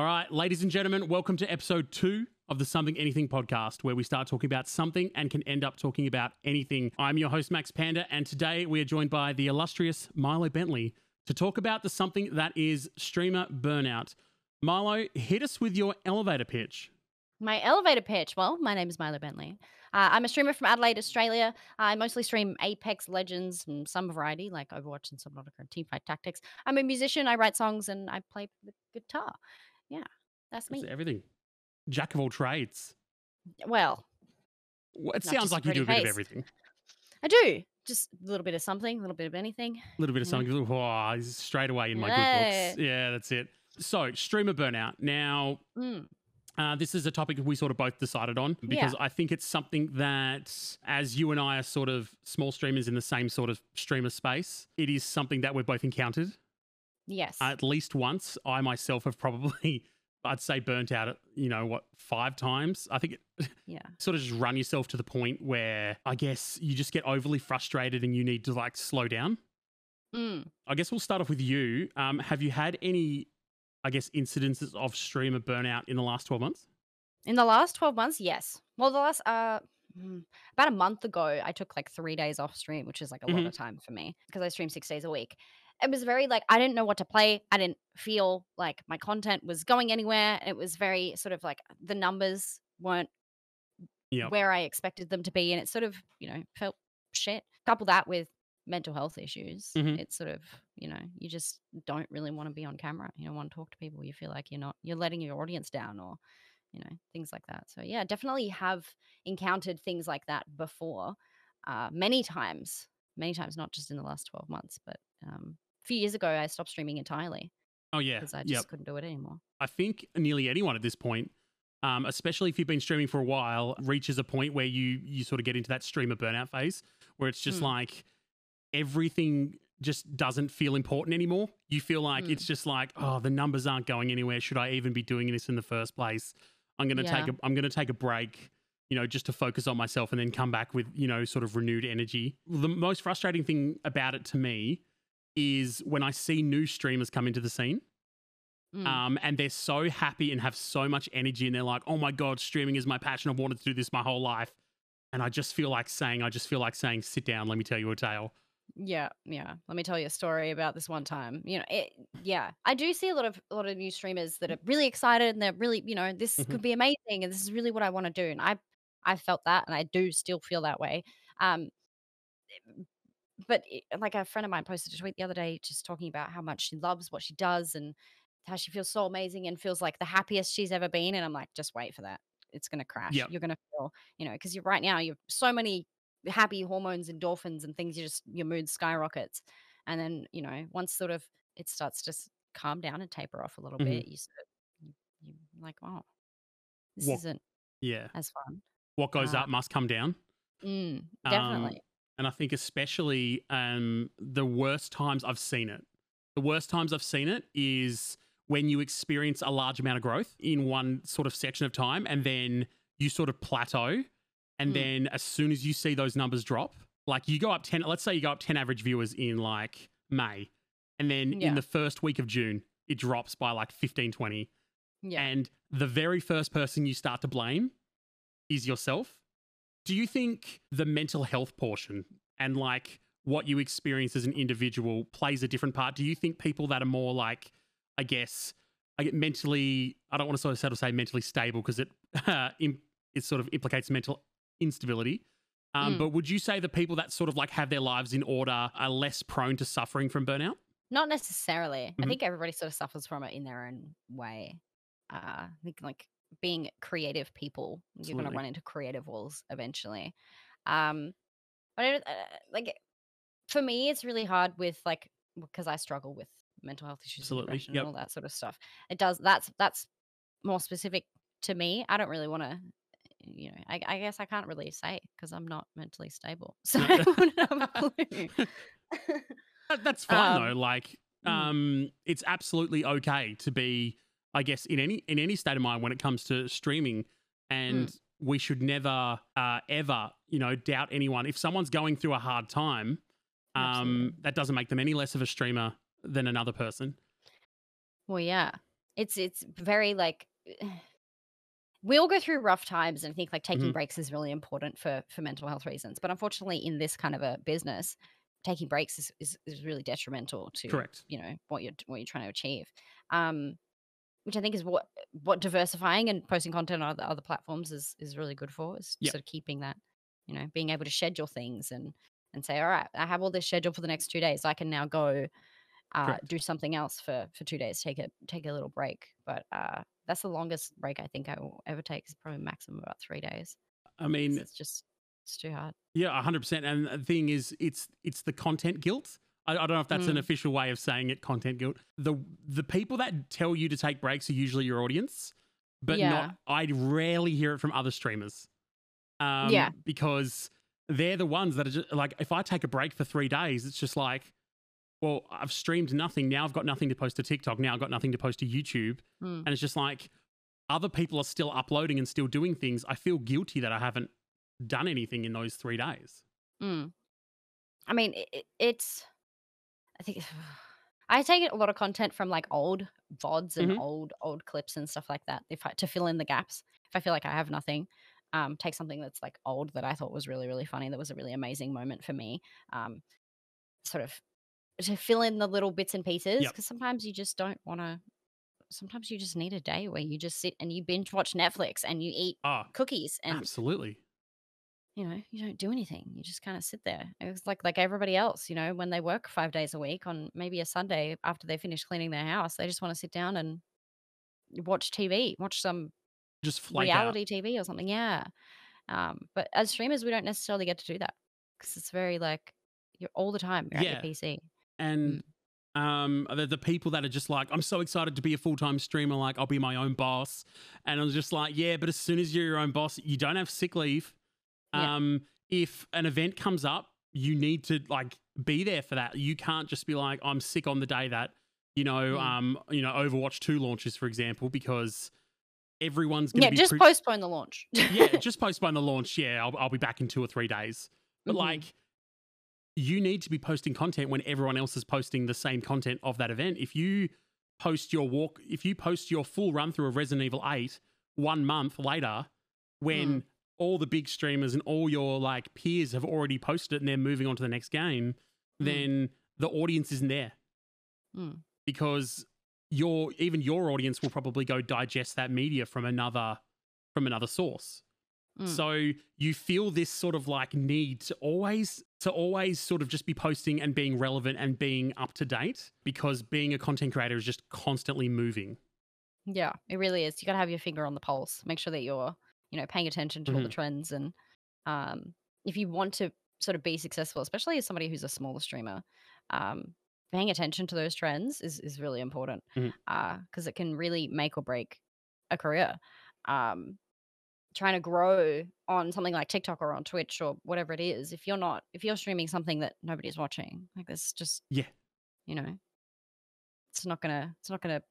All right, ladies and gentlemen, welcome to episode two of the Something Anything podcast, where we start talking about something and can end up talking about anything. I'm your host, Max Panda, and today we are joined by the illustrious Milo Bentley to talk about the something that is streamer burnout. Milo, hit us with your elevator pitch. My elevator pitch. Well, my name is Milo Bentley. Uh, I'm a streamer from Adelaide, Australia. I mostly stream Apex Legends and some variety, like Overwatch and some Subnautica and Teamfight Tactics. I'm a musician. I write songs and I play the guitar. Yeah, that's me. Everything. Jack of all trades. Well, Well, It sounds like you do a bit of everything. I do. Just a little bit of something, a little bit of anything. A little bit of Yeah. something. Oh, straight away in my good Yeah. books. Yeah, that's it. So, streamer burnout. Now, Mm. Uh, this is a topic we sort of both decided on because I think it's something that, as you and I are sort of small streamers in the same sort of streamer space, it is something that we've both encountered Yes. at least once. I myself have probably, I'd say, burnt out, you know, what, five times? I think it yeah. sort of just run yourself to the point where I guess you just get overly frustrated and you need to like slow down. Mm. I guess we'll start off with you. Um, have you had any, I guess, incidences of streamer burnout in the last 12 months? In the last 12 months, yes. Well, the last uh mm, about a month ago, I took like 3 days off stream, which is like a lot Mhm. of time for me because I stream 6 days a week. It was very like I didn't know what to play. I didn't feel like my content was going anywhere. It was very sort of like the numbers weren't Yep. where I expected them to be and it sort of, you know, felt shit. Couple that with mental health issues. Mhm. It's sort of, you know, you just don't really want to be on camera. You don't want to talk to people. You feel like you're not you're letting your audience down or you know, things like that. So yeah, definitely have encountered things like that before. Uh many times. Many times, not just in the last 12 months, but um few years ago I stopped streaming entirely Oh, yeah. because I just Yep. couldn't do it anymore. I think nearly anyone at this point, um, especially if you've been streaming for a while, reaches a point where you you sort of get into that streamer burnout phase where it's just Hmm. like everything just doesn't feel important anymore. You feel like Hmm. it's just like, oh, the numbers aren't going anywhere. Should I even be doing this in the first place? I'm gonna take a I'm gonna take a break, you know, just to focus on myself and then come back with, you know, sort of renewed energy. The most frustrating thing about it to me is when I see new streamers come into the scene Mm. um, and they're so happy and have so much energy and they're like oh my god streaming is my passion i've wanted to do this my whole life and i just feel like saying i just feel like saying sit down let me tell you a tale Yeah, yeah. Let me tell you a story about this one time. You know, it, yeah, I do see a lot of a lot of new streamers that are really excited and they're really, you know, this Mhm. could be amazing and this is really what I want to do. And I, I felt that, and I do still feel that way. Um, but it, like a friend of mine posted a tweet the other day, just talking about how much she loves what she does and how she feels so amazing and feels like the happiest she's ever been. And I'm like, just wait for that. It's gonna crash. Yep. You're gonna feel, you know, because you're right now. You've so many happy hormones, endorphins, and things. You just your mood skyrockets, and then you know once sort of it starts to calm down and taper off a little Mhm. bit, you sort of you, you like, oh, this isn't yeah as fun. what goes Uh, up must come down Mm, Um, definitely. And i think especially um, the worst times i've seen it the worst times i've seen it is when you experience a large amount of growth in one sort of section of time and then you sort of plateau and Mm. then as soon as you see those numbers drop like you go up 10 let's say you go up 10 average viewers in like may and then Yeah. in the first week of june it drops by like 15 20 yeah. and the very first person you start to blame is yourself do you think the mental health portion and like what you experience as an individual plays a different part do you think people that are more like i guess I get mentally i don't want to sort of sort of say mentally stable because it uh, it sort of implicates mental instability um, Mm. but would you say the people that sort of like have their lives in order are less prone to suffering from burnout Not necessarily. I Mhm. think everybody sort of suffers from it in their own way. Uh, I think like being creative people, you're going to run into creative walls eventually. Um, but it, uh, like for me, it's really hard with like because I struggle with mental health issues, Absolutely, yep. and all that sort of stuff. It does. That's that's more specific to me. I don't really want to. You know, I, I guess I can't really say because I'm not mentally stable, so I that- wouldn't have a clue. That- That's fine Um, though. Like, mm. um, it's absolutely okay to be, I guess, in any in any state of mind when it comes to streaming, and Mm. we should never, uh, ever, you know, doubt anyone. If someone's going through a hard time, um, that doesn't make them any less of a streamer than another person. Well, yeah. It's it's very like we all go through rough times and I think like taking Mhm. breaks is really important for for mental health reasons. But unfortunately, in this kind of a business, taking breaks is is, is really detrimental to Correct. you know what you're what you're trying to achieve. Um, which I think is what what diversifying and posting content on other, other platforms is is really good for is Yep. sort of keeping that you know being able to schedule things and and say all right I have all this scheduled for the next two days I can now go uh, do something else for for two days take a take a little break but uh, that's the longest break I think I will ever take is probably maximum about three days I mean, it's just it's too hard yeah, hundred percent. And the thing is, it's it's the content guilt. I, I don't know if that's an Mm. official way of saying it. Content guilt. The the people that tell you to take breaks are usually your audience, but Yeah. not. I rarely hear it from other streamers. Um, Yeah. because they're the ones that are just like, if I take a break for three days, it's just like, well, I've streamed nothing. Now I've got nothing to post to TikTok. Now I've got nothing to post to YouTube. Mm. And it's just like other people are still uploading and still doing things. I feel guilty that I haven't done anything in those three days. Mm. I mean, it- it's. I think I take a lot of content from like old vods and Mhm. old old clips and stuff like that. If I, to fill in the gaps, if I feel like I have nothing, um, take something that's like old that I thought was really really funny. That was a really amazing moment for me. Um, sort of to fill in the little bits and pieces Yep. because sometimes you just don't want to. Sometimes you just need a day where you just sit and you binge watch Netflix and you eat Ah, cookies and absolutely. You know, you don't do anything. You just kind of sit there. It's like like everybody else, you know, when they work five days a week on maybe a Sunday after they finish cleaning their house, they just want to sit down and watch TV, watch some Just flake out. reality TV or something. Yeah. Um, but as streamers, we don't necessarily get to do that because it's very like you're all the time. You're Yeah. at your PC. And um, the, the people that are just like, I'm so excited to be a full time streamer, like I'll be my own boss. And I was just like, yeah, but as soon as you're your own boss, you don't have sick leave. Yeah. Um, if an event comes up, you need to like be there for that. You can't just be like, I'm sick on the day that, you know, Mm. um, you know, Overwatch 2 launches, for example, because everyone's going to Yeah, be just pre- postpone the launch. yeah, just postpone the launch. Yeah, I'll, I'll be back in two or three days. But Mhm. like, you need to be posting content when everyone else is posting the same content of that event. If you post your walk, if you post your full run through of Resident Evil 8 one month later, when Mm. All the big streamers and all your like peers have already posted it and they're moving on to the next game, Mm. then the audience isn't there Mm. because your even your audience will probably go digest that media from another from another source. Mm. So you feel this sort of like need to always to always sort of just be posting and being relevant and being up to date because being a content creator is just constantly moving. Yeah, it really is. You got to have your finger on the pulse. Make sure that you're, you know, paying attention to all the Mhm. trends. And um, if you want to sort of be successful, especially as somebody who's a smaller streamer, um, paying attention to those trends is, is really important because it can really make or break a career. Um, trying to grow on something like TikTok or on Twitch or whatever it is, if you're not, if you're streaming something that nobody's watching, like this just, Yeah. you know, it's not gonna, it's not gonna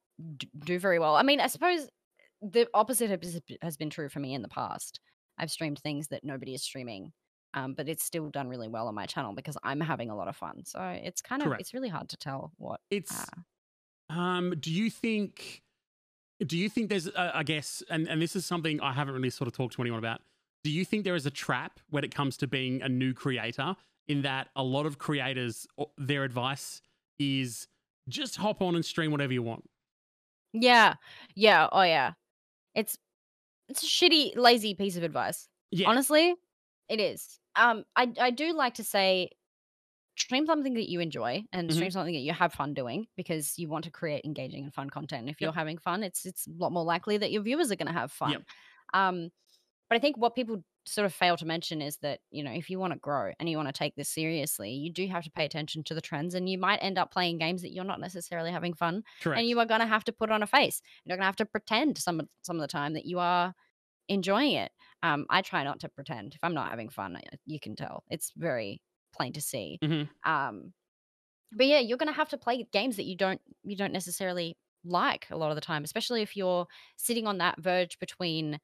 do very well. I mean, I suppose the opposite has, been true for me in the past. I've streamed things that nobody is streaming, um, but it's still done really well on my channel because I'm having a lot of fun. So it's kind of, Correct. it's really hard to tell what. It's Uh, um do you think do you think there's uh, I guess and and this is something I haven't really sort of talked to anyone about. Do you think there is a trap when it comes to being a new creator in that a lot of creators their advice is just hop on and stream whatever you want. yeah, yeah, oh yeah. It's it's a shitty, lazy piece of advice. Yeah. Honestly, it is. Um, I I do like to say, stream something that you enjoy and Mhm. stream something that you have fun doing because you want to create engaging and fun content. And if Yep. you're having fun, it's it's a lot more likely that your viewers are going to have fun. Yep. Um, but I think what people sort of fail to mention is that you know if you want to grow and you want to take this seriously, you do have to pay attention to the trends, and you might end up playing games that you're not necessarily having fun Correct. and you are going to have to put on a face. You're going to have to pretend some of some of the time that you are enjoying it. Um, I try not to pretend. If I'm not having fun, you can tell. It's very plain to see. Mhm. Um, but yeah, you're going to have to play games that you don't you don't necessarily like a lot of the time, especially if you're sitting on that verge between,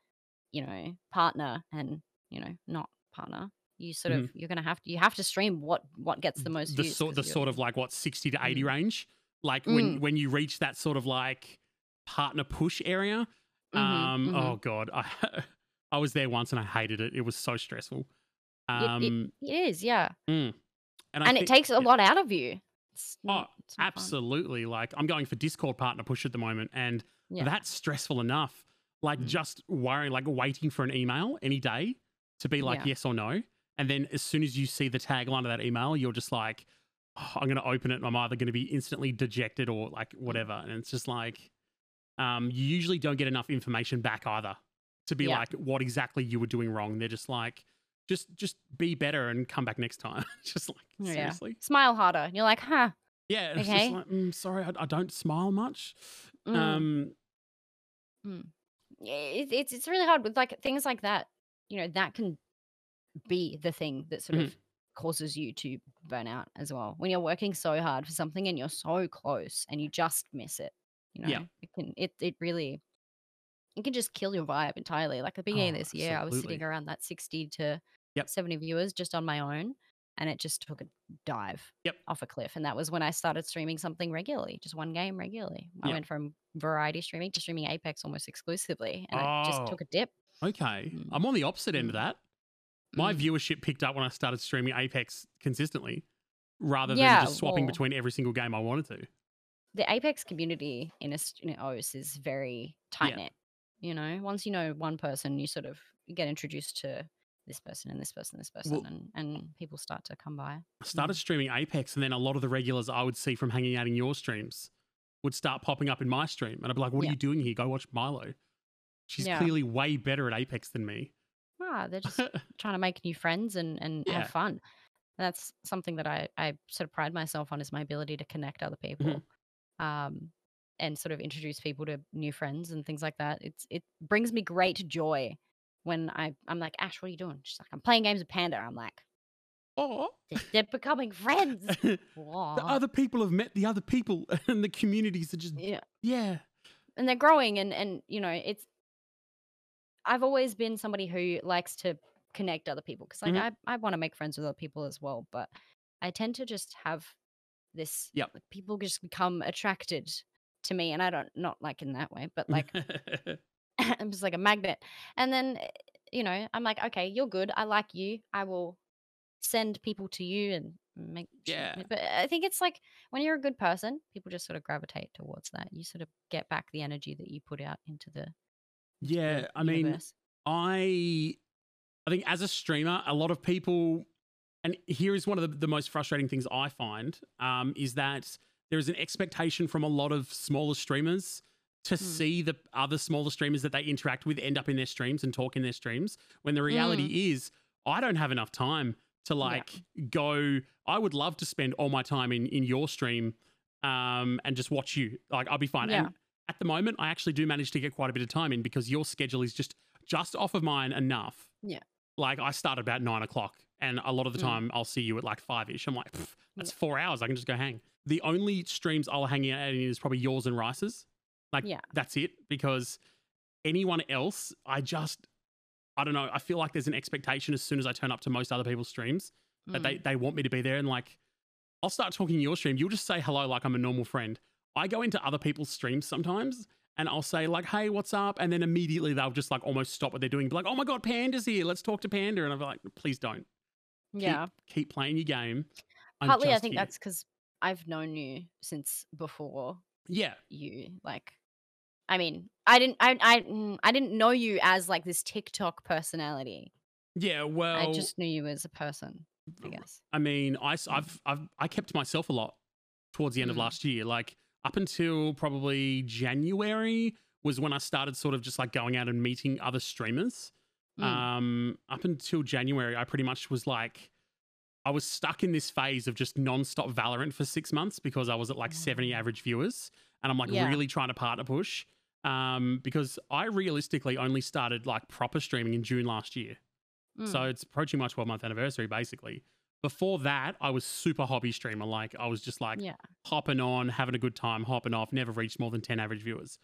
you know, partner and you know not partner. You sort of you're going to have to you have to stream what what gets the most the views. sort the you're- sort of like what 60 to 80 Mm. range like when Mm. when you reach that sort of like partner push area. Mhm, Um, mhm. Oh god, I I was there once and I hated it. It was so stressful. It- Um, It is, yeah. mm. and, and it takes a lot out of you. It's Oh, it's not fun. Absolutely. Like I'm going for Discord partner push at the moment, and Yeah. that's stressful enough. Like Mm. just worrying, like waiting for an email any day to be like Yeah. yes or no. And then as soon as you see the tagline of that email, you're just like, "Oh, I'm going to open it and I'm either going to be instantly dejected or like Mm. whatever. And it's just like, um, you usually don't get enough information back either to be Yeah. like what exactly you were doing wrong. They're just like, just just be better and come back next time. just like Yeah. seriously. Smile harder. And you're like, huh. Yeah, it's Okay. just like, mm, sorry, I, I don't smile much. mm, Um, yeah, it, it's it's really hard with like things like that. You know, that can be the thing that sort Mhm. of causes you to burn out as well. When you're working so hard for something and you're so close and you just miss it. You know, Yeah. it can it it really it can just kill your vibe entirely. Like at the beginning Oh, of this year, I was sitting around that sixty to Yep. seventy viewers just on my own, and it just took a dive Yep. off a cliff. And that was when I started streaming something regularly, just one game regularly. I Yep. went from variety streaming to streaming Apex almost exclusively, and it just Oh. took a dip. okay, Mm. I'm on the opposite end of Mm. that. My Mm. viewership picked up when I started streaming Apex consistently, rather Yeah, than just swapping well- between every single game I wanted to. the Apex community in a st- in OS is very tight knit. You know, once you know one person, you sort of get introduced to this person and this person, this person, Well- and and people start to come by. I started streaming Apex, and then a lot of the regulars I would see from hanging out in your streams would start popping up in my stream, and I'd be like, "What Yeah. are you doing here? Go watch Milo. She's Yeah. clearly way better at Apex than me." Ah, they're just trying to make new friends and and Yeah. have fun. That's something that I I sort of pride myself on is my ability to connect other people, Mm-hmm. um, and sort of introduce people to new friends and things like that. It's it brings me great joy when I I'm like Ash, what are you doing? She's like, I'm playing games with Panda. I'm like, oh, they're, becoming friends. the other people have met the other people, and the communities are just yeah, yeah. and they're growing, and and you know it's. I've always been somebody who likes to connect other people because like Mhm. I I want to make friends with other people as well, but I tend to just have this. Yep. like, people just become attracted to me, and I don't not like in that way, but like I'm just like a magnet. And then, eh, you know, I'm like, okay, you're good. I like you. I will send people to you and make. Yeah. But I think it's like when you're a good person, people just sort of gravitate towards that. You sort of get back the energy that you put out into the. yeah, the I mean. I I think as a streamer, a lot of people, and here is one of the, the most frustrating things I find, um, is that there is an expectation from a lot of smaller streamers to Mm. see the other smaller streamers that they interact with end up in their streams and talk in their streams. When the reality is, I don't have enough time to Yeah. like go. I would love to spend all my time in in your stream, um, and just watch you. Like I'll be fine. Yeah. And at the moment, I actually do manage to get quite a bit of time in because your schedule is just just off of mine enough. Yeah. Like I start about nine o'clock, and a lot of the Mm. time I'll see you at like five ish. I'm like, "Pff, that's four hours. I can just go hang. The only streams I'll hang out in is probably yours and Rice's. Like Yeah. that's it because anyone else, I just, I don't know. I feel like there's an expectation as soon as I turn up to most other people's streams that Mm. they they want me to be there, and like I'll start talking your stream. You'll just say hello like I'm a normal friend. I go into other people's streams sometimes and I'll say like, "Hey, what's up?" And then immediately they'll just like almost stop what they're doing, be like, "Oh my god, Panda's here! Let's talk to Panda." And I'm like, "Please don't. Keep- yeah. keep, playing your game." I'm Partly, I think here." that's because I've known you since before yeah, you like i mean i didn't i i, mm, I didn't know you as like this tiktok personality yeah. Well, i just knew you as a person i guess I mean, I, I've, I've, I kept myself a lot towards the end of Mm. last year. Like up until probably January was when I started sort of just like going out and meeting other streamers. Mm. Um, up until January, I pretty much was like, I was stuck in this phase of just nonstop Valorant for six months because I was at like 70 Oh. average viewers. And I'm like Yeah. really trying to partner push. Um, because I realistically only started like proper streaming in June last year. So Mm. it's approaching my 12 month anniversary, basically. Before that, I was super hobby streamer. Like I was just like yeah hopping on, having a good time, hopping off, never reached more than 10 average viewers.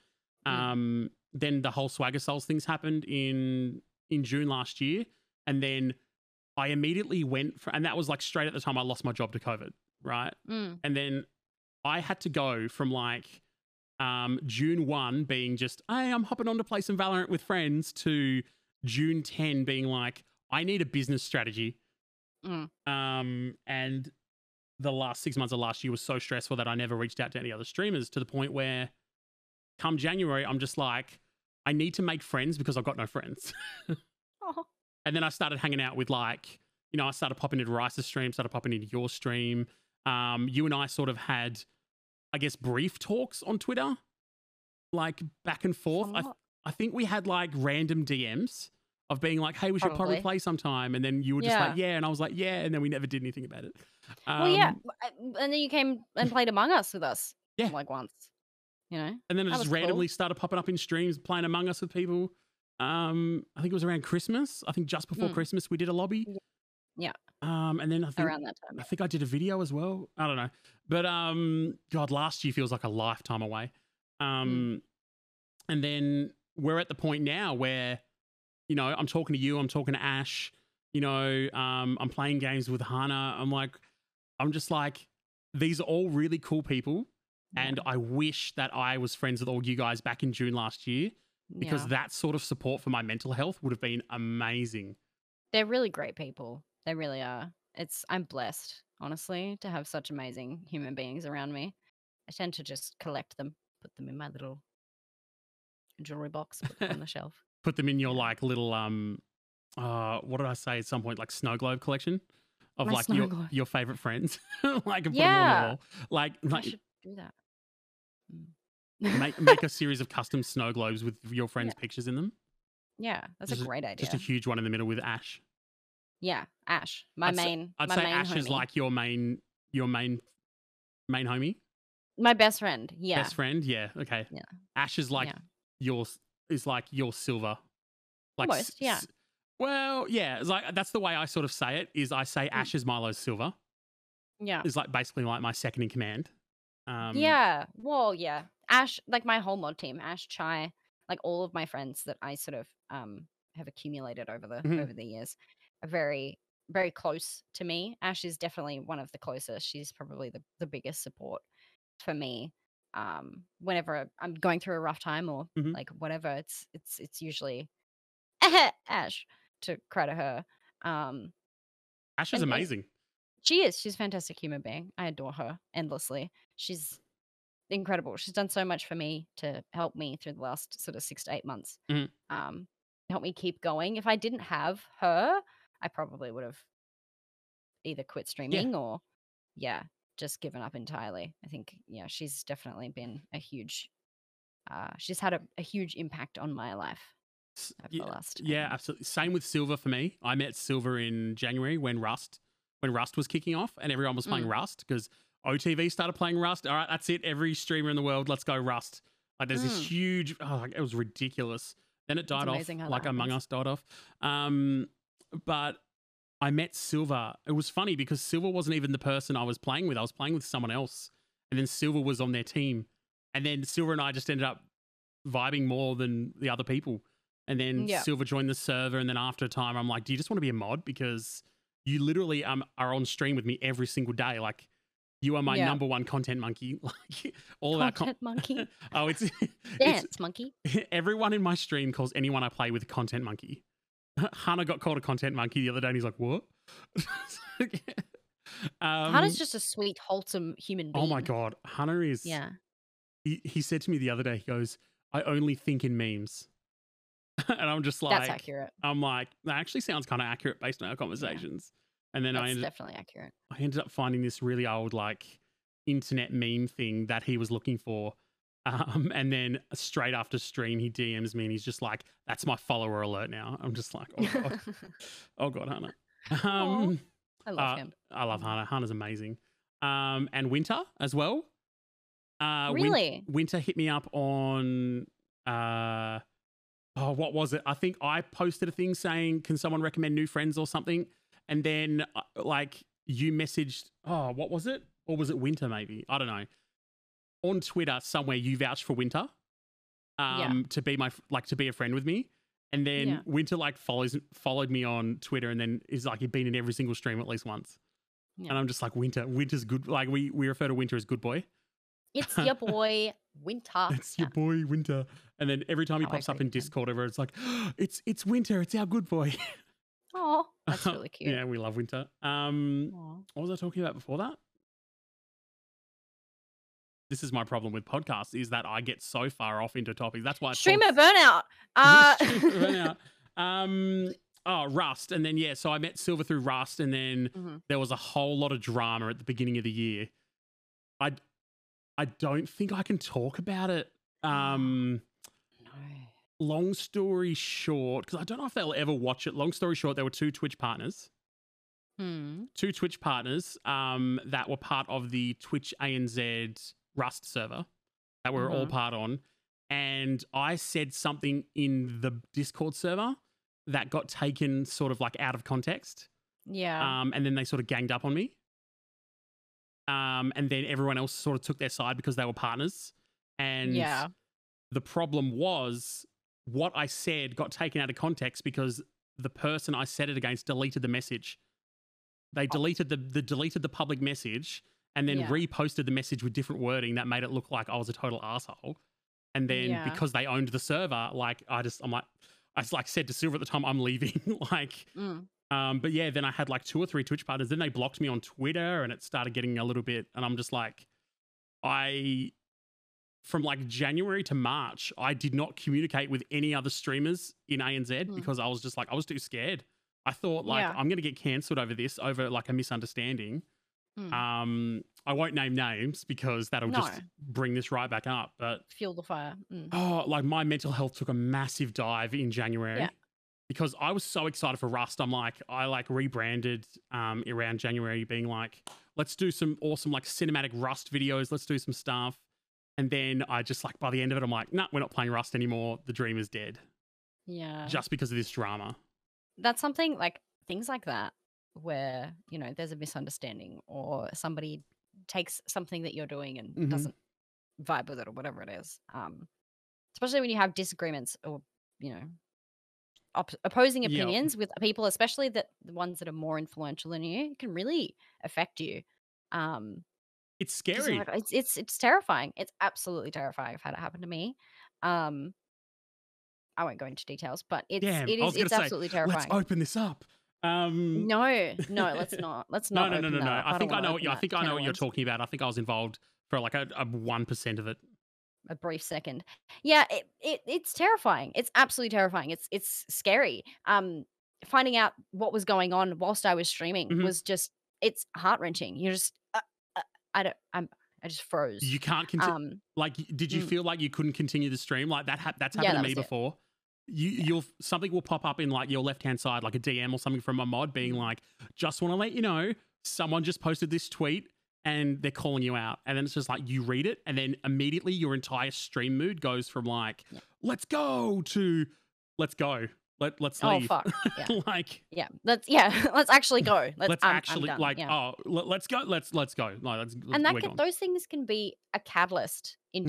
Mm. Um, then the whole Swagger Souls things happened in in June last year. And then I immediately went for, and that was like straight at the time I lost my job to COVID, right? Mm. And then I had to go from like um, June 1 being just, hey, I'm hopping on to play some Valorant with friends, to June 10 being like, I need a business strategy. Mm. Um, and the last six months of last year was so stressful that I never reached out to any other streamers to the point where come January, I'm just like, I need to make friends because I've got no friends. Oh, and then I started hanging out with like, you know, I started popping into Rice's stream, started popping into your stream. Um, you and I sort of had, I guess, brief talks on Twitter, like back and forth. I. I think we had like random DMs of being like, hey, we should probably, Probably. play sometime. And then you were just Yeah. like, yeah. And I was like, yeah. And then we never did anything about it. well, yeah, Um, I- and then you came and played Among Us with us. Yeah. like once. You know, And then it just was cool. randomly started popping up in streams, playing Among Us with people. Um, I think it was around Christmas. I think just before Mm. Christmas we did a lobby. Yeah. Um, and then I think around that time. I think I did a video as well. I don't know, but um, God, last year feels like a lifetime away. Um, and then we're at the point now where, you know, I'm talking to you, I'm talking to Ash. You know, um, I'm playing games with Hana. I'm like, I'm just like, these are all really cool people. And I wish that I was friends with all you guys back in June last year because Yeah. that sort of support for my mental health would have been amazing. they're really great people. They really are. It's I'm blessed, honestly, to have such amazing human beings around me. I tend to just collect them, put them in my little jewelry box, put them on the shelf. Put them in your like little um, uh, what did I say at some point? Like snow globe collection of My like your globe. your favorite friends, like and put them on Yeah. wall. Like I should do that. Mm. make make a series of custom snow globes with your friends' pictures in them. yeah, that's Just a great idea. Just a huge one in the middle with Ash. Yeah, Ash, my I'd say- main, I'd my say main Ash is like your main your main main homie, my best friend. Yeah, best friend. Yeah, okay. Yeah. Ash is like Yeah. your is like your silver. Like Almost, yeah. s- Well, yeah, it's like that's the way I sort of say it. Is I Mm. say Ash is Milo's silver. yeah, Is like basically like my second in command. Um, yeah. Well, yeah. Ash, like my whole mod team, Ash, Chai, like all of my friends that I sort of um have accumulated over the Mhm. over the years, are very very close to me. Ash is definitely one of the closest. She's probably the the biggest support for me. Um, whenever I'm going through a rough time or Mhm. like whatever, it's it's it's usually Ash to credit her. Um, Ash is amazing. she is. She's a fantastic human being. I adore her endlessly. She's incredible. She's done so much for me to help me through the last sort of six to eight months. Mhm. Um, help me keep going. If I didn't have her, I probably would have either quit streaming or, yeah, just given up entirely. I think, yeah, she's definitely been a huge. Uh, she's had a, a huge impact on my life over yeah, the last. yeah, absolutely. Same with Silver for me. I met Silver in January when Rust when Rust was kicking off and everyone was playing Mm. Rust because OTV started playing Rust. All right, that's it. Every streamer in the world, let's go Rust. Like there's this Mm. huge. Oh, it was ridiculous. Then it died off, amazing how that like Among. Us died off. Um, but I met Silver. It was funny because Silver wasn't even the person I was playing with. I was playing with someone else, and then Silver was on their team, and then Silver and I just ended up vibing more than the other people. And then Yeah. Silver joined the server, and then after a time, I'm like, "Do you just want to be a mod? Because you literally um are on stream with me every single day. Like, you are my Yeah. number one content monkey. Like, all that. Con- Content monkey. oh, it's it's Dance monkey. everyone in my stream calls anyone I play with content monkey. Hannah got called a content monkey the other day, and he's like, "What?" um, Hannah's just a sweet, wholesome human being. oh my god, Hannah is. Yeah. He, he said to me the other day, he goes, "I only think in memes," and I'm just like, That's accurate. I'm like, that actually sounds kind of accurate based on our conversations. Yeah. And then I ended, definitely accurate. I ended up finding this really old like internet meme thing that he was looking for. Um, and then straight after stream, he DMs me and he's just like, "That's my follower alert now." I'm just like, "Oh god, oh god, Hannah." Um, I love uh, him. I love Hannah. Hannah's amazing. Um, and Winter as well. Uh, Win- Really? Winter hit me up on. Uh, oh, what was it? I think I posted a thing saying, "Can someone recommend new friends or something?" And then, uh, like, you messaged. Oh, what was it? Or was it Winter? Maybe I don't know. On Twitter, somewhere you vouched for Winter, um, Yeah. to be my like to be a friend with me. And then Yeah. Winter like follows followed me on Twitter, and then is like he'd been in every single stream at least once. Yeah. And I'm just like Winter. Winter's good. Like we we refer to Winter as good boy. It's your boy. Winter. It's your boy Winter. And then every time he Can't pops up in. Discord, everyone's like, it's it's Winter. It's our good boy. Oh, that's really cute. yeah, we love Winter. Um, Aw. what was I talking about before that? This is my problem with podcasts is that I get so far off into topics. That's why I Streamer burnout. Uh, Streamer burnout. Um, oh, Rust, and then yeah, so I met Silver through Rust, and then Mhm. there was a whole lot of drama at the beginning of the year. I, I don't think I can talk about it. Um, no. long story short, because I don't know if they'll ever watch it. Long story short, there were two Twitch partners, Hmm. two Twitch partners um, that were part of the Twitch ANZ Rust server that we're all Mhm. part on. And I said something in the Discord server that got taken sort of like out of context. Yeah. Um, and then they sort of ganged up on me. Um, and then everyone else sort of took their side because they were partners. And yeah. the problem was what I said got taken out of context because the person I said it against deleted the message. They deleted the, the deleted the public message and then Yeah. reposted the message with different wording that made it look like I was a total asshole. And then Yeah. because they owned the server, like I just I'm like I just like said to Silver at the time, I'm leaving. like Mm. um, but yeah, then I had like two or three Twitch partners. Then they blocked me on Twitter, and it started getting a little bit. And I'm just like, I from like January to March, I did not communicate with any other streamers in ANZ Hmm. because I was just like, I was too scared. I thought like Yeah. I'm gonna get cancelled over this, over like a misunderstanding. Hmm. Um, I won't name names because that'll just bring this right back up. But Fuel the fire. Mm. oh, like my mental health took a massive dive in January. Yeah. Because I was so excited for Rust. I'm like, I like rebranded um, around January, being like, let's do some awesome like cinematic Rust videos. Let's do some stuff. And then I just like by the end of it, I'm like, nah, we're not playing Rust anymore. The dream is dead. Yeah. Just because of this drama. That's something like things like that where, you know, there's a misunderstanding or somebody takes something that you're doing and Mhm. doesn't vibe with it or whatever it is. Um, especially when you have disagreements or, you know, op- opposing opinions with people, especially that the ones that are more influential than you, can really affect you. Um, It's scary. like, it's it's it's terrifying. It's absolutely terrifying. I've had it happen to me. Um, I won't go into details, but it's Damn, it is it's say, absolutely terrifying. Let's open this up. Um, No, no, let's not. Let's not. no, no, no, that no. up. I think I know what you. I think I know what you're talking about. I think I was involved for like a one percent of it. A brief second. Yeah, it, it it's terrifying. It's absolutely terrifying. It's it's scary. Um, finding out what was going on whilst I was streaming Mhm. was just it's heart wrenching. You're just uh, uh, I don't I'm I just froze. You can't continue. um, Like, did you Mm. feel like you couldn't continue the stream? Like that. Ha- that's Yeah, happened that to me before. it. You, you'll something will pop up in like your left hand side, like a DM or something from a mod, being Mm. like, "Just want to let you know, someone just posted this tweet." And they're calling you out, and then it's just like you read it, and then immediately your entire stream mood goes from like Yeah. "Let's go" to "Let's go." Let let's leave. oh fuck. Yeah. like Yeah. Let's yeah, let's actually go. Let's, let's I'm- I'm actually done, like yeah. oh let, let's go let's let's go no let's and that can, those things can be a catalyst Mm-hmm.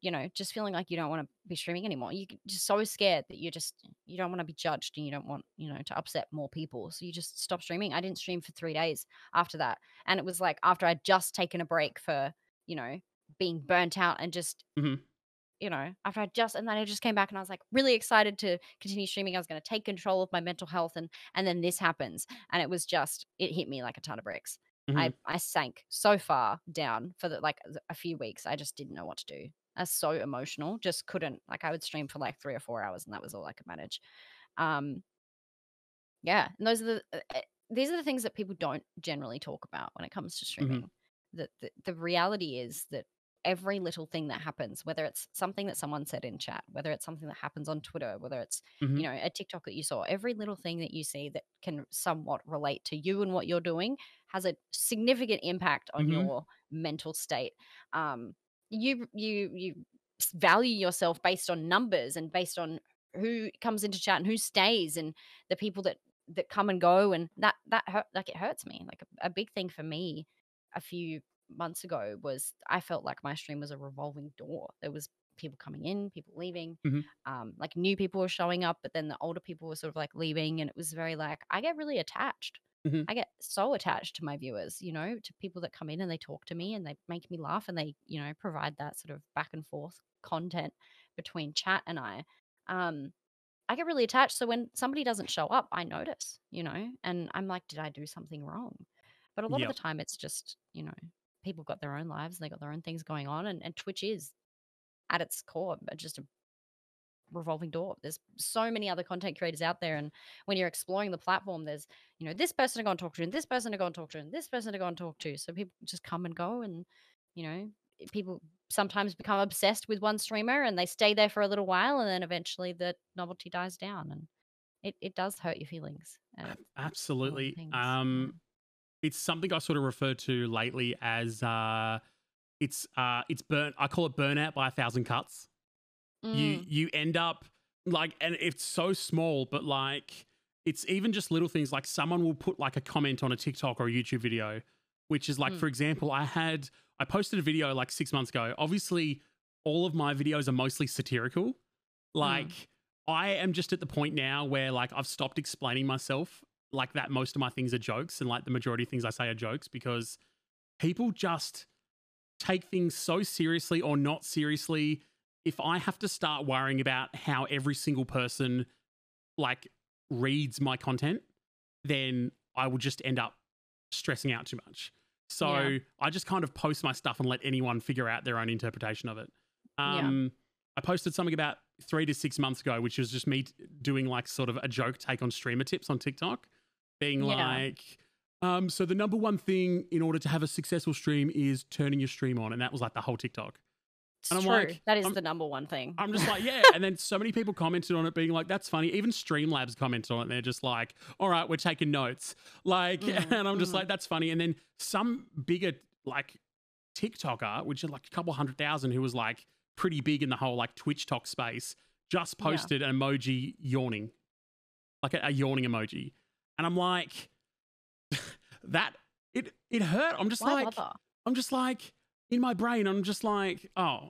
You know just feeling like you don't want to be streaming anymore you're just so scared that you just you don't want to be judged and you don't want you know to upset more people so you just stop streaming i didn't stream for three days after that and it was like after i'd just taken a break for you know being burnt out and just Mhm. you know after i just and then i just came back and i was like really excited to continue streaming i was going to take control of my mental health and and then this happens and it was just it hit me like a ton of bricks I, I sank so far down for the, like a few weeks. I just didn't know what to do. Was so emotional, just couldn't. Like I would stream for like three or four hours, and that was all I could manage. Um, yeah, and those are the uh, uh, these are the things that people don't generally talk about when it comes to streaming. That the, the reality is that every little thing that happens, whether it's something that someone said in chat, whether it's something that happens on Twitter, whether it's Mhm. you know a TikTok that you saw, every little thing that you see that can somewhat relate to you and what you're doing has a significant impact on Mhm. your mental state. Um, you you you value yourself based on numbers and based on who comes into chat and who stays and the people that that come and go and that that hurt like it hurts me. Like a, a big thing for me a few months ago was i felt like my stream was a revolving door. There was people coming in people leaving Mhm. um like new people were showing up but then the older people were sort of like leaving and it was very like i get really attached Mhm. I get so attached to my viewers, you know, to people that come in and they talk to me and they make me laugh and they, you know, provide that sort of back and forth content between chat and I. Um, I get really attached. So when somebody doesn't show up, I notice, you know, and I'm like, did I do something wrong? But a lot of the time, it's just, you know, people got their own lives, and they got their own things going on, and, and Twitch is at its core just a revolving door. There's so many other content creators out there, and when you're exploring the platform, there's you know this person to go and talk to, and this person to go and talk to, and this person to go and talk to. So people just come and go, and you know people sometimes become obsessed with one streamer, and they stay there for a little while, and then eventually the novelty dies down, and it it does hurt your feelings. Ab- a lot of Absolutely. Um, it's something I sort of refer to lately as uh, it's uh, it's burn. I call it burnout by a thousand cuts. You Mm, you end up like, and it's so small, but like it's even just little things. Like someone will put like a comment on a TikTok or a YouTube video, which is like, Mm. for example, I had I posted a video like six months ago. Obviously, all of my videos are mostly satirical. Like I am just at the point now where like I've stopped explaining myself like that most of my things are jokes and like the majority of things I say are jokes because people just take things so seriously or not seriously. If I have to start worrying about how every single person like reads my content, then I will just end up stressing out too much. So Yeah. I just kind of post my stuff and let anyone figure out their own interpretation of it. Yeah. Um, I posted something about three to six months ago, which was just me doing like sort of a joke take on streamer tips on TikTok, being Yeah. like, um, so the number one thing in order to have a successful stream is turning your stream on, and that was like the whole TikTok. It's and I'm true. like, that is I'm- the number one thing. I'm just like, yeah. And then so many people commented on it, being like, that's funny. Even Streamlabs commented on it. They're just like, all right, we're taking notes. Like, Mhm, and I'm just mhm. like, that's funny. And then some bigger, like, TikToker, which are like a couple hundred thousand, who was like pretty big in the whole like Twitch talk space, just Yeah. posted an emoji yawning, like a, a yawning emoji. And I'm like, that, it, it hurt. I'm just Why like, bother? I'm just like, in my brain, I'm just like, oh,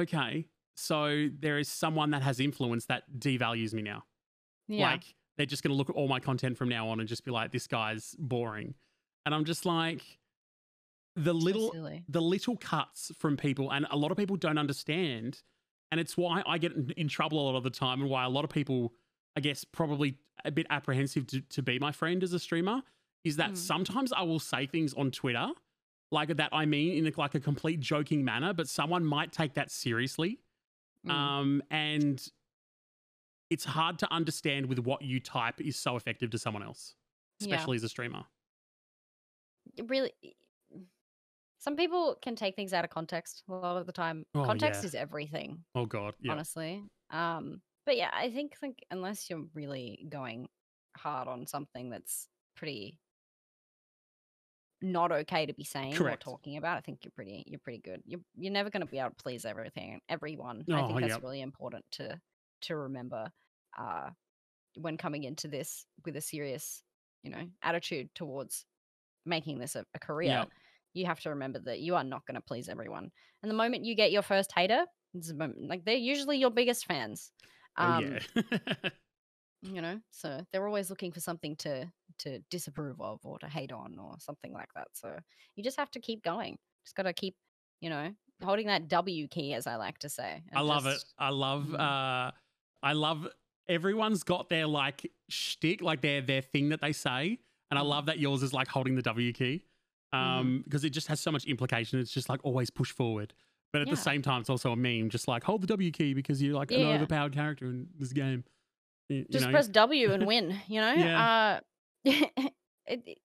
okay. So there is someone that has influence that devalues me now. Yeah. Like they're just going to look at all my content from now on and just be like, this guy's boring. And I'm just like, the so little, silly. the little cuts from people, and a lot of people don't understand. And it's why I get in, in trouble a lot of the time, and why a lot of people, I guess, probably a bit apprehensive to, to be my friend as a streamer, is that Mm. sometimes I will say things on Twitter like that I mean in like a complete joking manner, but someone might take that seriously. Mm. Um, and it's hard to understand with what you type is so effective to someone else, Yeah. especially as a streamer. It really some people can take things out of context a lot of the time Oh, context yeah. is everything Oh God, yeah, honestly um but yeah i think like unless you're really going hard on something that's pretty not okay to be saying Correct. or talking about i think you're pretty you're pretty good you're, you're never going to be able to please everything everyone i Oh, think that's yep. really important to to remember uh when coming into this with a serious you know attitude towards making this a, a career Yep. you have to remember that you are not going to please everyone and the moment you get your first hater it's the moment- like they're usually your biggest fans Oh um yeah. you know so they're always looking for something to to disapprove of or to hate on or something like that so you just have to keep going just got to keep you know holding that w key as i like to say I love it. I love. Mm. uh I love. Everyone's got their like shtick, like their their thing that they say, and I Mm. love that yours is like holding the W key, Mm-hmm. um, because it just has so much implication. It's just like always push forward, but at Yeah. the same time, it's also a meme. Just like hold the W key because you're like an Yeah. overpowered character in this game. You, just know? press w and win you know Yeah. uh it,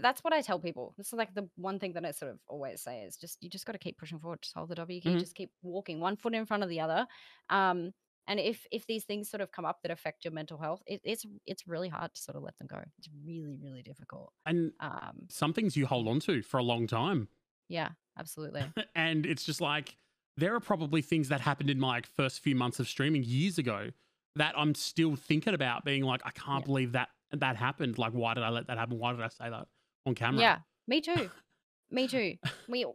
that's what i tell people this is like the one thing that i sort of always say is just you just got to keep pushing forward just hold the w key Mhm. just keep walking one foot in front of the other um and if if these things sort of come up that affect your mental health it, it's it's really hard to sort of let them go it's really really difficult and um some things you hold on to for a long time. yeah absolutely and it's just like there are probably things that happened in my first few months of streaming years ago that I'm still thinking about being like I can't Yeah. believe that that happened like why did I let that happen why did I say that on camera Yeah, me too. Me too. We,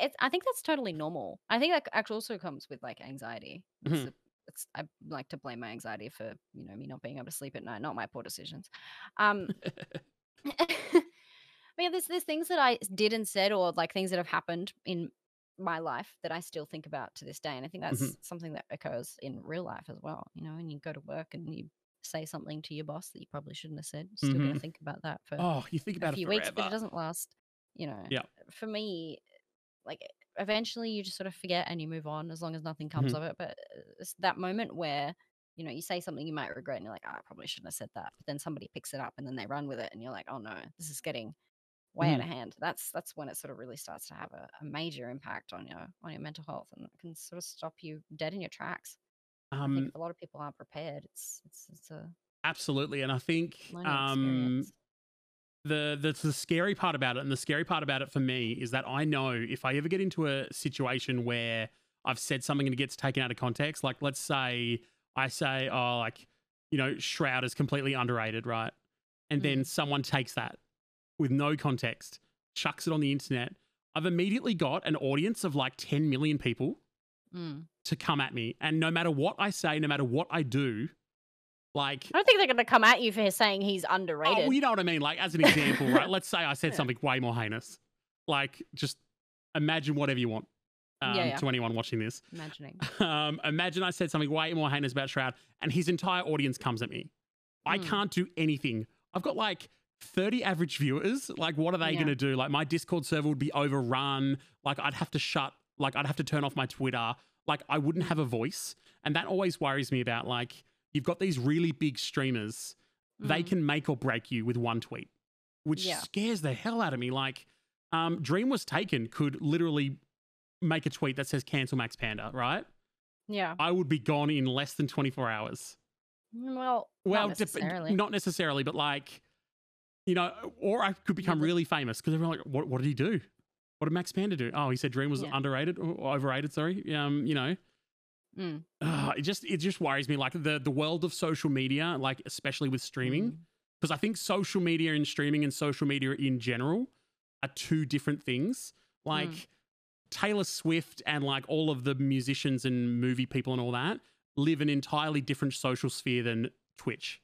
it's, I think that's totally normal. I think that actually also comes with like anxiety. It's, Mhm. a- it's I like to blame my anxiety for you know me not being able to sleep at night, not my poor decisions. Um, I mean, there's there's things that I did and said, or like things that have happened in my life that I still think about to this day, and I think that's Mhm. something that occurs in real life as well. You know, when you go to work and you say something to your boss that you probably shouldn't have said, you're still going to think about that for Oh, you think a about it few weeks, but it doesn't last. You know, Yeah. for me, like eventually you just sort of forget and you move on as long as nothing comes Mhm. of it. But uh, it's that moment where you know you say something you might regret and you're like, oh, I probably shouldn't have said that. But then somebody picks it up and then they run with it, and you're like, oh no, this is getting way out Mhm. of hand. That's that's when it sort of really starts to have a, a major impact on your on your mental health and it can sort of stop you dead in your tracks. I think Um, if a lot of people aren't prepared, it's it's it's a absolutely, and I think um, the, the the scary part about it, and the scary part about it for me is that I know if I ever get into a situation where I've said something and it gets taken out of context, like let's say I say, oh, like you know, Shroud is completely underrated, right? And then Mm. someone takes that with no context, chucks it on the internet. I've immediately got an audience of like 10 million people Mm. to come at me, and no matter what I say, no matter what I do, like I don't think they're going to come at you for saying he's Oh, underrated. well, you know what I mean? Like, as an example, right? Let's say I said something way more heinous. Like, just imagine whatever you want um, Yeah, yeah. to anyone watching this. Imagining. Um, imagine I said something way more heinous about Shroud, and his entire audience comes at me. I Mm. can't do anything. I've got like 30 average viewers. Like, what are they Yeah. going to do? Like, my Discord server would be overrun. Like, I'd have to shut, like, I'd have to turn off my Twitter. Like, I wouldn't have a voice. And that always worries me about, like, you've got these really big streamers they Mm. can make or break you with one tweet, which Yeah. scares the hell out of me. Like, um, Dream was taken could literally make a tweet that says cancel Max Panda, right? Yeah. I would be gone in less than 24 hours. Mm, Well, Well, not necessarily. not necessarily, but like, you know, or I could become really famous because everyone like, what, what did he do? What did Max Panda do? Oh, he said Dream was Yeah. underrated or overrated. Sorry, um, you know, Mm. Ugh, it just it just worries me. Like the the world of social media, like especially with streaming, Mm. because I think social media and streaming and social media in general are two different things. Like Mm. Taylor Swift and like all of the musicians and movie people and all that live an entirely different social sphere than Twitch.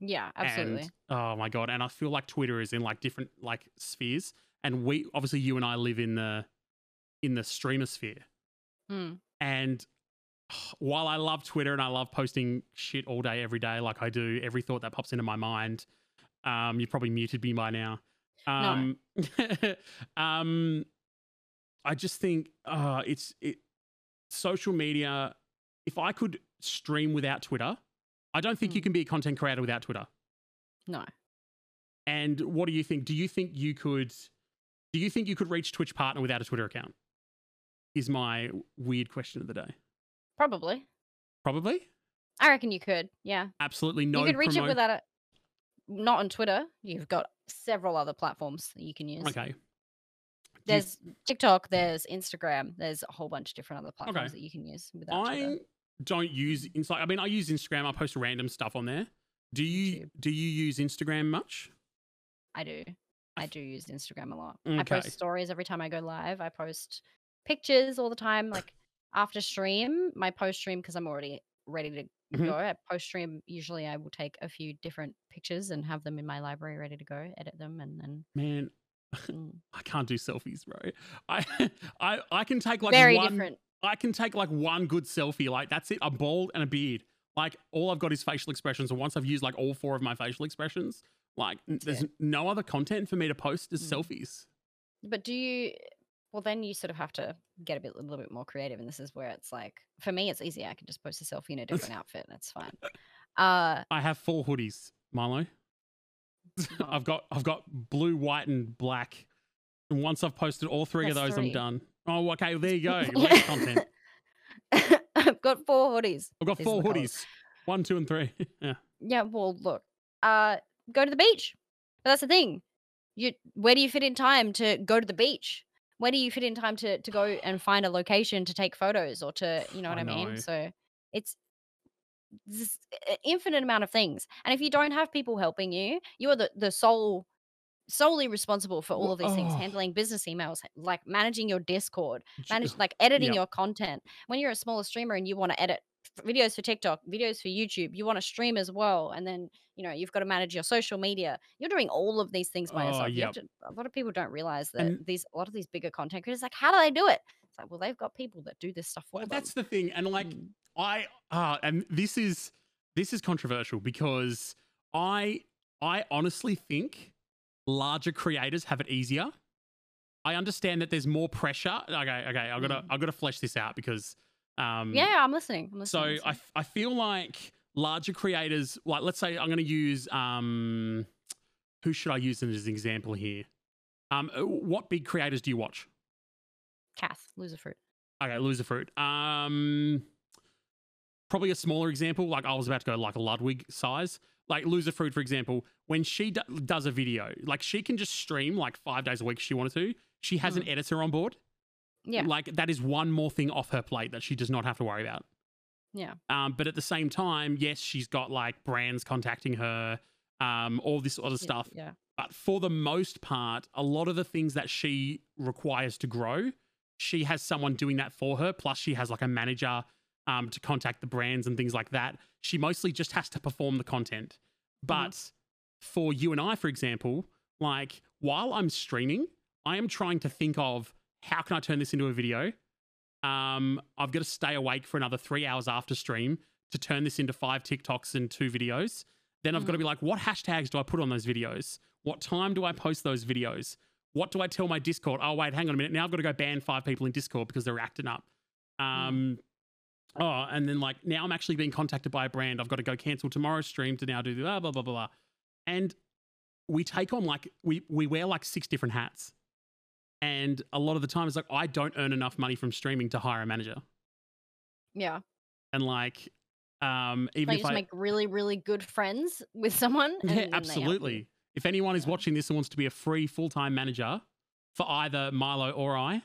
Yeah, absolutely. And, oh my god! And I feel like Twitter is in like different like spheres, and we obviously you and I live in the in the streamer sphere. Mm. And while I love Twitter and I love posting shit all day, every day, like I do, every thought that pops into my mind, um, you've probably muted me by now. Um, um, I just think uh, it's it social media. If I could stream without Twitter, I don't think you Mm. can be a content creator without Twitter. No. And what do you think? Do you think you could? Do you think you could reach Twitch partner without a Twitter account? Is my weird question of the day. Probably. Probably. I reckon you could. Yeah. Absolutely no. you could reach promo- it without it. Not on Twitter. You've got several other platforms that you can use. Okay. You- There's TikTok, there's Instagram, there's a whole bunch of different other platforms Okay. that you can use without I Twitter. Don't use Insta. I mean, I use Instagram. I post random stuff on there. Do you? YouTube. Do you use Instagram much? I do. I do use Instagram a lot. I post stories every time I go live. I post pictures all the time. Like after stream, my post stream, because I'm already ready to Mhm. go. At post stream, usually I will take a few different pictures and have them in my library ready to go, edit them, and then Man, mm, I can't do selfies, bro. I I I can take like very one. different. I can take like one good selfie. Like that's it. I'm bald and a beard. Like all I've got is facial expressions. And once I've used like all four of my facial expressions, like there's no other content for me to post as Mm. selfies. But do you? Well, then you sort of have to get a bit, a little bit more creative, and this is where it's like, for me, it's easy. I can just post a selfie in a different outfit, and it's fine. Uh, I have four hoodies, Milo. I've got I've got blue, white, and black. And once I've posted all three of That's those, I'm done. Oh, okay. Well, there you go. Content. I've got four hoodies. I've got These four hoodies. One, two, and three. yeah. Yeah, well, look, uh, go to the beach. But that's the thing. You, where do you fit in time to go to the beach? Where do you fit in time to to go and find a location to take photos or to, you know what I I, mean? know. So it's this infinite amount of things. And if you don't have people helping you, you are the the sole solely responsible for all of these things, oh. handling business emails, like managing your Discord, manage like editing Yep. your content. When you're a smaller streamer and you want to edit videos for TikTok, videos for YouTube. You want to stream as well, and then you know you've got to manage your social media. You're doing all of these things by Oh, yourself. You yep. to, a lot of people don't realize that And these a lot of these bigger content creators like how do they do it? It's like well they've got people that do this stuff for well, them. that's the thing. And like Mm. I uh and this is this is controversial because I I honestly think larger creators have it easier. I understand that there's more pressure. Okay, okay, I've got to Mm. I've got to flesh this out because um Yeah, I'm listening. I'm so listening. I'm I, f- I feel like larger creators like let's say I'm going to use um who should I use as an example here? Um uh, what big creators do you watch? Kath, Loserfruit. Okay, Loserfruit. Um, probably a smaller example. Like I was about to go like a Ludwig size. Like Loserfruit, for example, when she d- does a video, like she can just stream like five days a week if she wanted to. She has an editor on board. Yeah. Like that is one more thing off her plate that she does not have to worry about. Yeah. Um, but at the same time, yes, she's got like brands contacting her, um, all this other Yeah, stuff. Yeah. But for the most part, a lot of the things that she requires to grow, she has someone doing that for her. Plus, she has like a manager um, to contact the brands and things like that. She mostly just has to perform the content. But for you and I, for example, like while I'm streaming, I am trying to think of how can I turn this into a video. Um, I've got to stay awake for another three hours after stream to turn this into five TikToks and two videos. Then I've got to be like, what hashtags do I put on those videos? What time do I post those videos? What do I tell my Discord? Oh, wait, hang on a minute. Now I've got to go ban five people in Discord because they're acting up. Um, Oh, and then like now I'm actually being contacted by a brand. I've got to go cancel tomorrow's stream to now do the blah, blah, blah, blah, blah. And we take on like, we, we wear like six different hats. And a lot of the time it's like, I don't earn enough money from streaming to hire a manager. Yeah. And like, um, even Like if just I, make really, really good friends with someone. And Yeah, then they help you. absolutely. If anyone is watching this and wants to be a free full time manager for either Milo or I,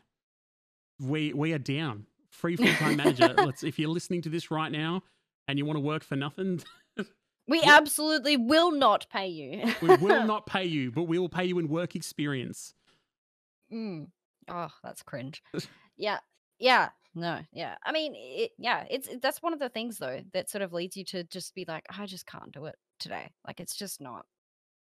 we we are down. Free full time manager. Let's if you're listening to this right now and you want to work for nothing, We absolutely will not pay you. we will not pay you, but we will pay you in work experience. Mm. Oh, that's cringe. Yeah. Yeah. No. Yeah. I mean, it, yeah, it's it- that's one of the things though that sort of leads you to just be like, I just can't do it today. Like it's just not,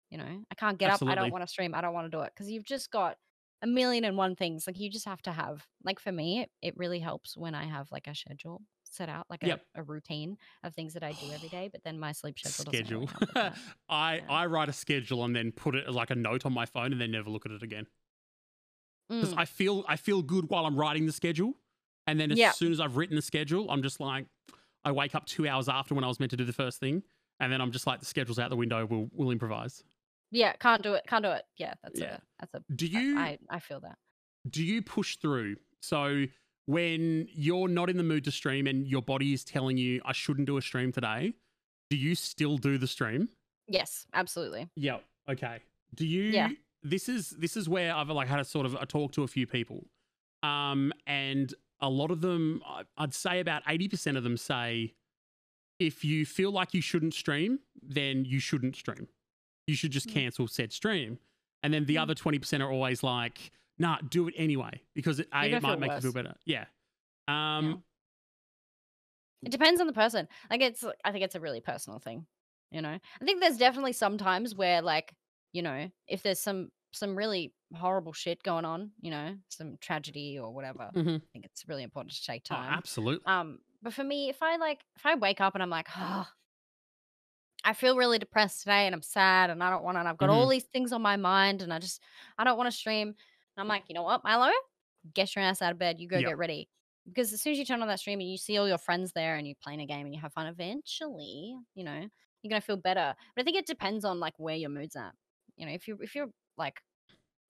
you know, I can't get up. I don't want to stream. I don't want to do it because you've just got a million and one things. Like you just have to have. Like for me, it, it really helps when I have like a schedule set out, like Yep. a, a routine of things that I do every day. But then my sleep schedule doesn't Schedule. really help with that. I Yeah. I write a schedule and then put it like a note on my phone and then never look at it again. Because Mm. I feel I feel good while I'm writing the schedule, and then as Yeah. soon as I've written the schedule, I'm just like, I wake up two hours after when I was meant to do the first thing, and then I'm just like, the schedule's out the window. We'll we'll improvise. Yeah, can't do it. Can't do it. Yeah, that's Yeah. a that's a. Do you I I feel that. do you push through? So when you're not in the mood to stream and your body is telling you I shouldn't do a stream today, do you still do the stream? Yes, absolutely. Yeah. Okay. Do you? Yeah. This is this is where I've like had a sort of a talk to a few people, um, and a lot of them, I'd say about eighty percent of them say, if you feel like you shouldn't stream, then you shouldn't stream. You should just Mm. cancel said stream. And then the Mm. other twenty percent are always like, nah, do it anyway because it, a it might make you feel better. Yeah. Um. It depends on the person. Like it's I think it's a really personal thing, you know. I think there's definitely some times where like, you know, if there's some some really horrible shit going on, you know, some tragedy or whatever, mhm. I think it's really important to take Oh, time. absolutely. Um, but for me, if I like, if I wake up and I'm like, oh, I feel really depressed today and I'm sad and I don't want to, and I've got all mm-hmm. these things on my mind and I just, I don't want to stream. And I'm like, you know what, Milo, get your ass out of bed. You go Yep. get ready. Because as soon as you turn on that stream and you see all your friends there and you're playing a game and you have fun, eventually, you know, you're gonna feel better. But I think it depends on like where your mood's at. You know, if you if you're like,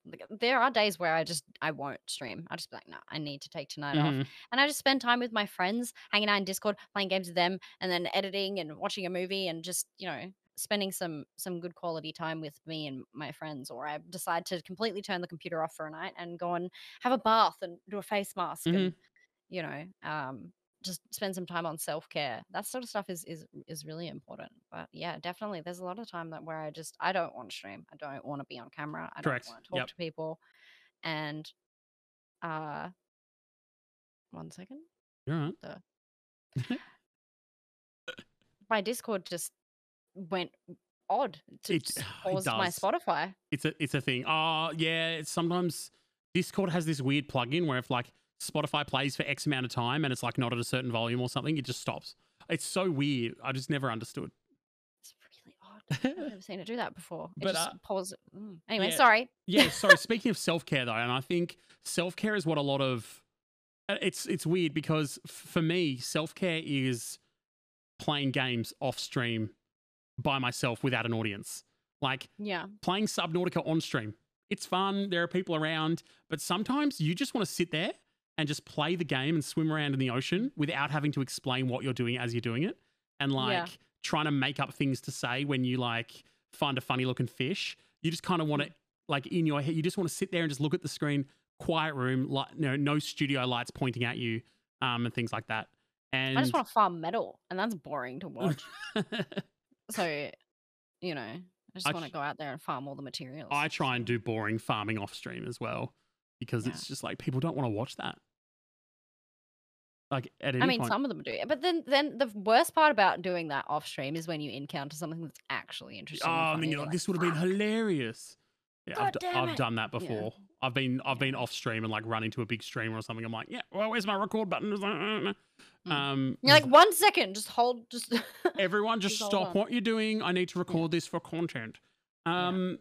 like there are days where I just I won't stream. I just be like, no, I need to take tonight off Mhm. and I just spend time with my friends, hanging out in Discord, playing games with them, and then editing and watching a movie, and just you know spending some some good quality time with me and my friends. Or I decide to completely turn the computer off for a night and go and have a bath and do a face mask, and you know, um, just spend some time on self care. That sort of stuff is is is really important. But yeah, definitely, there's a lot of time that where I just I don't want to stream. I don't want to be on camera. I Correct. don't want to talk Yep. to people, and uh. One second. You're right. my Discord just went odd. To It- just it my. Spotify. It's a it's a thing. Oh yeah, it's sometimes Discord has this weird plugin where if like Spotify plays for X amount of time and it's like not at a certain volume or something, it just stops. It's so weird. I just never understood. It's really odd. I've never seen it do that before. It But, just uh, paused. Mm. Anyway, yeah. sorry. Yeah, sorry. speaking of self care though, and I think self care is what a lot of uh, it's it's weird because for me, self care is playing games off stream by myself without an audience. Like Yeah. playing Subnautica on stream. It's fun. There are people around, but sometimes you just want to sit there and just play the game and swim around in the ocean without having to explain what you're doing as you're doing it, and like Yeah. trying to make up things to say when you like find a funny looking fish. You just kind of want to like in your head. You just want to sit there and just look at the screen, quiet room, like no no studio lights pointing at you, um, and things like that. And I just want to farm metal, and that's boring to watch. so, you know, I just I want to go out there and farm all the materials. I try and do boring farming off stream as well because Yeah. it's just like people don't want to watch that. Like at any I mean, point. some of them do, but then, then the worst part about doing that off stream is when you encounter something that's actually interesting. oh, and I mean, you're like, this would have been hilarious. Yeah, I've, God d- I've it. done that Yeah. before. I've been I've been off stream and like run into a big streamer or something. I'm like, yeah, well, where's my record button? Mm. Um, You're like one second, just hold, just everyone just Just stop what you're doing. I need to record this for content. Yeah. Um,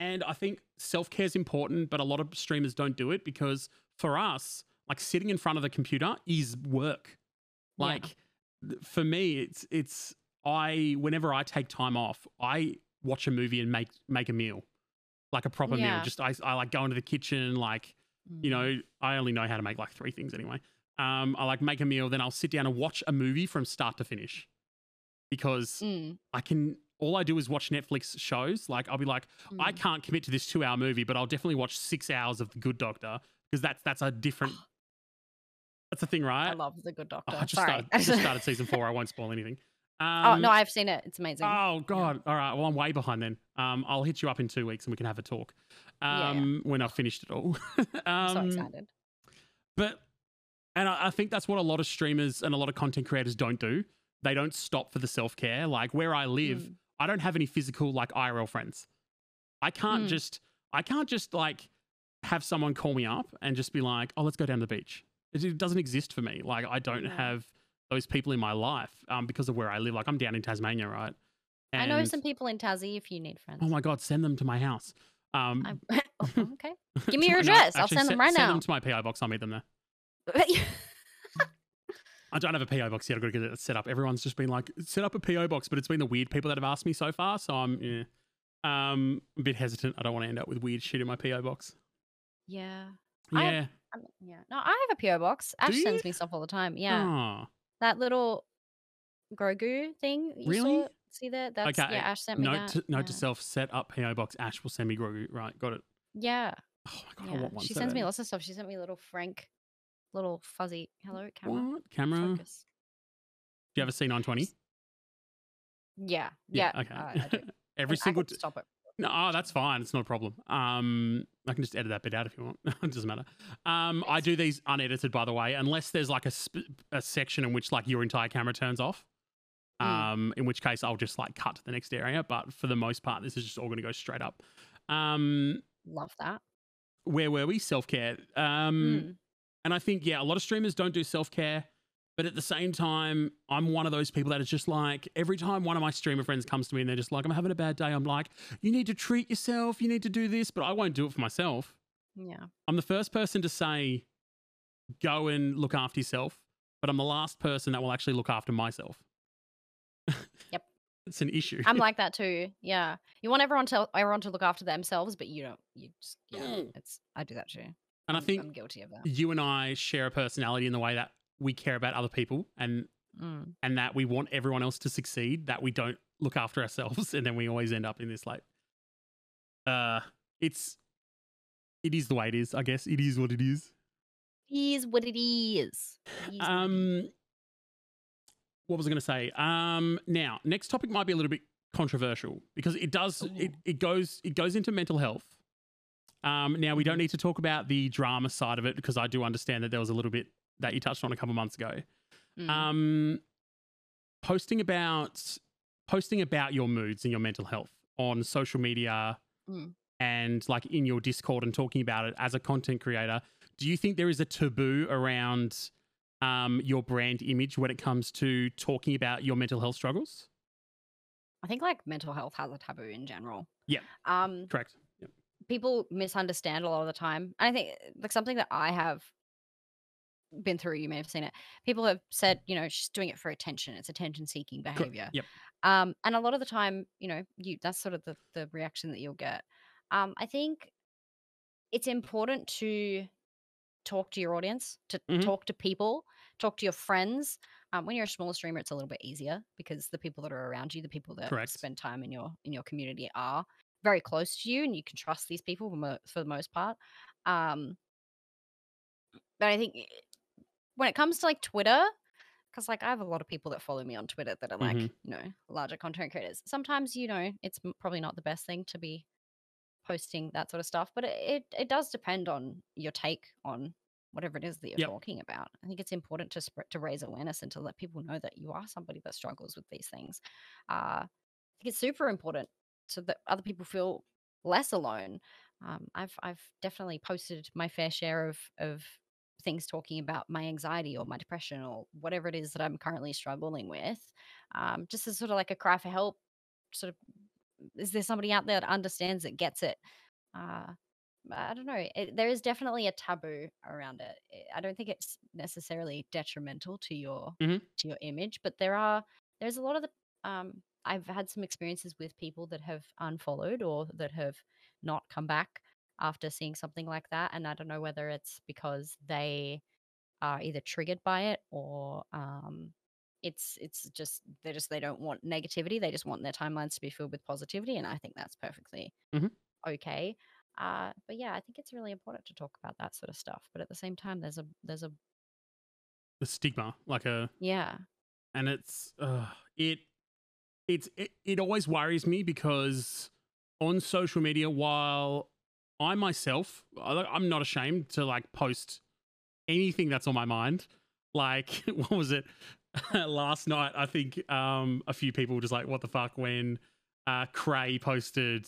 and I think self care is important, but a lot of streamers don't do it because for us, like sitting in front of the computer is work. Like th- for me, it's it's I whenever I take time off, I watch a movie and make make a meal, like a proper meal. Just I I like go into the kitchen, like you know, I only know how to make like three things anyway. Um, I like make a meal, then I'll sit down and watch a movie from start to finish because Mm, I can. All I do is watch Netflix shows. Like I'll be like, I mm. can't commit to this two-hour movie, but I'll definitely watch six hours of The Good Doctor because that's that's a different. That's the thing, right? I love the Good Oh, Doctor. I just Sorry. started, I just started season four. I won't spoil anything. Um, oh no, I've seen it. It's amazing. Oh God! All right. Well, I'm way behind then. Um, I'll hit you up in two weeks and we can have a talk. Yeah, Um, when I've finished it all. I'm so um, excited. but and I, I think that's what a lot of streamers and a lot of content creators don't do. They don't stop for the self care. Like where I live, Mm. I don't have any physical like IRL friends. I can't Mm. just I can't just like have someone call me up and just be like, "Oh, let's go down to the beach." It, it doesn't exist for me. Like I don't Yeah. have those people in my life um, because of where I live. Like I'm down in Tasmania, right? I know some people in Tassie if you need friends. Oh my god, send them to my house. Um, oh, okay. Give me your no, address. I'll send them right Send now. them to my PO box. I'll meet them there. I don't have a PO box yet. I've got to get it set up. Everyone's just been like, set up a PO box, but it's been the weird people that have asked me so far. So I'm yeah, um, a bit hesitant. I don't want to end up with weird shit in my PO box. yeah. Have- Yeah. I mean, yeah. No, I have a PO box. Ash sends me stuff all the time. Yeah. Oh, That little Grogu thing. You Really? Saw, see that? That's Okay, yeah. Ash sent me note that. to, note to self: set up PO box. Ash will send me Grogu. Right, got it. Yeah. Oh my god, I Yeah. want one. She so sends me lots of stuff. She sent me a little Frank, little fuzzy. Hello, camera. What camera? Do Focus. you have a C920? Yeah. Yeah. Okay. uh, Every I single. stop it. No, oh, that's fine. It's not a problem. Um, I can just edit that bit out if you want. it doesn't matter. Um, I do these unedited, by the way, unless there's like a, sp- a section in which like your entire camera turns off. Mm. Um, in which case I'll just like cut to the next area. But for the most part, this is just all going to go straight up. Um, Love that. where were we? Self care. Um, Mm. And I think yeah, a lot of streamers don't do self care. But at the same time, I'm one of those people that is just like every time one of my streamer friends comes to me and they're just like, I'm having a bad day. I'm like, you need to treat yourself. You need to do this, but I won't do it for myself. Yeah. I'm the first person to say, go and look after yourself, but I'm the last person that will actually look after myself. Yep. It's an issue. I'm like that too. Yeah. You want everyone to everyone to look after themselves, but you don't. You just yeah. Mm. It's I do that too. And I think I'm guilty of that. you and I share a personality in the way that we care about other people and Mm. and that we want everyone else to succeed, that we don't look after ourselves, and then we always end up in this like, uh, it's, it is the way it is. I guess it is what it is. Is what it is. It is what it is. Um, what was I going to say? Um, now next topic might be a little bit controversial because it does it, it goes it goes into mental health. Um, now we don't need to talk about the drama side of it because I do understand that there was a little bit that you touched on a couple months ago. Mm. Um, posting about posting about your moods and your mental health on social media Mm. and like in your Discord and talking about it as a content creator, do you think there is a taboo around um, your brand image when it comes to talking about your mental health struggles? I think like mental health has a taboo in general. Yeah. Um, Correct. People misunderstand a lot of the time. And I think like something that I have been through, you may have seen it. People have said, you know, she's doing it for attention. It's attention seeking behavior. Yep. Um, and a lot of the time, you know, you that's sort of the the reaction that you'll get. Um, I think it's important to talk to your audience, to Mhm. talk to people, talk to your friends. Um, when you're a smaller streamer, it's a little bit easier because the people that are around you, the people that Correct. spend time in your in your community, are very close to you, and you can trust these people for, mo- for the most part. Um, but I think when it comes to like Twitter, because like I have a lot of people that follow me on Twitter that are like Mhm. you know larger content creators. Sometimes you know it's probably not the best thing to be posting that sort of stuff, but it it, it does depend on your take on whatever it is that you're Yep. talking about. I think it's important to spread to raise awareness and to let people know that you are somebody that struggles with these things. Uh, I think it's super important so that other people feel less alone. Um, I've I've definitely posted my fair share of of things talking about my anxiety or my depression or whatever it is that I'm currently struggling with, um, just as sort of like a cry for help. Sort of, is there somebody out there that understands it, gets it? Uh, I don't know. It, there is definitely a taboo around it. I- don't think it's necessarily detrimental to your Mhm. to your image, but there are there's a lot of the um, I've had some experiences with people that have unfollowed or that have not come back after seeing something like that, and I don't know whether it's because they are either triggered by it or um, it's it's just they just they don't want negativity. They just want their timelines to be filled with positivity, and I think that's perfectly Mhm. okay. Uh, but yeah, I think it's really important to talk about that sort of stuff. But at the same time, there's a there's a The stigma, like a, yeah and it's uh, it, it's it, it always worries me because on social media, while I myself, I'm not ashamed to like post anything that's on my mind. Like, what was it last night? I think um, a few people were just like, "What the fuck?" When uh, Cray posted,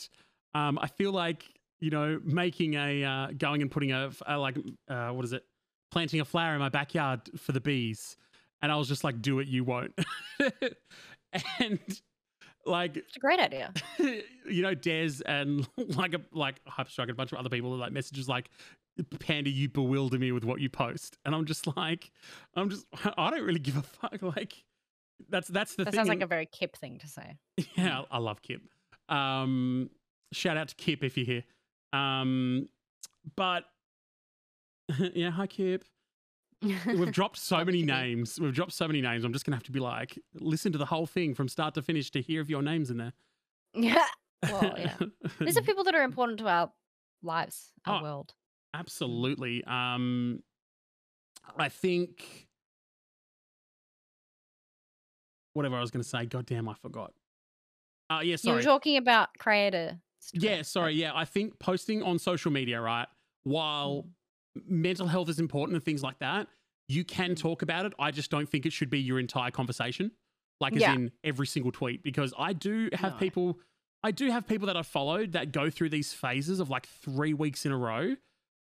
um, I feel like you know making a uh, going and putting a, a like uh, what is it? Planting a flower in my backyard for the bees, and I was just like, "Do it, you won't." and like it's a great idea. you know, Des and like a like Hyperstrike and a bunch of other people are like messages like, "Panda, you bewilder me with what you post," and I'm just like, I'm just, I don't really give a fuck. Like, that's that's the That thing. sounds like a very Kip thing to say. yeah, I love Kip. Um, shout out to Kip if you're here. Um, but yeah, hi Kip. We've dropped so many names. We've dropped so many names. I'm just gonna have to be like, listen to the whole thing from start to finish to hear if your names in there. yeah. Well, yeah. These are people that are important to our lives, our Oh, world. Absolutely. Um, I think whatever I was going to say. God damn, I forgot. Uh, yeah, sorry. You were talking about creator. yeah, sorry. Yeah, I think posting on social media, right? While mental health is important and things like that, you can Mm. talk about it. I just don't think it should be your entire conversation, like as Yeah. in every single tweet, because I do have No. people. I do have people that I've followed that go through these phases of like three weeks in a row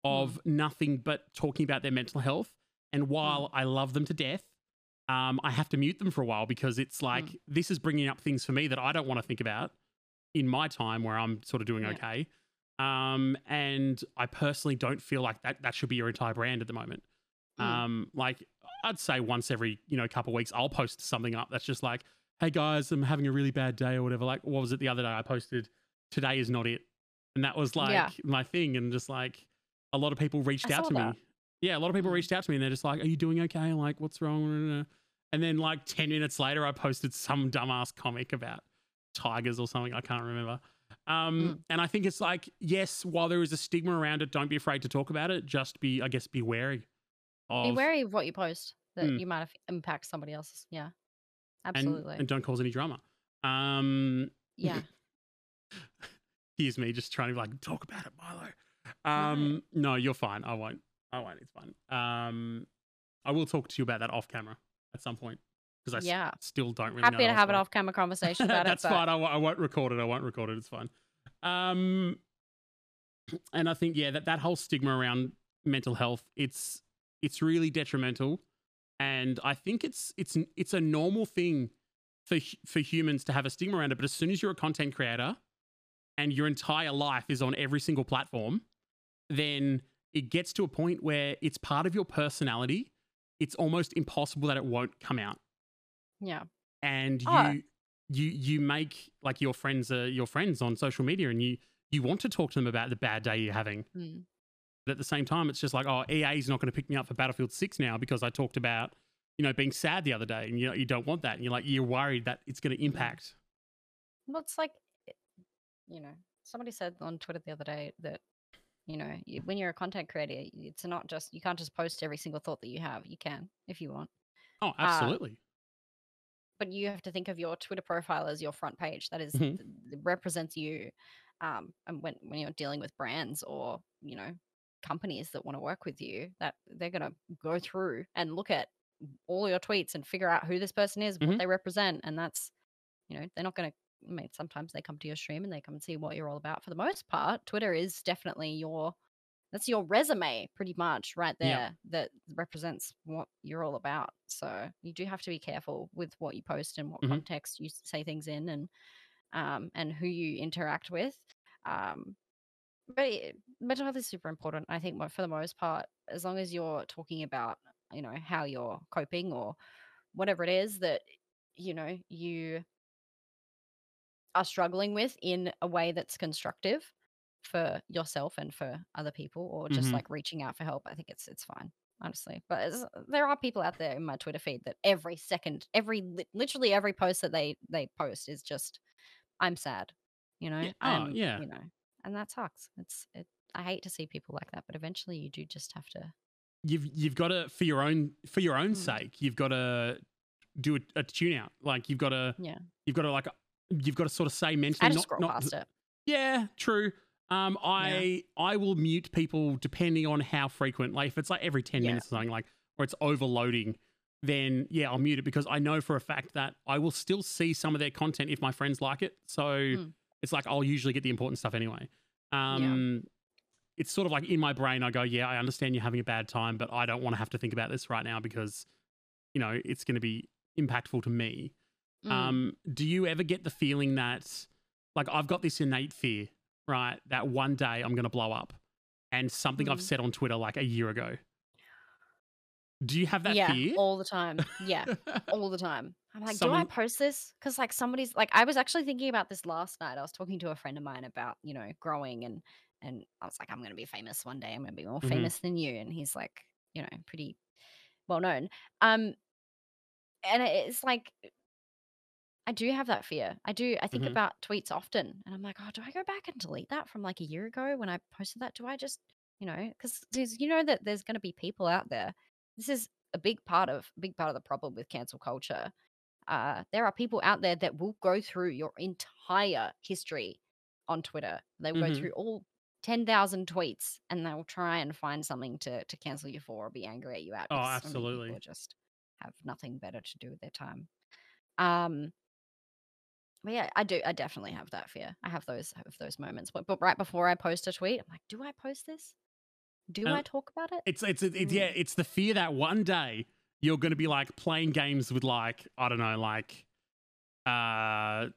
of nothing but talking about their mental health. And while I love them to death, um, I have to mute them for a while because it's like this is bringing up things for me that I don't want to think about in my time where I'm sort of doing Yeah. okay. Um, and I personally don't feel like that that should be your entire brand at the moment. Mm. Um, like I'd say once every you know couple of weeks I'll post something up that's just like, hey guys, I'm having a really bad day or whatever. Like what was it the other day? I posted today is not it, and that was like Yeah. my thing. And just like a lot of people reached I out to that. me. Yeah, a lot of people Mm. reached out to me and they're just like, "Are you doing okay?" I'm like, "What's wrong?" And then like ten minutes later, I posted some dumbass comic about tigers or something. I can't remember. Um, Mm. And I think it's like, yes, while there is a stigma around it, don't be afraid to talk about it. Just be, I guess, be wary of Be wary of what you post that Mm. you might have impact somebody else's. Yeah. and, Absolutely. and don't cause any drama. Um, yeah. here's me just trying to like talk about it, Milo. Um, no, you're fine. I won't. I won't. It's fine. Um, I will talk to you about that off camera at some point. Because I s- Yeah. still don't really Happy to have an off camera conversation about That's it. That's fine. I, won't record it. I won't record it. It's fine. Um, and I think yeah, that that whole stigma around mental health, it's it's really detrimental, and I think it's it's it's a normal thing for for humans to have a stigma around it. But as soon as you're a content creator, and your entire life is on every single platform, then it gets to a point where it's part of your personality. It's almost impossible that it won't come out Yeah. and you Oh. you you make like your friends are your friends on social media and you you want to talk to them about the bad day you're having Mm. but at the same time it's just like oh EA's not going to pick me up for Battlefield 6 now because I talked about you know being sad the other day and you know you don't want that and you're like you're worried that it's going to hmm. impact Well, it's like, eh, you know, somebody said on Twitter the other day that, you know, you, when you're a content creator, it's not just, you can't just post every single thought that you have. You can if you want. oh uh, absolutely but you have to think of your Twitter profile as your front page. That is, Mhm. th- represents you. Um, and when when you're dealing with brands or you know companies that want to work with you, that they're gonna go through and look at all your tweets and figure out who this person is, Mhm. what they represent, and that's you know they're not gonna. I mean, sometimes they come to your stream and they come and see what you're all about. For the most part, Twitter is definitely your that's your resume pretty much right there Yeah. that represents what you're all about so you do have to be careful with what you post and what Mhm. context you say things in and um and who you interact with um but mental health is super important i think for the most part as long as you're talking about you know how you're coping or whatever it is that you know you are struggling with in a way that's constructive for yourself and for other people or just Mhm. like reaching out for help i think it's it's fine honestly but there are people out there in my twitter feed that every second every literally every post that they they post is just i'm sad you know Yeah. Oh, yeah. you know and that sucks it's it i hate to see people like that but eventually you do just have to you've you've got to for your own for your own Mm. sake you've got to do a, a tune out like you've got to yeah you've got to like you've got to sort of say mentally i just not, scroll not past it Yeah, true. Um, I I will mute people depending on how frequent. Like if it's like every ten Yeah. minutes or something, like or it's overloading, then yeah, I'll mute it because I know for a fact that I will still see some of their content if my friends like it. So Mm. it's like I'll usually get the important stuff anyway. Um, it's sort of like in my brain, I go, yeah, I understand you're having a bad time, but I don't want to have to think about this right now because you know it's going to be impactful to me. Mm. Um, do you ever get the feeling that, like, I've got this innate fear, right, that one day I'm going to blow up and something I've Mhm. said on Twitter like a year ago? Do you have that yeah fear? all the time yeah all the time. I'm like, do I post this? Because like somebody's like, I was actually thinking about this last night. I was talking to a friend of mine about you know growing and and I was like, I'm gonna be famous one day. I'm gonna be more Mhm. famous than you. And he's like, you know, pretty well known. Um, and it's like. I do have that fear. I do. I think Mhm. about tweets often, and I'm like, oh, do I go back and delete that from like a year ago when I posted that? Do I just, you know, because you know that there's going to be people out there. This is a big part of big part of the problem with cancel culture. Uh, there are people out there that will go through your entire history on Twitter. They will Mhm. go through all ten thousand tweets, and they will try and find something to to cancel you for or be angry at you at. Oh, because so people absolutely. just have nothing better to do with their time. Um, but yeah, I do. I definitely have that fear. I have those have those moments. But, but right before I post a tweet, I'm like, do I post this? Do I talk about it? It's it's it's yeah, Mm. it's the fear that one day you're going to be like playing games with like I don't know, like uh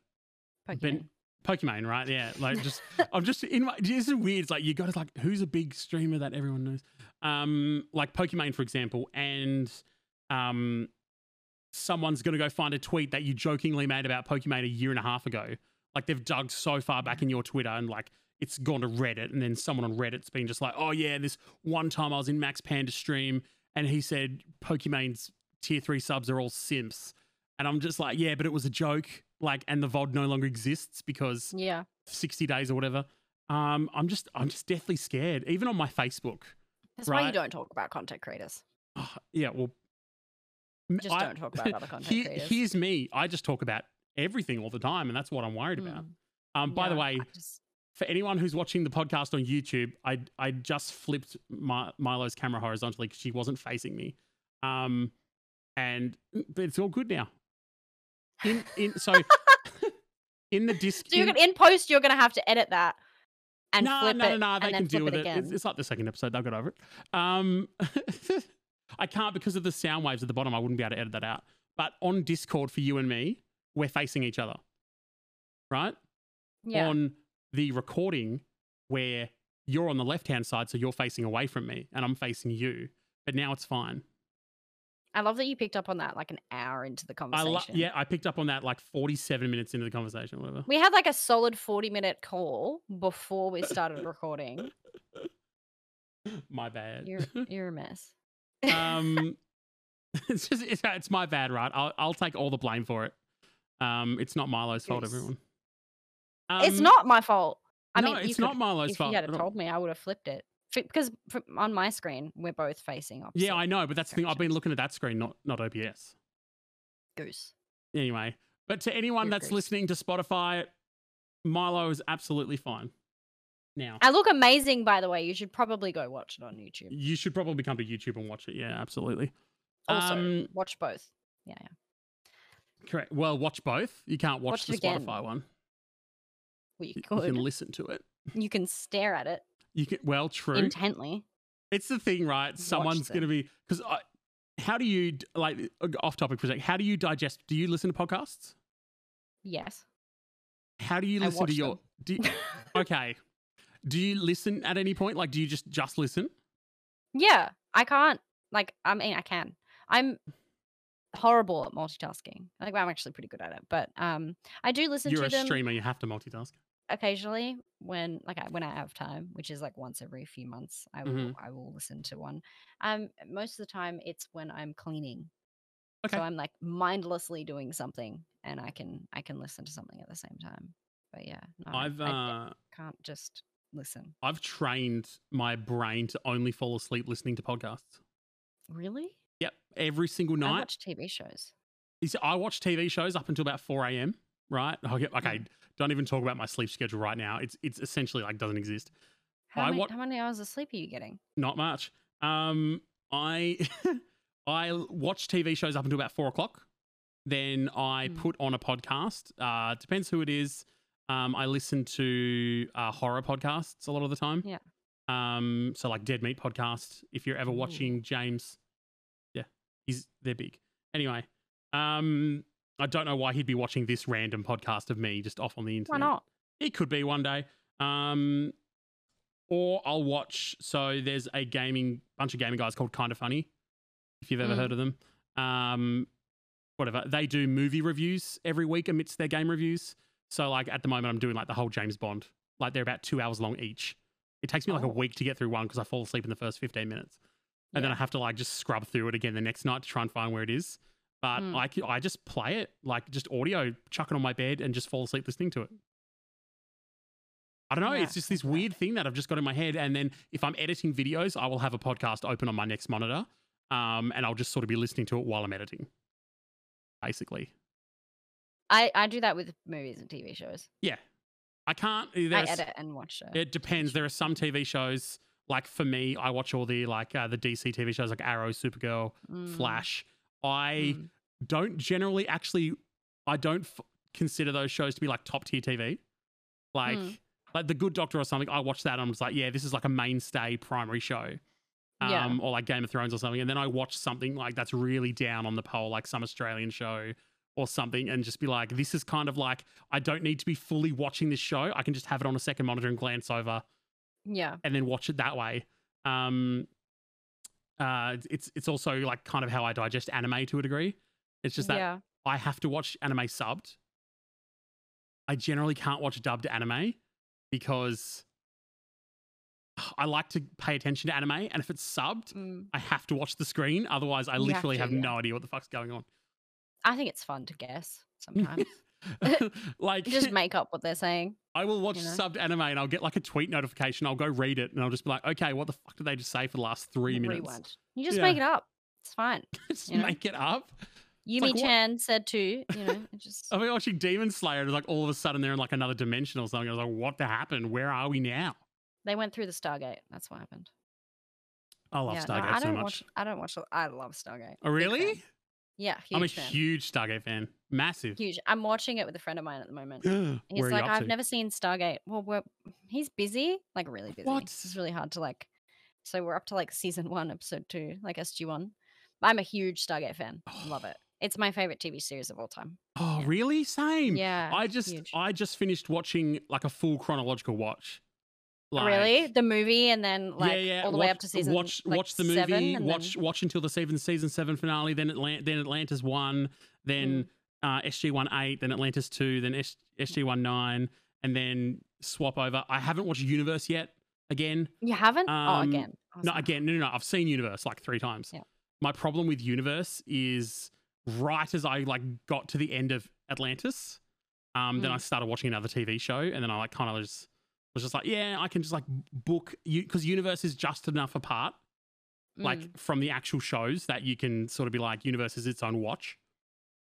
Pokimane. Ben- Pokimane, right? Yeah, like just I'm just in my. This is weird. It's like you got to like who's a big streamer that everyone knows, um, like Pokimane for example, and um, someone's gonna go find a tweet that you jokingly made about Pokimane a year and a half ago. Like they've dug so far back in your Twitter and like it's gone to Reddit, and then someone on Reddit's been just like, oh yeah, this one time I was in Max Panda stream and he said Pokimane's tier three subs are all simps. And I'm just like, yeah, but it was a joke. Like, and the VOD no longer exists because yeah. 60 days or whatever. Um, I'm just, I'm just deathly scared. Even on my Facebook. That's why you don't talk about content creators. Oh, yeah, well, Just I- don't talk about other content here- creators. Here's me. I just talk about everything all the time, and that's what I'm worried about. Mm, Um, by the way, just- for anyone who's watching the podcast on YouTube, I I just flipped my, Milo's camera horizontally because she wasn't facing me. Um, and but it's all good now. in in so in the disc. So you're in- gonna in post, you're gonna have to edit that and no, flip no, it, no, no. They and then can deal with it it. It's, it's like the second episode. They'll get over it. Um, I can't because of the sound waves at the bottom. I wouldn't be able to edit that out. But on Discord for you and me, we're facing each other, right? yeah. On the recording, where you're on the left hand side, so you're facing away from me, and I'm facing you. But now it's fine. I love that you picked up on that like an hour into the conversation. I lo- yeah, I picked up on that like 47 minutes into the conversation, whatever. We had like a solid 40 minute call before we started recording. My bad. You're you're a mess. Um, it's just it's, it's my bad, right? I'll I'll take all the blame for it. Um, it's not Milo's fault, Goose. everyone. it's Um, not my fault. I no, mean, it's could- not Milo's if fault. you had told me, I would have flipped it. Because on my screen, we're both facing opposite. Yeah, I know, but that's the thing. I've been looking at that screen, not not OBS. Goose. Anyway, but to anyone You're that's goose. listening to Spotify, Milo is absolutely fine. Now, I look amazing, by the way. You should probably go watch it on YouTube. you should probably come to YouTube and watch it. Yeah, absolutely. Also, Um, watch both. Yeah, yeah. Correct. Well, watch both. You can't watch, Watch the. Spotify one. Well, you You, could. you can listen to it. You can stare at it You can. Well, true. intently. It's the thing, right? Someone's going to be because how do you like uh, off topic for a sec? How do you digest? Do you listen to podcasts? Yes. How do you listen to your? you- okay. Do you listen at any point? Like, do you just just listen? yeah, I can't. Like, I mean, I can. I'm horrible at multitasking. Like, I'm actually pretty good at it, but um, I do listen You're to a them streamer. You have to multitask. occasionally when, like, I, when I have time, which is like once every few months. I will, Mhm. I will listen to one. Um, most of the time, it's when I'm cleaning. Okay. So I'm like mindlessly doing something, and I can, I can listen to something at the same time. But yeah, no, I've I uh, can't just listen. I've trained my brain to only fall asleep listening to podcasts. Really? Yep, every single night. I watch TV shows. You see, I watch TV shows up until about four a.m. Right? Okay, okay. Mm. Don't even talk about my sleep schedule right now. It's it's essentially like doesn't exist. How, I many, wa- how many hours of sleep are you getting? Not much. Um, I I watch TV shows up until about four o'clock. Then I Hmm. put on a podcast. Uh, depends who it is. Um, I listen to uh, horror podcasts a lot of the time. Yeah. Um, so like Dead Meat podcast. If you're ever Ooh. watching James, yeah, he's they're big. Anyway, um, I don't know why he'd be watching this random podcast of me just off on the internet. Why not? It could be one day. Um, or I'll watch. So there's a gaming bunch of gaming guys called Kind of Funny. If you've ever Mm. heard of them, um, whatever they do movie reviews every week amidst their game reviews. So like at the moment, I'm doing like the whole James Bond. Like they're about two hours long each. It takes me like a Oh. week to get through one because I fall asleep in the first 15 minutes, and then I have to like just scrub through it again the next night to try and find where it is. But Mm. I just play it like just audio, chuck it on my bed, and just fall asleep listening to it. I don't know. Yeah, it's just this weird thing that I've just got in my head. And then if I'm editing videos, I will have a podcast open on my next monitor, um, and I'll just sort of be listening to it while I'm editing. Basically, I, I do that with movies and TV shows. yeah. I can't. I There's, edit and watch it. It depends. There are some TV shows like for me, I watch all the like uh, the DC TV shows like Arrow, Supergirl, Mm, Flash. I mm. don't generally actually. I don't f- consider those shows to be like top tier TV. Like Mm. like the Good Doctor or something. I watch that. and I'm just like, yeah, this is like a mainstay primary show. Um, Yeah. or like Game of Thrones or something, and then I watch something like that's really down on the pole, like some Australian show or something, and just be like, this is kind of like I don't need to be fully watching this show. I can just have it on a second monitor and glance over, Yeah. and then watch it that way. Um, uh, it's it's also like kind of how I digest anime to a degree. It's just that yeah. I have to watch anime subbed. I generally can't watch dubbed anime because I like to pay attention to anime, and if it's subbed, Mm. I have to watch the screen. Otherwise, I You have literally to, have, yeah. no idea what the fuck's going on. I think it's fun to guess sometimes. like, Just make up what they're saying. I will watch you know? subbed anime, and I'll get like a tweet notification. I'll go read it, and I'll just be like, okay, what the fuck did they just say for the last three minutes? Rewind. You just Yeah. make it up. It's fine. just you know? make it up. Yumi like, what- Chan said too. You know, just I've been watching Demon Slayer, and it's like all of a sudden they're in like another dimension or something. I was like, what happened? Where are we now? they went through the Stargate. That's what happened. I love yeah, no, Stargate I so don't much. watch. I don't watch. I love Stargate. Oh, really? Yeah, huge I'm a fan. huge Stargate fan. massive. Huge. I'm watching it with a friend of mine at the moment. He's like, I've to? never seen Stargate. Well, we're, he's busy, like really busy. What? It's really hard to like. So we're up to like season one, episode two, like SG one. I'm a huge Stargate fan. Love it. It's my favorite TV series of all time. Oh, Yeah. really? Same. Yeah. I just huge. I just finished watching like a full chronological watch. Really the movie, and then like yeah, yeah. all the watch, way up to season. Watch like, watch the movie. Watch then- watch until the season season seven finale. Then Atlant then Atlantis one. Then Mm. uh, SG one eight. Then Atlantis two. Then S- SG one nine. And then swap over. I haven't watched Universe yet. Again, You haven't? oh, Um, again. I was no, again, no, no, no. I've seen Universe like three times. Yeah. My problem with Universe is right as I like got to the end of Atlantis, um, then Mm. I started watching another TV show, and then I like kind of just was just like, yeah, I can just like book you because Universe is just enough apart, like mm. from the actual shows that you can sort of be like, Universe is its own watch.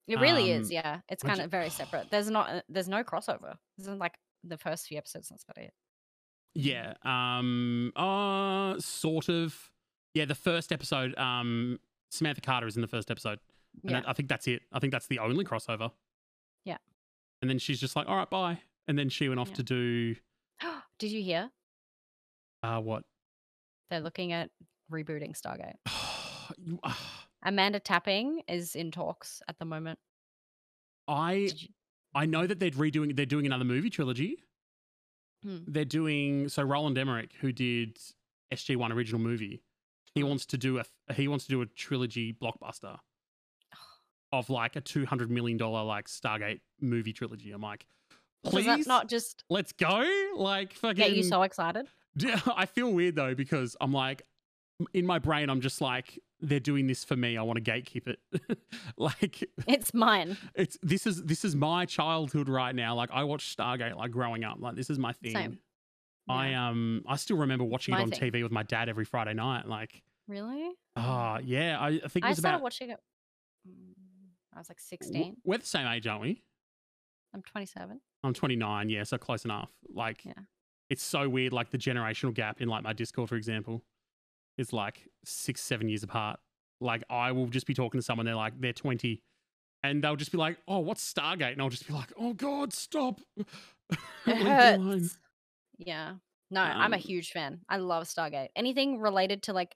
It really um, is. Yeah, it's kind of very separate. There's not. uh, There's no crossover. This is like the first few episodes. That's about it. Yeah. Um. Uh. Sort of. Yeah. The first episode. Um. Samantha Carter is in the first episode. And Yeah. I, I think that's it. I think that's the only crossover. Yeah. And then she's just like, all right, bye. And then she went off Yeah. to do Did you hear? uh what? They're looking at rebooting Stargate. You- Amanda Tapping is in talks at the moment. I you- I know that they're redoing they're doing another movie trilogy. Hmm. They're doing so Roland Emmerich, who did SG One original movie, he Oh. wants to do a he wants to do a trilogy blockbuster of like a two hundred million dollar like Stargate movie trilogy. I'm like, Please, that not just let's go. Like fucking. get you so excited? Yeah, I feel weird though because I'm like, in my brain, I'm just like, they're doing this for me. I want to gatekeep it. like It's mine. it's this is this is my childhood right now. Like I watched Stargate like growing up. Like this is my thing. Same. I Yeah. um I still remember watching it on thing. TV with my dad every Friday night. Like Really? ah yeah, I, I think it I was started about. watching it. mm, I was like 16. We're the same age, aren't we? I'm 27. I'm 29. Yeah, so close enough. Like Yeah. it's so weird. Like the generational gap in like my Discord, for example, is like six seven years apart. Like I will just be talking to someone. They're like they're 20. And they'll just be like, "Oh, what's Stargate?" And I'll just be like, "Oh God, stop!" It Leave me alone." hurts. Yeah. No, I'm a Um, huge fan. I love Stargate. Anything related to like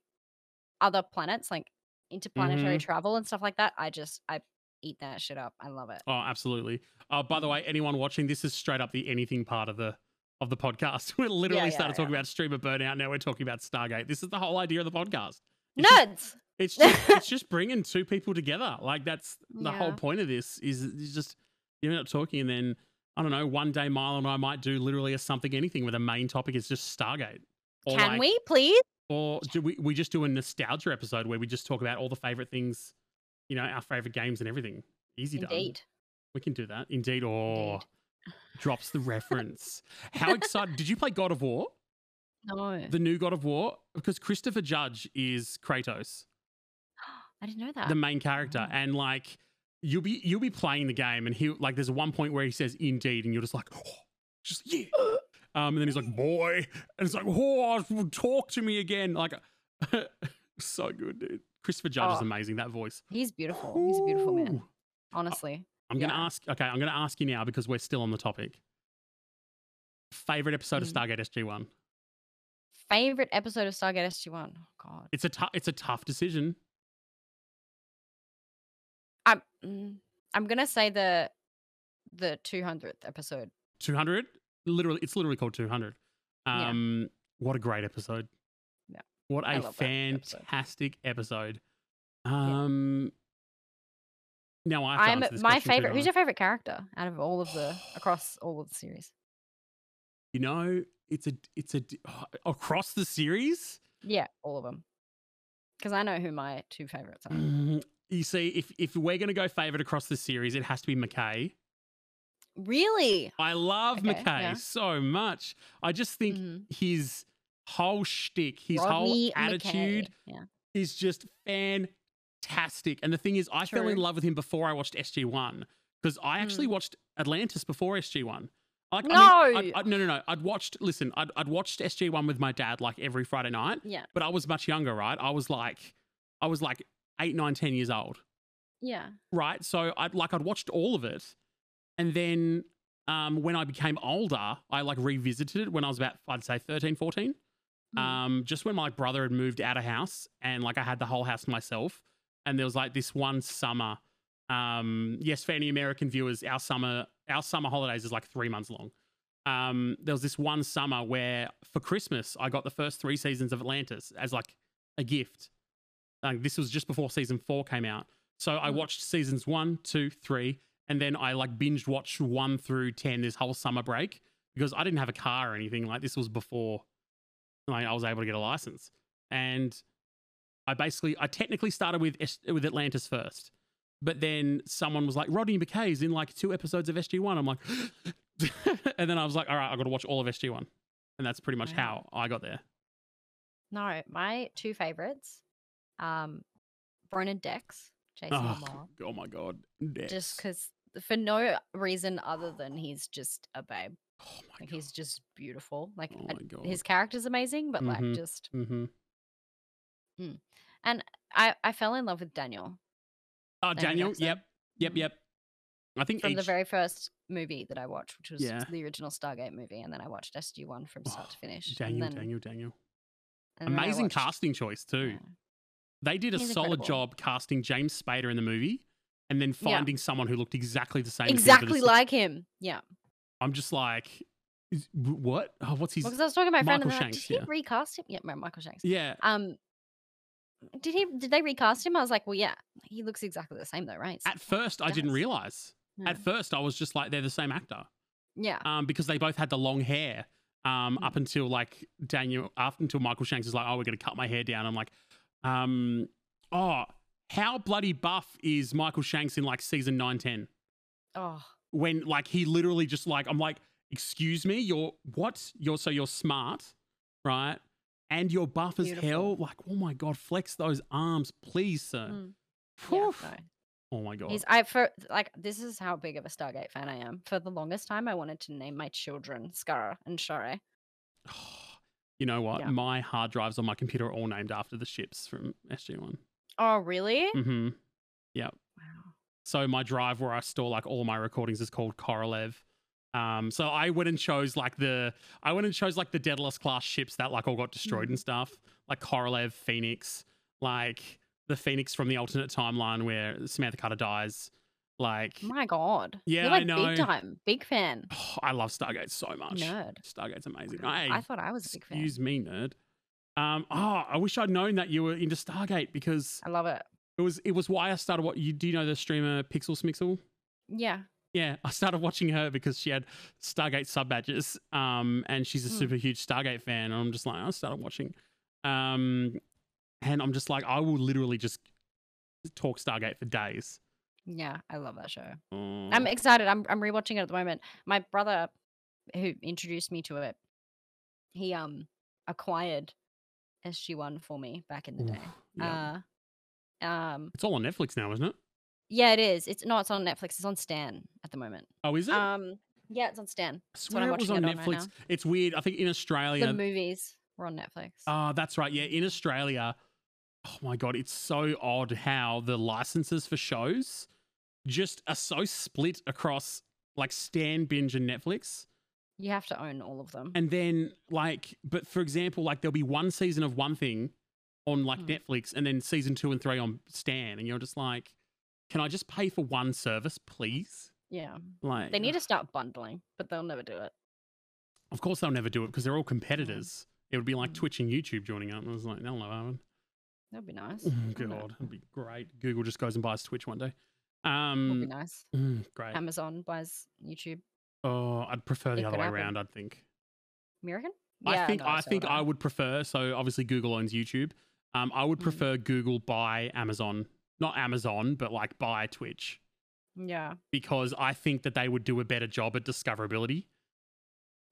other planets, like interplanetary Mhm. travel and stuff like that, I just I eat that shit up. I love it. Oh, absolutely. Uh, by the Mm. way, anyone watching, this is straight up the anything part of the of the podcast. We're literally yeah, started talking about streamer burnout. Now we're talking about Stargate. This is the whole idea of the podcast. It's just, it's just it's just bringing two people together. Like that's the whole point of this. Is, is just you end up talking, and then I don't know. One day, Milo and I might do literally a something anything where the main topic is just Stargate. Or Can like- we please? Or do we we just do a nostalgia episode where we just talk about all the favorite things, you know, our favorite games and everything. Easy done. Indeed. We can do that. Indeed. Or Indeed. drops the reference. How excited did you play God of War? No. The new God of War? Because Christopher Judge is Kratos, I didn't know that. the main character. Oh. And like you'll be you'll be playing the game and he like there's one point where he says indeed and you're just like oh, just yeah. Um and then he's like boy and it's like oh talk to me again. Like so good, dude. Christopher Judge is Oh. amazing, that voice. He's beautiful. He's a beautiful man. Honestly. I'm gonna ask. Okay, I'm gonna ask you now because we're still on the topic. Favorite episode of Mm. Stargate SG One. Favorite episode of Stargate SG1? Oh god. It's a tough. It's a tough decision. I'm mm, I'm gonna say the the 200th episode. 200. Literally, it's literally called 200. Yeah. Um, what a great episode. Yeah. What I a that episode. fantastic episode. Um. Now I I'm this my favorite. Who's your favorite character out of all of the across all of the series? You know, it's a it's a across the series. Yeah, all of them. Because I know who my two favorites are. Mm, You see, if if we're gonna go favorite across the series, it has to be McKay. Really? I love Okay, McKay yeah. so much. I just think Mhm. his whole shtick, his Rodney whole attitude. Yeah. is just fantastic. And the thing is, I fell in love with him before I watched SG One because I actually watched Atlantis before SG One. Like, I mean, No! I'd- I'd- no, no, no. I'd watched. Listen, I'd, I'd watched SG One with my dad like every Friday night, Yeah. but I was much younger, right? I was like, I was like eight, nine, ten years old. Yeah. right? So I like I'd watched all of it, and then um, when I became older, I like revisited it when I was about I'd say 13, 14. Mm. Um, just when my brother had moved out of house and like I had the whole house myself, and there was like this one summer. Um, yes, for any American viewers, our summer our summer holidays is like three months long. Um, there was this one summer where for Christmas I got the first three seasons of Atlantis as like a gift. Like this was just before season four came out. So I Mm. watched seasons one, two, three, and then I like binge watched one through ten this whole summer break because I didn't have a car or anything. Like this was before I was able to get a license. And I basically I technically started with with Atlantis first. But then someone was like, Rodney McKay's in like two episodes of SG1. I'm like, and then I was like, all right, I've got to watch all of SG1. And that's pretty much how I got there. No, my two favorites, um, Ronon Dex, Jason Oh, Momoa, oh my God. just because for no reason other than he's just a babe. Oh my Like God. he's just beautiful. Like Oh his character's amazing, but Mhm. like just Mm-hmm. and I I fell in love with Daniel Oh, Daniel. Jackson. Yep. Yep. Mhm. Yep. I think from the very first movie that I watched, which was Yeah. the original Stargate movie, and then I watched SG One from start to Oh, finish. Daniel, then, Daniel, Daniel. Amazing watched- casting choice too. yeah. They did a He's solid incredible. job casting James Spader in the movie, and then Yeah. finding someone who looked exactly the same. as him Exactly like him. Yeah. I'm just like, what? Oh, what's his? Because I was talking to my friend, Michael and they're like, Shanks, did he yeah. recast him? Yeah, Michael Shanks. yeah, Um, did he? Did they recast him? I was like, well, yeah, he looks exactly the same though, right? At first, I didn't realize. At first, I was just like, they're the same actor, yeah. um, because they both had the long hair. Um, Mm. up until like Daniel, after until Michael Shanks is like, oh, we're gonna cut my hair down. I'm like, um, oh, how bloody buff is Michael Shanks in like season nine, ten? Oh, when like he literally just like I'm like, excuse me, you're what? You're so you're smart, right? And you're buff as hell. Like, oh my god, flex those arms, please, sir. Mm. yeah. No. Oh my god. He's I for like this is how big of a Stargate fan I am. For the longest time, I wanted to name my children Skaara and Sha're. you know what? Yeah. My hard drives on my computer are all named after the ships from SG1. Oh, really? Mm-hmm. Yep. So my drive where I store like all my recordings is called Korolev. Um, so I went and chose like the I went and chose like the Daedalus class ships that like all got destroyed Mhm. and stuff, like Korolev, Phoenix, like the Phoenix from the alternate timeline where Samantha Carter dies. Like, My God. Yeah, You're I know. big time, big fan. oh, I love Stargate so much. Nerd. Stargate's amazing. Hey, I thought I was a big fan. excuse me, nerd. Um, oh, I wish I'd known that you were into Stargate because I love it. It was it was why I started. What you do you know the streamer Pixel Smixel? Yeah. Yeah, I started watching her because she had Stargate sub badges, um, and she's a Hmm. super huge Stargate fan. And I'm just like, I started watching, um, and I'm just like, I will literally just talk Stargate for days. Yeah, I love that show. Oh, I'm excited. I'm I'm rewatching it at the moment. My brother, who introduced me to it, he um acquired SG One for me back in the day. yeah. Uh, um, it's all on Netflix now, isn't it? yeah, it is. It's no, it's on Netflix. It's on Stan at the moment. Oh, is it? Um, yeah, it's on Stan. I what swear it was on it on right Netflix. it's weird. I think in Australia, The movies were on Netflix. Oh, that's right. Yeah, in Australia, oh my god, it's so odd how the licenses for shows just are so split across like Stan, Binge, and Netflix. you have to own all of them. And then like, but for example, like there'll be one season of one thing on like Hmm. Netflix, and then season two and three on Stan, and you're just like, can I just pay for one service, please? yeah, Like, they need to start bundling, but they'll never do it. Of course, they'll never do it because they're all competitors. It would be like Mm. Twitch and YouTube joining up. And I was like, they'll never happen. That'd be nice. Oh, it? God, it'd be great. Google just goes and buys Twitch one day. Um, would be nice. mm, great. Amazon buys YouTube. Oh, I'd prefer It the other way happen. around. I'd think. American? Yeah, I think no, I think I would prefer. So obviously Google owns YouTube. Um, I would Mhm. prefer Google buy Amazon, not Amazon, but like buy Twitch Yeah, because I think that they would do a better job at discoverability.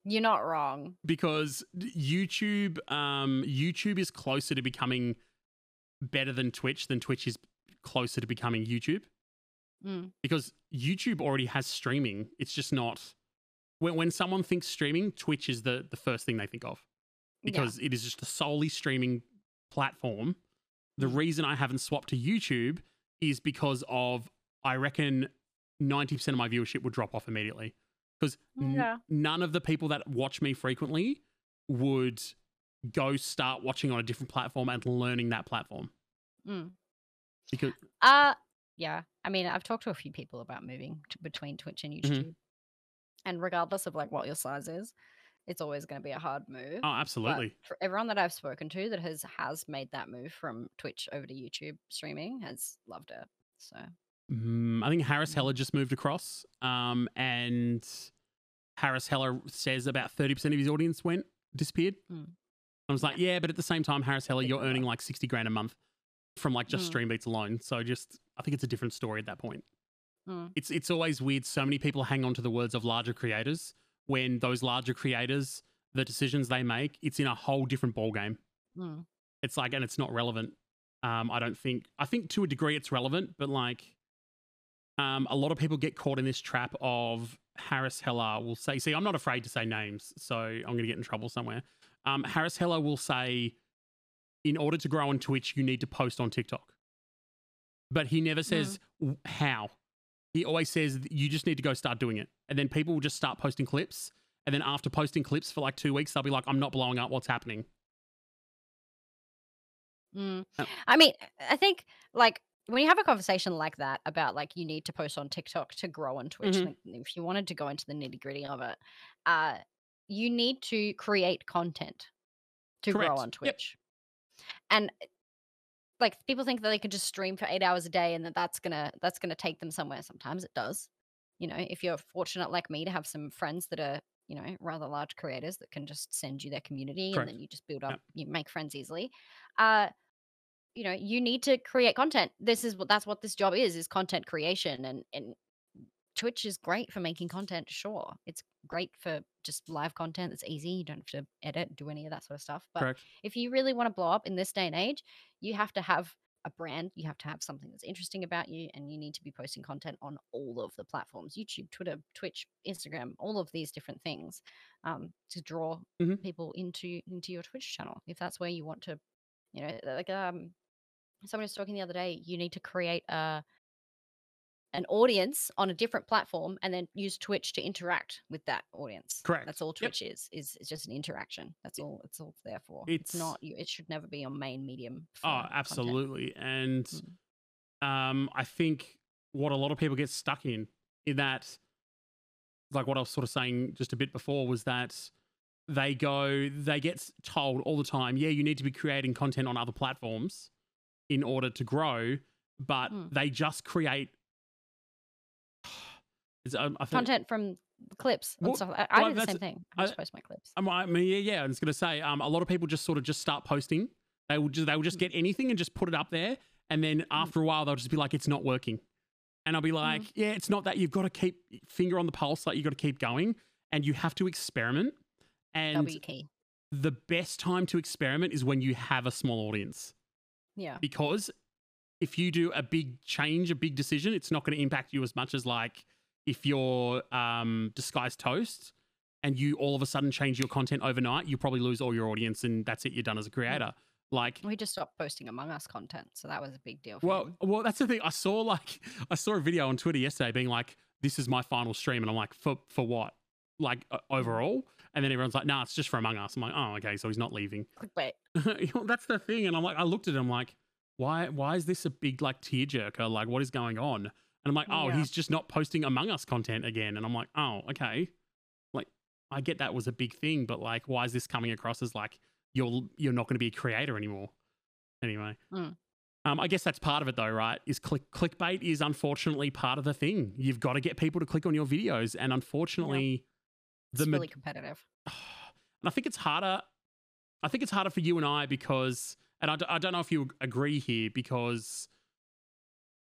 you're not wrong. Because YouTube, um, YouTube is closer to becoming better than Twitch than Twitch is closer to becoming YouTube. Mm. because YouTube already has streaming. It's just not when when someone thinks streaming, Twitch is the the first thing they think of Yeah. because it is just a solely streaming platform. The Mm. reason I haven't swapped to YouTube is because of I reckon 90% of my viewership would drop off immediately because Yeah. none of the people that watch me frequently would go start watching on a different platform and learning that platform Mm. because Uh yeah. I mean, I've talked to a few people about moving to, between Twitch and Mm-hmm. YouTube. And regardless of like what your size is, it's always going to be a hard move. oh But absolutely for everyone that I've spoken to that has has made that move from Twitch over to YouTube streaming has loved it. So Mm, I think Harris. Heller just moved across, um, and Harris Heller says about thirty percent of his audience went disappeared. Mm. I was like, yeah. but at the same time, Harris Heller, you're earning like sixty grand a month from like just Mm. stream beats alone. So just, I think it's a different story at that point. Mm. It's it's always weird. So many people hang on to the words of larger creators when those larger creators, the decisions they make, it's in a whole different ballgame. Mm. It's like, and it's not relevant. Um, I don't think. I think to a degree it's relevant, but like, um, a lot of people get caught in this trap of Harris Heller will say. See, I'm not afraid to say names, so I'm going to get in trouble somewhere. Um, Harris Heller will say, in order to grow on Twitch, you need to post on TikTok, but he never says w how. He always says you just need to go start doing it, and then people will just start posting clips. And then after posting clips for like two weeks, they'll be like, "I'm not blowing up. What's happening?" Mm. Uh, I mean, I think like when you have a conversation like that about like you need to post on TikTok to grow on Twitch, Mhm. if you wanted to go into the nitty gritty of it, uh, you need to create content to Correct. grow on Yep. Twitch. And uh, like people think that they can just stream for eight hours a day and that that's gonna that's gonna take them somewhere. Sometimes it does. You know, if you're fortunate like me to have some friends that are you know rather large creators that can just send you their community Correct. and then you just build up, you make friends easily. Uh, you know you need to create content this is what that's what this job is is content creation and and twitch is great for making content sure it's great for just live content it's easy you don't have to edit do any of that sort of stuff but Correct. if you really want to blow up in this day and age you have to have a brand you have to have something that's interesting about you and you need to be posting content on all of the platforms youtube twitter twitch instagram all of these different things um, to draw Mhm. people into into your twitch channel if that's where you want to you know like um someone was talking the other day you need to create a an audience on a different platform and then use twitch to interact with that audience Correct. that's all Yep. twitch is is it's just an interaction that's all it's all there for it's, It's- not it should never be your main medium Oh, content. absolutely. And Mm. um, I think what a lot of people get stuck in, in that, like what I was sort of saying just a bit before, was that they go, they get told all the time, yeah, you need to be creating content on other platforms in order to grow, but Mm. they just create. It's, um, I think, content from clips and Well- stuff I, I well, do the same thing i I- just post my clips I mean, yeah, yeah. I was gonna say, um, a lot of people just sort of just start posting. They will just they will just Mm. get anything and just put it up there, and then after a while they'll just be like, it's not working, and I'll be like, Mm. yeah, it's not that. You've got to keep finger on the pulse, like you got to keep going, and you have to experiment. And be key the best time to experiment is when you have a small audience, yeah because if you do a big change, a big decision, it's not going to impact you as much as like if you're um, disguised toast and you all of a sudden change your content overnight, you probably lose all your audience and that's it. You're done as a creator. Like, we just stopped posting among us content so that was a big deal for well, him. well, that's the thing. I saw like I saw a video on Twitter yesterday being like, "This is my final stream," and I'm like, "For for what? Like uh, overall?" And then everyone's like, "Nah, it's just for Among Us." I'm like, "Oh, okay, so he's not leaving." clickbait You know, that's the thing. And I'm like, I looked at him like, why why is this a big like tearjerker? Like, what is going on? And I'm like, oh, Yeah. he's just not posting Among Us content again. And I'm like, oh, okay. Like, I get that was a big thing, but like, why is this coming across as like you're you're not going to be a creator anymore? Anyway. Mm. Um, I guess that's part of it though, right? Is click clickbait is unfortunately part of the thing. You've got to get people to click on your videos, and unfortunately, it's the really competitive and I think it's harder. I think it's harder for you and I because, and I, d- I don't know if you agree here, because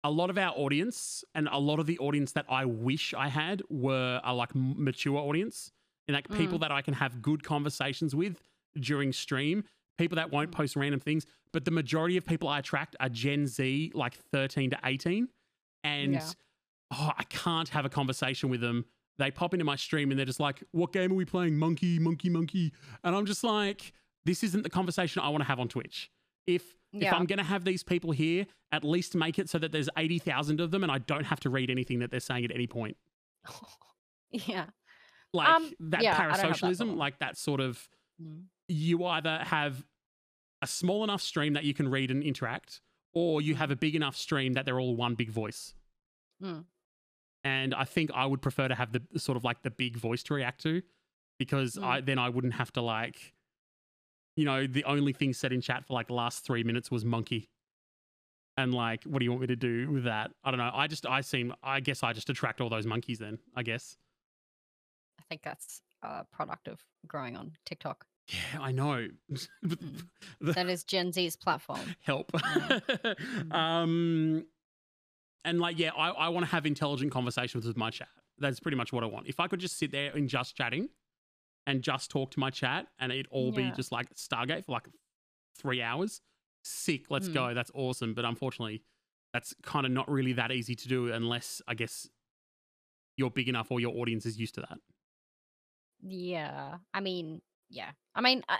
a lot of our audience and a lot of the audience that I wish I had were a like mature audience and like people that I can have good conversations with during stream, people that won't Mm. post random things. But the majority of people I attract are Gen Z, like 13 to 18. And Yeah. oh, I can't have a conversation with them. They pop into my stream and they're just like, what game are we playing? Monkey, monkey, monkey. And I'm just like, this isn't the conversation I want to have on Twitch. If If I'm going to have these people here, at least make it so that there's 80,000 of them and I don't have to read anything that they're saying at any point. yeah. Like Um, that yeah, I that parasocialism, like that sort of, Mm. you either have a small enough stream that you can read and interact, or you have a big enough stream that they're all one big voice. Mm. And I think I would prefer to have the sort of like the big voice to react to because Mm. I then I wouldn't have to like, you know, the only thing said in chat for like the last three minutes was monkey. And like, what do you want me to do with that? I don't know. I just, I seem, I guess I just attract all those monkeys then, I guess. I think that's a product of growing on TikTok. Yeah, I know. That is Gen Z's platform. help. Um, and like, yeah, I, I want to have intelligent conversations with my chat. That's pretty much what I want. If I could just sit there and just chatting and just talk to my chat and it all be just like Stargate for like three hours, sick, let's Mm. go. That's awesome. But unfortunately, that's kind of not really that easy to do unless I guess you're big enough or your audience is used to that. Yeah. I mean, yeah. I mean, I,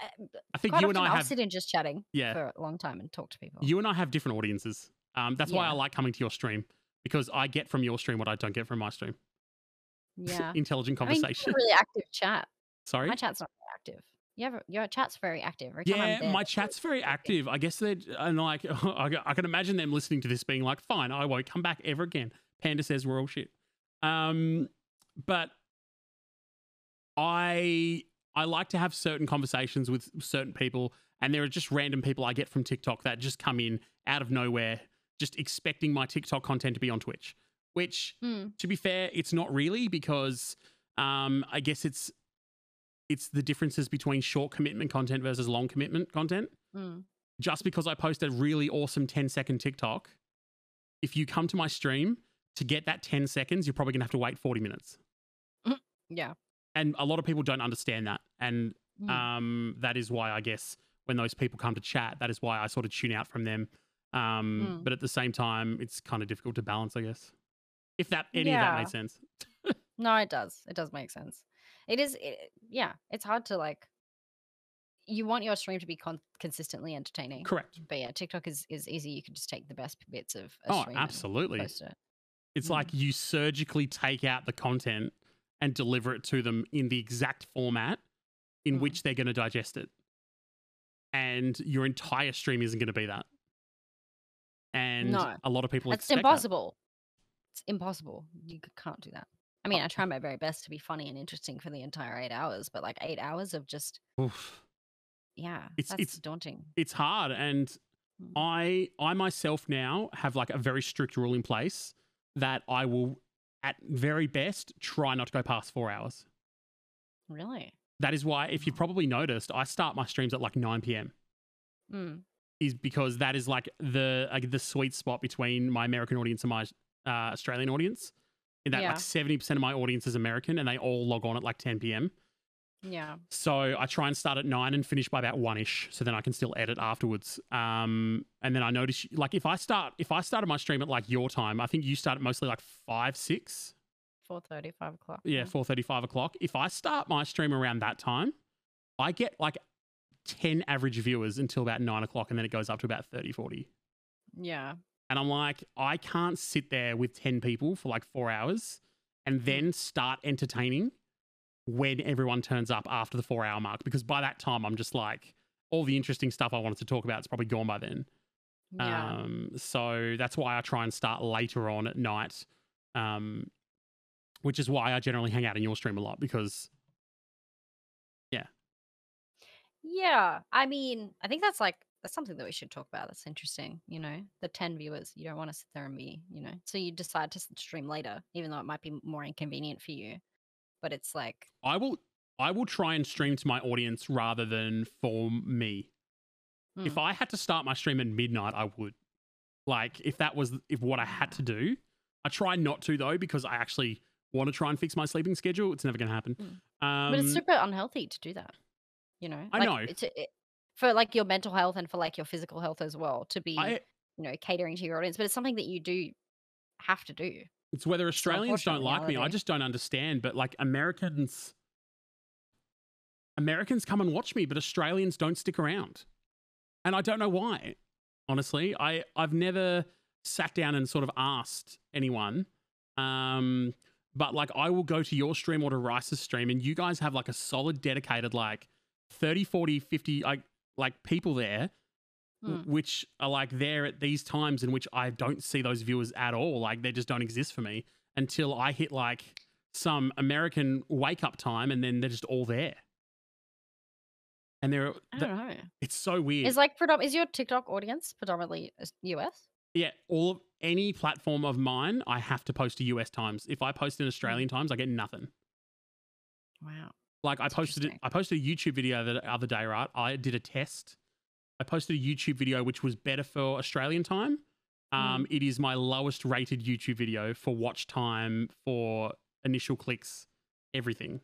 I think you and I I'll have, sit in just chatting yeah, for a long time and talk to people. you and I have different audiences. Um, that's why I like coming to your stream because I get from your stream what I don't get from my stream. yeah. Intelligent I mean, you have conversation. a really active chat. Sorry. My chat's not very active. You have your chat's very active. Every Yeah, my chat's very active. I guess they're and like I, I can imagine them listening to this being like, "Fine, I won't come back ever again." Panda says we're all shit. Um, but I I like to have certain conversations with certain people, and there are just random people I get from TikTok that just come in out of nowhere, just expecting my TikTok content to be on Twitch. Which, Mm, to be fair, it's not really because um, I guess it's it's the differences between short commitment content versus long commitment content mm. just because I post a really awesome 10 second TikTok, if you come to my stream to get that 10 seconds, you're probably going to have to wait 40 minutes. Yeah. And a lot of people don't understand that. And Mm. um, that is why I guess when those people come to chat, that is why I sort of tune out from them. Um, Mm. But at the same time, it's kind of difficult to balance, I guess. If that any of that made sense. No, it does. It does make sense. It is, it, yeah. It's hard to like. You want your stream to be con- consistently entertaining, Correct. but yeah, TikTok is is easy. You can just take the best bits of a Oh, stream and absolutely. post it. It's Mm. like you surgically take out the content and deliver it to them in the exact format in Mm. which they're going to digest it. And your entire stream isn't going to be that. And No. a lot of people It's expect that. impossible. It's impossible. You can't do that. I mean, I try my very best to be funny and interesting for the entire eight hours, but like eight hours of just Oof. yeah, It's- that's it's- daunting. It's hard and Mm. I I myself now have like a very strict rule in place that I will at very best try not to go past 4 hours. Really? That is why if you've probably noticed I start my streams at like 9 p.m. Mm. is because that is like the like the sweet spot between my American audience and my uh, Australian audience. In that Yeah. like seventy percent of my audience is American, and they all log on at like ten p.m. Yeah. So I try and start at nine and finish by about one ish, so then I can still edit afterwards. Um, and then I notice like if I start if I started my stream at like your time, I think you start at mostly like five six. five six, Four thirty, five o'clock. yeah, four thirty five o'clock. If I start my stream around that time, I get like ten average viewers until about nine o'clock, and then it goes up to about 30, 40. Yeah. And I'm like, I can't sit there with 10 people for like four hours and then start entertaining when everyone turns up after the four hour mark. Because by that time, I'm just like, all the interesting stuff I wanted to talk about is probably gone by then. Yeah. Um, so that's why I try and start later on at night, um, which is why I generally hang out in your stream a lot because, yeah. Yeah. I mean, I think that's like that's something that we should talk about. That's interesting. You know, the ten viewers. You don't want to sit there and be, you know. So you decide to stream later, even though it might be more inconvenient for you. But it's like, I will. I will try and stream to my audience rather than for me. If mm, I had to start my stream at midnight, I would. Like, if that was if what I had to do, I try not to though because I actually want to try and fix my sleeping schedule. It's never going to happen. Um, but it's super unhealthy to do that. You know, I like, know. it's it, for like your mental health and for like your physical health as well to be, I, you know, catering to your audience. But it's something that you do have to do. it's whether Australians don't like me. I just don't understand. But like Americans, Americans come and watch me, but Australians don't stick around, and I don't know why. honestly. I I've never sat down and sort of asked anyone. Um, but like I will go to your stream or to Rice's stream and you guys have like a solid dedicated like 30, 40, 50 like like people there Mm. which are like there at these times in which I don't see those viewers at all. Like they just don't exist for me until I hit like some American wake up time and then they're just all there. And they're I don't know. it's so weird. Is like predom- is your TikTok audience predominantly US? Yeah, all of any platform of mine, I have to post to US times. If I post in Hmm. Australian times, I get nothing. Wow. Like I posted it. I posted a YouTube video the other day, right? I did a test. I posted a YouTube video which was better for Australian time. Um, Hmm. It is my lowest rated YouTube video for watch time, for initial clicks, everything.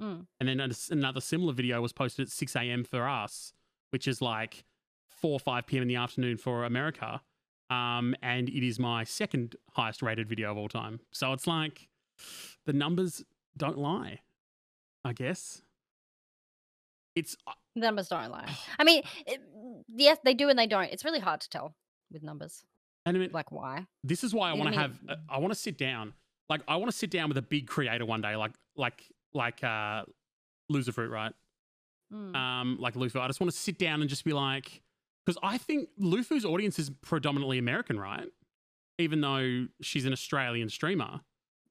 Mm. And then another similar video was posted at 6 a.m. for us, which is like 4 or 5 p.m. in the afternoon for America. Um, and it is my second highest rated video of all time. So it's like the numbers don't lie, I guess. It's, uh, numbers don't lie. I mean, it, yes, they do and they don't. It's really hard to tell with numbers. and I mean, Like why? this is why I want to have, uh, I want to sit down. Like, I want to sit down with a big creator one day, like, like, like, uh, Loserfruit, right? Mm. um, like Lufu. I just want to sit down and just be like, because I think Lufu's audience is predominantly American, right? Even though she's an Australian streamer.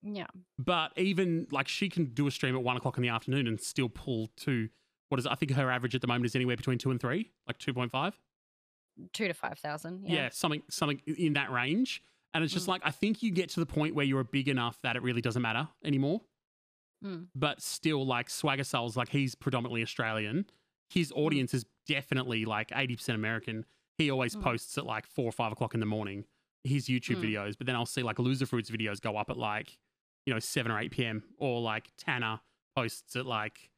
Yeah. But even like she can do a stream at one o'clock in the afternoon and still pull to what is it? I think her average at the moment is anywhere between two and three, like 2.5. Two to five thousand. Yeah. Yeah. something something in that range. And it's just Mm. like I think you get to the point where you're big enough that it really doesn't matter anymore. Mm. But still, like SwaggerSouls, like he's predominantly Australian. His audience is definitely like 80% American. He always Mm. posts at like four or five o'clock in the morning, his YouTube Mm. videos. But then I'll see like Loserfruit's videos go up at like, you know, 7 or 8 p.m. Or like Tanner posts at like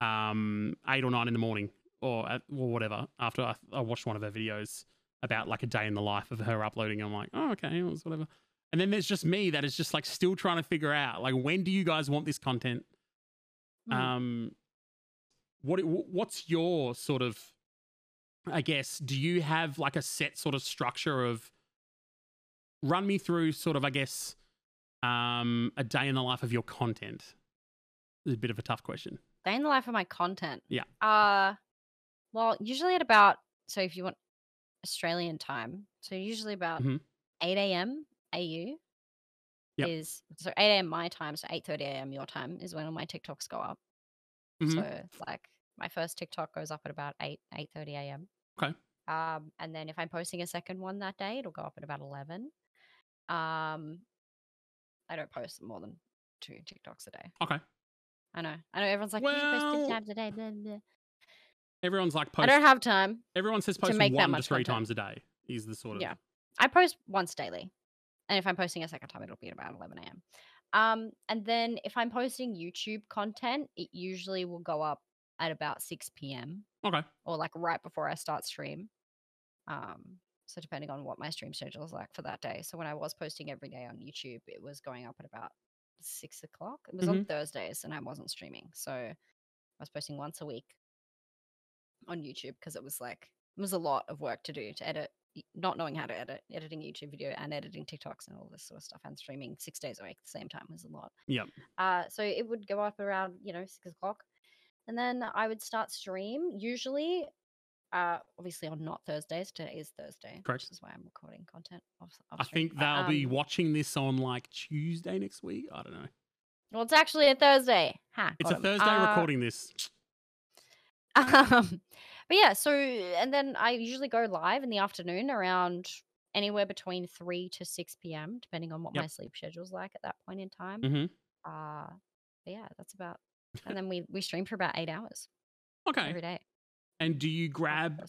um, 8 or 9 in the morning or, at, or whatever after I, I watched one of her videos about like a day in the life of her uploading. I'm like, oh, okay, it was whatever. And then there's just me that is just like still trying to figure out like when do you guys want this content? Mm. Um, what what's your sort of? I guess do you have like a set sort of structure of? Run me through sort of I guess, um, a day in the life of your content. It's a bit of a tough question. Day in the life of my content. Yeah. Uh well, usually at about so if you want Australian time, so usually about Mhm. eight AM AU Yep. is so eight AM my time, so eight thirty AM your time is when all my TikToks go up. Mhm. So like my first TikTok goes up at about eight, eight thirty AM. Okay. Um, and then if I'm posting a second one that day, it'll go up at about eleven. Um, I don't post more than two TikToks a day. Okay. I know. I know everyone's like, you should post Well, two times a day. Blah, blah. Everyone's like I don't have time. everyone says post make that one to three content. times a day. Is the sort of Yeah. I post once daily. And if I'm posting a second time, it'll be at about 11 a.m. Um, and then if I'm posting YouTube content, it usually will go up at about 6 p.m. okay. or like right before I start stream. Um, so depending on what my stream schedule is like for that day. So when I was posting every day on YouTube, it was going up at about six o'clock. It was on Thursdays and I wasn't streaming. So I was posting once a week on YouTube because it was like it was a lot of work to do to edit, not knowing how to edit, editing YouTube video and editing TikToks and all this sort of stuff and streaming six days a week at the same time was a lot. Yep. Uh, so it would go up around, you know, six o'clock. And then I would start stream, usually, uh, obviously on not Thursdays. Today is Thursday. Correct. Which is why I'm recording content off, off I think they'll Uh, be um, watching this on like Tuesday next week. I don't know. Well, it's actually a Thursday. Ha, It's a. Thursday Uh, recording this. Um, but yeah, so and then I usually go live in the afternoon around anywhere between three to six p.m. depending on what Yep. my sleep schedule's like at that point in time. hmm Uh, but yeah, that's about. And then we we stream for about eight hours Okay. every day. And do you grab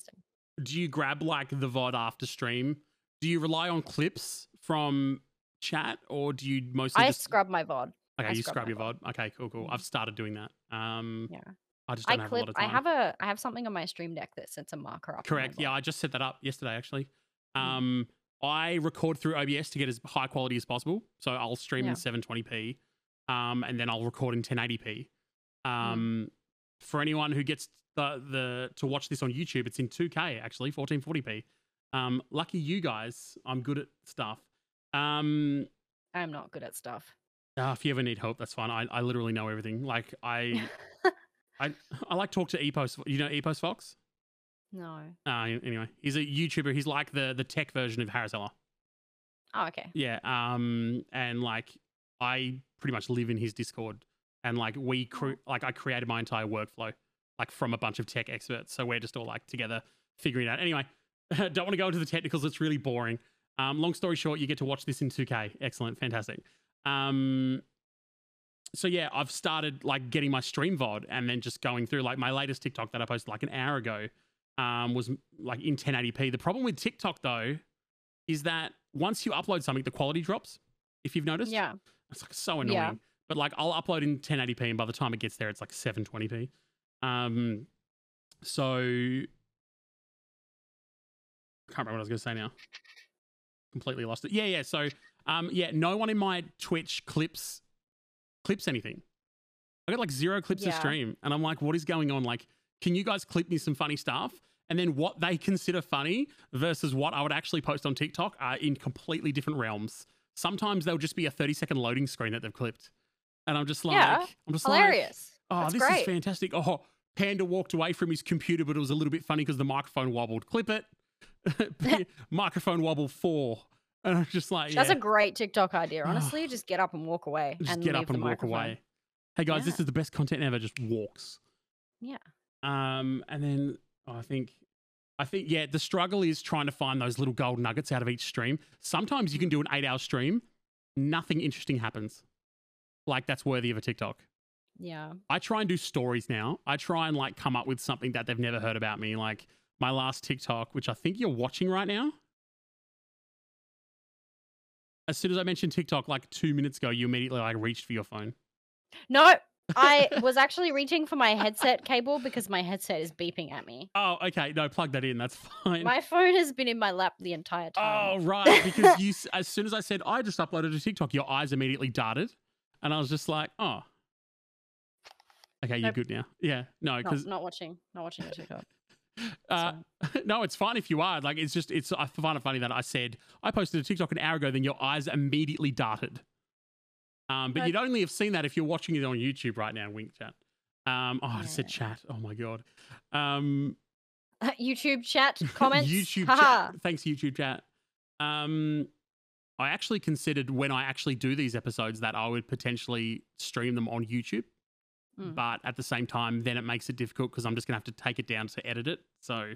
do you grab like the VOD after stream? Do you rely on clips from chat or do you mostly I just scrub my VOD. Okay, I you scrub scrub your VOD. Okay, cool, cool. Mhm. I've started doing that. Um Yeah. I just don't have a lot of time. I have a. I have something on my stream deck that sets a marker up. Correct. Yeah, I just set that up yesterday actually. Mm. Um I record through OBS to get as high quality as possible. So I'll stream Yeah. in 720p. Um and then I'll record in 1080p. Mm. For anyone who gets the the to watch this on YouTube, it's in 2K actually, 1440p. Um, lucky you guys, I'm good at stuff. Um, I'm not good at stuff. uh, if you ever need help, that's fine. I, I literally know everything. Like I, I, I like talk to Epos. You know EposVox? no. Uh, anyway, he's a YouTuber. He's like the the tech version of Harris Heller. Oh, okay. Yeah. Um, and like I pretty much live in his Discord, and like we cre- like I created my entire workflow like from a bunch of tech experts. So we're just all like together figuring it out. Anyway, don't want to go into the technicals. It's really boring. Um, long story short, you get to watch this in 2K. Excellent, fantastic. Um, so yeah, I've started like getting my stream VOD and then just going through like my latest TikTok that I posted like an hour ago um, was like in 1080p. The problem with TikTok though is that once you upload something, the quality drops. If you've noticed, Yeah. it's like so annoying. Yeah. But like I'll upload in 1080p, and by the time it gets there, it's like 720p. Um, so I can't remember what I was going to say now. Completely lost it. Yeah, yeah. So um, yeah, no one in my Twitch clips clips anything. I got like zero clips of Yeah. stream, and I'm like, what is going on? Like, can you guys clip me some funny stuff? And then what they consider funny versus what I would actually post on TikTok are in completely different realms. Sometimes they'll just be a 30 second loading screen that they've clipped. And I'm just like, Yeah, I'm just like, oh, That's this is fantastic. Oh, Panda walked away from his computer, but it was a little bit funny because the microphone wobbled. Clip it. microphone wobble four. And I'm just like, That's yeah, a great TikTok idea. Honestly, just get up and walk away. just and get up and walk microphone. away. Hey guys, this is the best content ever. Just walks. Yeah. Um, and then oh, I think, I think, yeah, the struggle is trying to find those little gold nuggets out of each stream. Sometimes you can do an eight hour stream, nothing interesting happens. Like that's worthy of a TikTok. Yeah. I try and do stories now. I try and like come up with something that they've never heard about me. Like my last TikTok, which I think you're watching right now. As soon as I mentioned TikTok like two minutes ago, you immediately like reached for your phone. No, I was actually reaching for my headset cable because my headset is beeping at me. Oh, okay. No, plug that in. That's fine. My phone has been in my lap the entire oh, time. Oh, right. Because you, as soon as I said I just uploaded a TikTok, your eyes immediately darted, and I was just like, oh, okay, you're Nope. good now. Yeah, no, because not watching, not watching a TikTok. uh, no, it's fine if you are. Like, it's just, it's. I find it funny that I said I posted a TikTok an hour ago, then your eyes immediately darted. Um, but But- you'd only have seen that if you're watching it on YouTube right now. Wink chat. Um, oh, I Yeah. said chat. Oh my god. Um, YouTube chat comments. YouTube chat. Thanks, YouTube chat. Um, I actually considered when I actually do these episodes that I would potentially stream them on YouTube. Mm. But at the same time, then it makes it difficult because I'm just gonna have to take it down to edit it. So,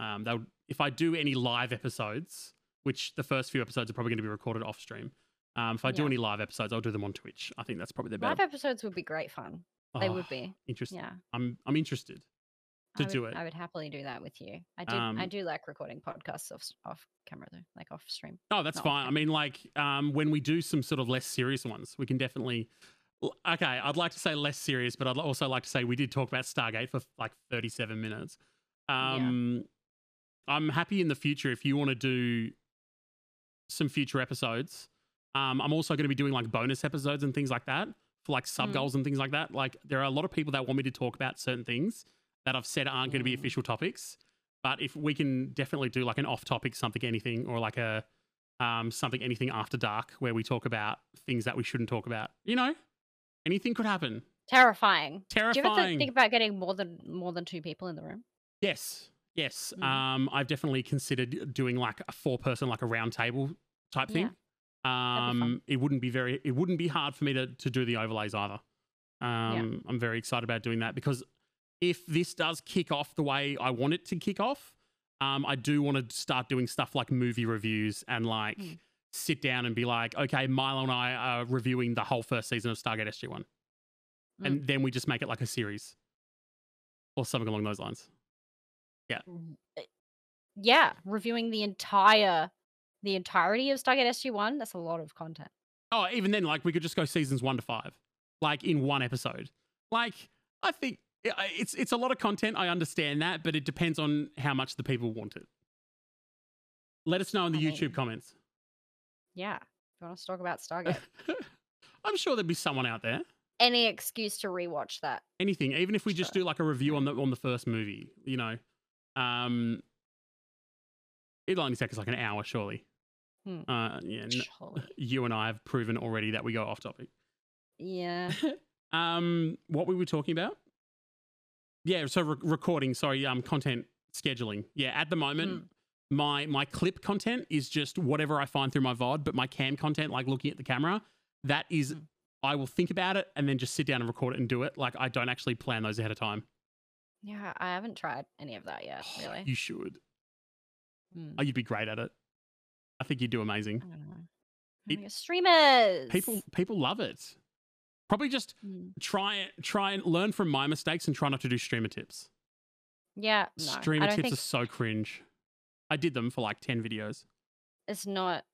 um, they'll if I do any live episodes, which the first few episodes are probably going to be recorded off stream. Um, if I do any live episodes, I'll do them on Twitch. I think that's probably the best. Live episodes would be great fun. They Oh, would be. interesting. Yeah. I'm I'm interested to would, do it. I would happily do that with you. I do. Um, I do like recording podcasts off off camera though, like off stream. Oh, that's not fine. I mean, like, um, when we do some sort of less serious ones, we can definitely. Okay, I'd like to say less serious, but I'd also like to say we did talk about Stargate for like 37 minutes. Yeah. Um, I'm happy in the future if you want to do some future episodes. Um, I'm also going to be doing like bonus episodes and things like that for like sub Mm. goals and things like that. Like, there are a lot of people that want me to talk about certain things that I've said aren't going to be Mm. official topics. But if we can definitely do like an off topic something anything or like a um, something anything after dark where we talk about things that we shouldn't talk about. You know, anything could happen. Terrifying. Do you ever Terrifying. think about getting more than more than two people in the room? yes, yes. Mm. Um, I've definitely considered doing like a four person, like a round table type thing. fun. Um, it wouldn't be very, it wouldn't be hard for me to to do the overlays either. Um, I'm very excited about doing that because if this does kick off the way I want it to kick off, um, I do want to start doing stuff like movie reviews and like Mm. sit down and be like, okay, Milo and I are reviewing the whole first season of Stargate SG One, Mm. and then we just make it like a series or something along those lines. Yeah, Yeah, reviewing the entire the entirety of Stargate SG One. That's a lot of content. Oh, even then, like we could just go seasons one to five, like in one episode. Like I think it's it's a lot of content. I understand that, but it depends on how much the people want it. Let us know in the I YouTube mean- comments. Yeah. If you want us to talk about Stargate, I'm sure there'd be someone out there. any excuse to rewatch that. Anything, even if we just do like a review on the on the first movie, you know. Um, It'll only take us like an hour, surely. Hmm. Uh, yeah, Surely. you and I have proven already that we go off topic. Yeah. um, what we were talking about? Yeah, so re- recording. Sorry, um, content scheduling. Yeah, at the moment, Mm. my my clip content is just whatever I find through my VOD, but my cam content, like looking at the camera, that is, Mm. I will think about it and then just sit down and record it and do it. Like I don't actually plan those ahead of time. Yeah, I haven't tried any of that yet, really. You should. Mm. Oh, you'd be great at it. I think you'd do amazing. I don't know. It- streamers. People people love it. Probably just Mm. try try and learn from my mistakes and try not to do streamer tips. Yeah, no. streamer tips think are so cringe. I did them for like 10 videos. it's not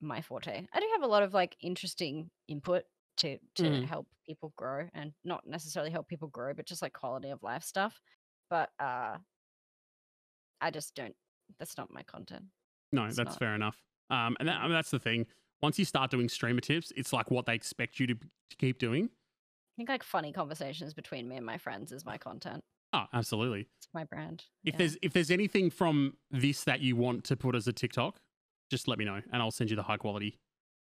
my forte. I do have a lot of like interesting input to to Mhm. help people grow and not necessarily help people grow, but just like quality of life stuff. But uh I just don't that's not my content. No, It's that's not. fair enough. Um, and that, I mean, that's the thing. Once you start doing streamer tips, it's like what they expect you to, to keep doing. I think like funny conversations between me and my friends is my content. Oh, absolutely. It's my brand. If yeah. there's if there's anything from this that you want to put as a TikTok, just let me know and I'll send you the high quality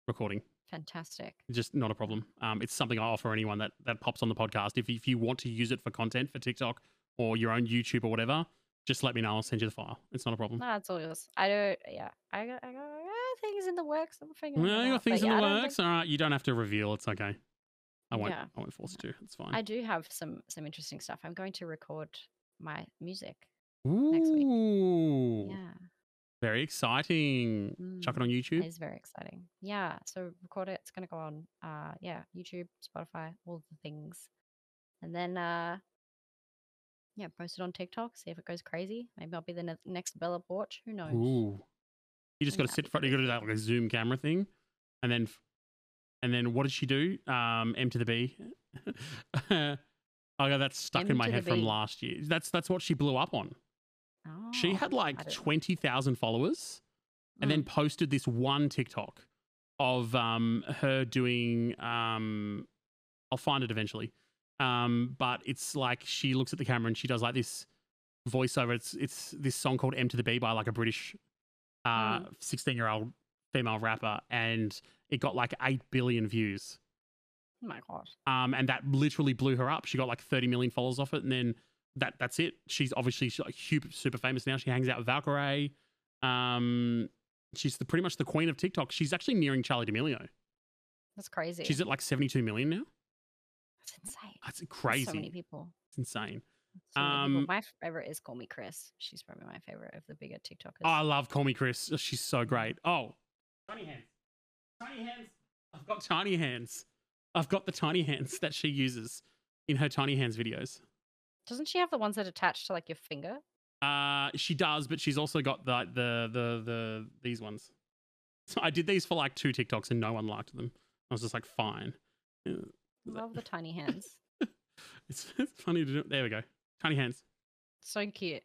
recording. fantastic. Just not a problem. Um, it's something I offer anyone that that pops on the podcast. If if you want to use it for content for TikTok or your own YouTube or whatever, just let me know. I'll send you the file. It's not a problem. No, that's all yours. I don't yeah. I got I got, I got things in the works. I'm figuring it you got things but in yeah, the works. think- All right, you don't have to reveal. It's okay. I won't. Yeah. I won't force you to. It's fine. I do have some some interesting stuff. I'm going to record my music. Ooh, next week. Yeah. very exciting. Chuck it on YouTube. It is very exciting. Yeah. So record it. It's gonna go on uh yeah, YouTube, Spotify, all the things. And then uh yeah, post it on TikTok, see if it goes crazy. Maybe I'll be the ne- next Bella Poarch. Who knows? Ooh, you just got to sit be front. You got to do that like a Zoom camera thing, and then, and then what did she do? Um, M to the B. I got that stuck in my head from last year. That's that's what she blew up on. she Oh, had like twenty thousand followers, and then Mm. posted this one TikTok of um her doing um I'll find it eventually. Um but it's like she looks at the camera and she does like this voiceover. It's it's this song called M to the B by like a British uh Mm. 16 year old female rapper and it got like 8 billion views. Oh my god. Um and that literally blew her up. She got like 30 million followers off it and then that that's it. She's obviously she's like super, super famous now. She hangs out with Valkyrae. Um, she's the, pretty much the queen of TikTok. She's actually nearing Charli D'Amelio. That's crazy. She's at like 72 million now. That's insane. That's That's crazy. So many people. It's insane. So. Um, My favorite is Call Me Kris. She's probably my favorite of the bigger TikTokers. Oh, I love Call Me Kris. She's so great. Oh, tiny hands. Tiny hands. I've got tiny hands. I've got the tiny hands that she uses in her tiny hands videos. Doesn't she have the ones that attach to like your finger? Uh, she does, but she's also got the the the the these ones. So I did these for like two TikToks and no one liked them. I was just like, fine. Love the tiny hands. It's, it's funny to do. There we go. Tiny hands. so cute.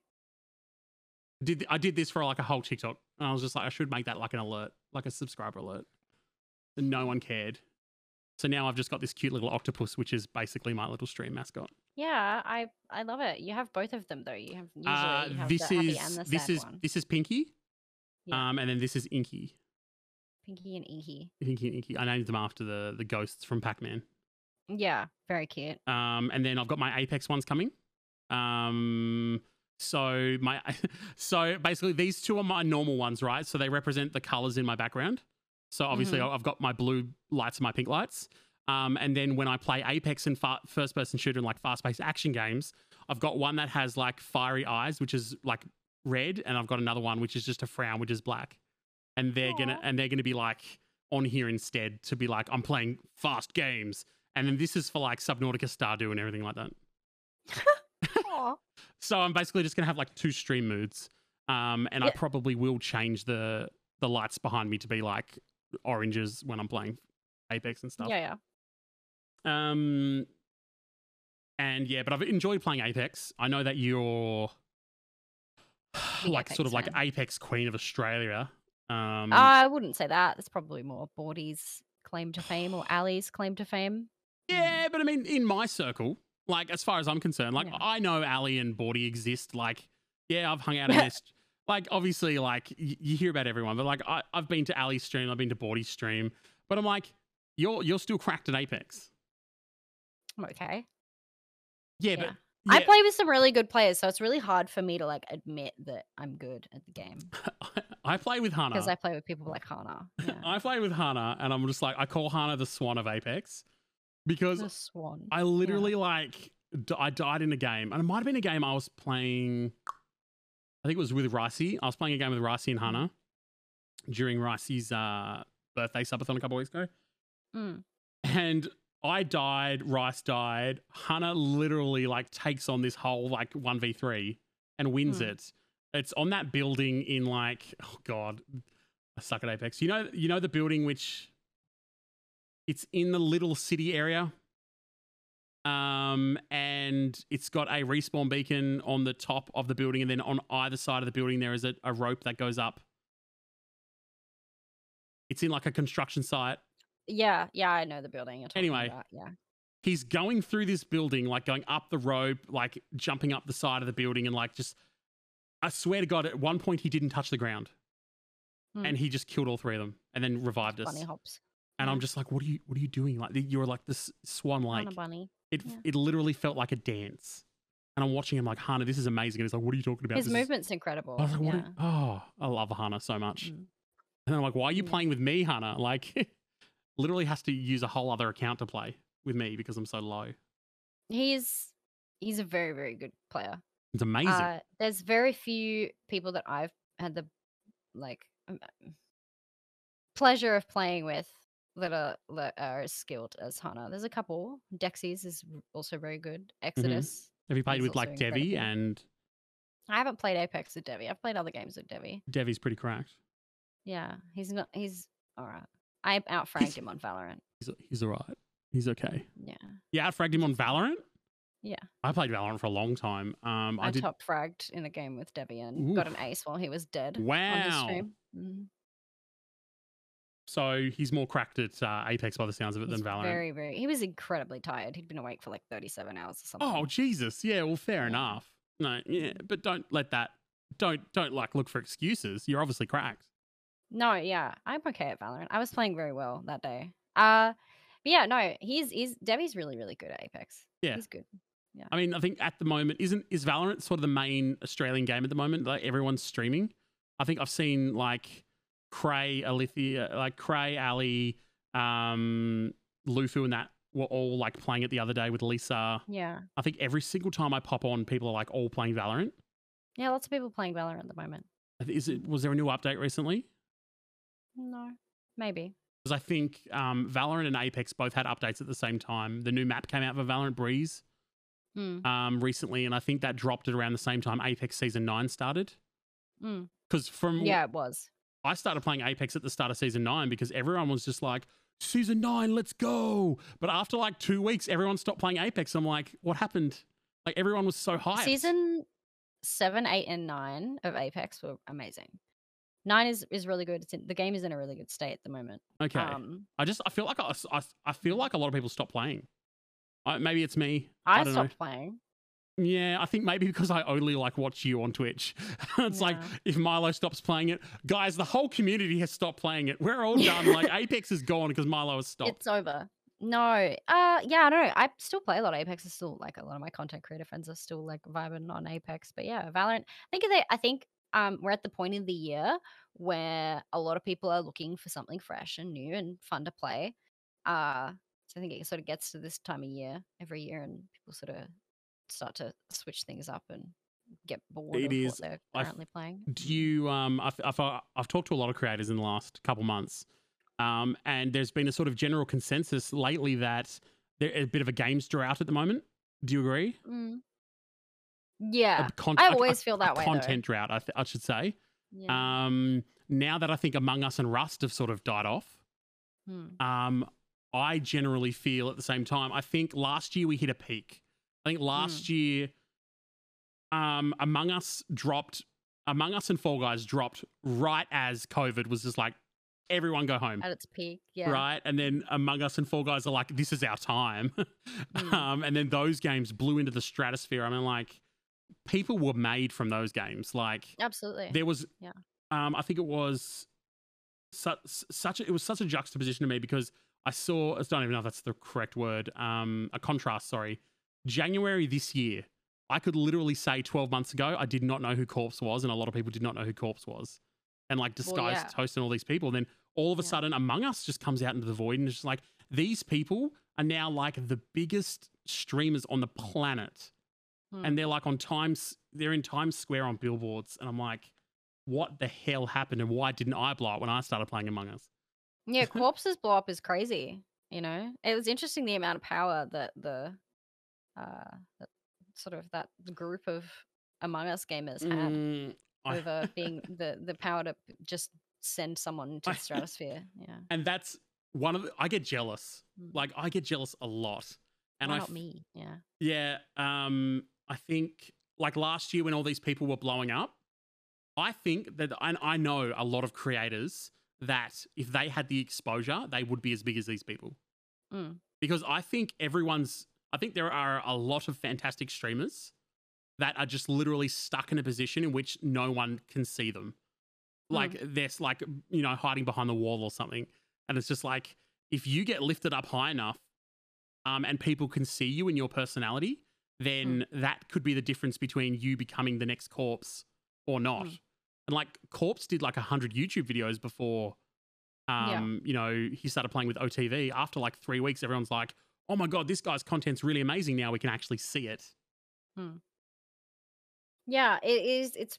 Did I did this for like a whole TikTok, and I was just like, I should make that like an alert, like a subscriber alert. And no one cared. So now I've just got this cute little octopus, which is basically my little stream mascot. Yeah, I I love it. You have both of them though. You have usually Uh, you have this the happy is and the this sad is one. this is Pinky, Yeah. um, and then this is Inky. Pinky and Inky. Pinky and Inky. I named them after the the ghosts from Pac Man. Yeah, very cute. Um, and then I've got my Apex ones coming. Um, so my so basically these two are my normal ones, right? So they represent the colors in my background. So obviously Mhm. I've got my blue lights and my pink lights. Um, and then when I play Apex and fa- first person shooter and like fast paced action games, I've got one that has like fiery eyes, which is like red, and I've got another one which is just a frown, which is black. And they're gonna and they're gonna be like on here instead to be like I'm playing fast games. And then this is for like Subnautica Stardew and everything like that. So I'm basically just gonna have like two stream moods. Um, and I probably will change the the lights behind me to be like oranges when I'm playing Apex and stuff. Yeah, yeah. Um, and yeah, but I've enjoyed playing Apex. I know that you're Big like sort Apex of like. Apex Queen of Australia. Um, I wouldn't say that. That's probably more Bordy's claim to fame or Ali's claim to fame. yeah, but I mean, in my circle, like as far as I'm concerned, like Yeah. I know Ali and Bordy exist. Like, yeah, I've hung out in this. like obviously like y- you hear about everyone, but like I, I've been to Ali's stream, I've been to Bordy's stream, but I'm like, you're you're still cracked at Apex. I'm okay. Yeah, Yeah. but I play with some really good players, so it's really hard for me to like admit that I'm good at the game I play with Hana. because I play with people like Hana. Yeah. I play with Hana, and I'm just like I call Hana the Swan of Apex because. I literally like d- I died in a game, and it might have been a game I was playing. I think it was with Ricey. I was playing a game with Ricey and Hannah during Ricey's uh, birthday subathon a couple weeks ago, Mm. and I died. Rice died. Hannah literally like takes on this whole like one v three and wins Hmm. it. It's on that building in like oh god, I suck at Apex. You know, you know the building which it's in the little city area. Um, and it's got a respawn beacon on the top of the building, and then on either side of the building there is a, a rope that goes up. It's in like a construction site. Yeah, yeah, I know the building. Anyway. about, yeah. He's going through this building, like going up the rope, like jumping up the side of the building, and like just. I swear to God, at one point he didn't touch the ground, Hmm. and he just killed all three of them, and then revived us. Bunny hops. And I'm just like, what are you? What are you doing? Like you're like this Swan. Hana bunny. It Yeah. it literally felt like a dance. And I'm watching him like, Hana, this is amazing. And he's like, what are you talking about? His This is-" movement's incredible. I was like, what? yeah. are- oh, I love Hana so much. Mm. And I'm like, why are you Mm. playing with me, Hana? Like, literally has to use a whole other account to play with me because I'm so low. He's he's a very very good player. It's amazing. Uh, there's very few people that I've had the like um, pleasure of playing with that are that are as skilled as Hana. There's a couple. Dexies is also very good. Exodus. Have you played with like Devi? incredible. And I haven't played Apex with Devi. I've played other games with Devi. Devi's pretty cracked. Yeah, he's not. He's all right. I outfragged him on Valorant. He's, he's all right. He's okay. Yeah, You outfragged him on Valorant? Yeah. I played Valorant for a long time. Um, I, I, did. top fragged in a game with Devi and got an ace while he was dead. Wow. stream. Mhm. So he's more cracked at uh, Apex by the sounds of it He's than Valorant. Very, very. He was incredibly tired. He'd been awake for like 37 hours or something. Oh Jesus! Yeah, well, fair Yeah. enough. No, yeah, but don't let that. Don't don't like look for excuses. You're obviously cracked. No, yeah, I'm okay at Valorant. I was playing very well that day. Uh, but yeah, no, he's he's Debbie's really, really good at Apex. Yeah. he's good. Yeah. I mean, I think at the moment isn't is Valorant sort of the main Australian game at the moment? Like everyone's streaming. I think I've seen like Cray, Alithia, like Cray, Ali, um, Lufu, and that were all like playing it the other day with Lisa. Yeah, I think every single time I pop on, people are like all playing Valorant. yeah, lots of people playing Valorant at the moment. Is it? Was there a new update recently? No, maybe. Because I think um, Valorant and Apex both had updates at the same time. The new map came out for Valorant Breeze Mm, um, recently, and I think that dropped at around the same time Apex Season 9 started. mm. Because from Yeah, it was. I started playing Apex at the start of Season 9 because everyone was just like, Season 9, let's go. But after like two weeks, everyone stopped playing Apex. I'm like, what happened? Like everyone was so hyped. Season seven, eight, and nine of Apex were amazing. Nine is is really good. It's in, the game is in a really good state at the moment. Okay. Um, I just, I feel like I, I, I feel like a lot of people stopped playing. I, maybe it's me. I, I, don't know. stopped playing. Yeah, I think maybe because I only like watch you on Twitch. it's like if Milo stops playing it, guys, the whole community has stopped playing it. We're all done. like Apex is gone because Milo has stopped. It's over. No. Uh yeah, I don't know. I still play a lot of Apex. I still like a lot of my content creator friends are still like vibing on Apex. But yeah, Valorant. I think they I think um we're at the point in the year where a lot of people are looking for something fresh and new and fun to play. Uh so I think it sort of gets to this time of year every year and people sort of start to switch things up and get bored It of is- what they're currently playing. Do you? Um, I've, I've I've talked to a lot of creators in the last couple months, um, and there's been a sort of general consensus lately that there's a bit of a games drought at the moment. Do you agree? Mm. Yeah. Con- I a- a- always feel that way, though. Content drought, I, th- I should say. yeah. Um, now that I think Among Us and Rust have sort of died off, Hmm. um, I generally feel at the same time. I think last year we hit a peak. I think last year, um, Among Us dropped. Among Us and Fall Guys dropped right as COVID was just like, everyone go home. At its peak. Yeah. Right. And then Among Us and Fall Guys are like, this is our time. Mm. um, and then those games blew into the stratosphere. I mean, like, people were made from those games. Like Absolutely. there was, Yeah. um, I think it was such such a, it was such a juxtaposition to me because I saw I don't even know if that's the correct word. Um, a contrast. Sorry, January this year. I could literally say 12 months ago, I did not know who Corpse was, and a lot of people did not know who Corpse was. And like disguised yeah. Toast and all these people. And then all of a Yeah. sudden, Among Us just comes out into the void, and it's just like these people are now like the biggest streamers on the planet Hmm. and they're like on Times, they're in Times Square on billboards, and I'm like, what the hell happened, and why didn't I blow it when I started playing Among Us? Yeah, corpses blow up is crazy. You know, it was interesting the amount of power that the, uh, sort of that group of Among Us gamers had Mm, I- over being the the power to just send someone I- the stratosphere. Yeah, and that's one of the, I get jealous. Mm. Like I get jealous a lot, and why I not me? Yeah, Yeah. Um, I think like last year when all these people were blowing up, I think that and I know a lot of creators that if they had the exposure, they would be as big as these people. Mm. Because I think everyone's I think there are a lot of fantastic streamers that are just literally stuck in a position in which no one can see them. Like they're like, you know, hiding behind the wall or something. And it's just like if you get lifted up high enough um, and people can see you and your personality, then that could be the difference between you becoming the next corpse or not. Mm. And like Corpse did like 100 YouTube videos before, Yeah. um, you know, he started playing with OTV. After like three weeks, everyone's like, oh my God, this guy's content's really amazing. Now we can actually see it. yeah. It is. It's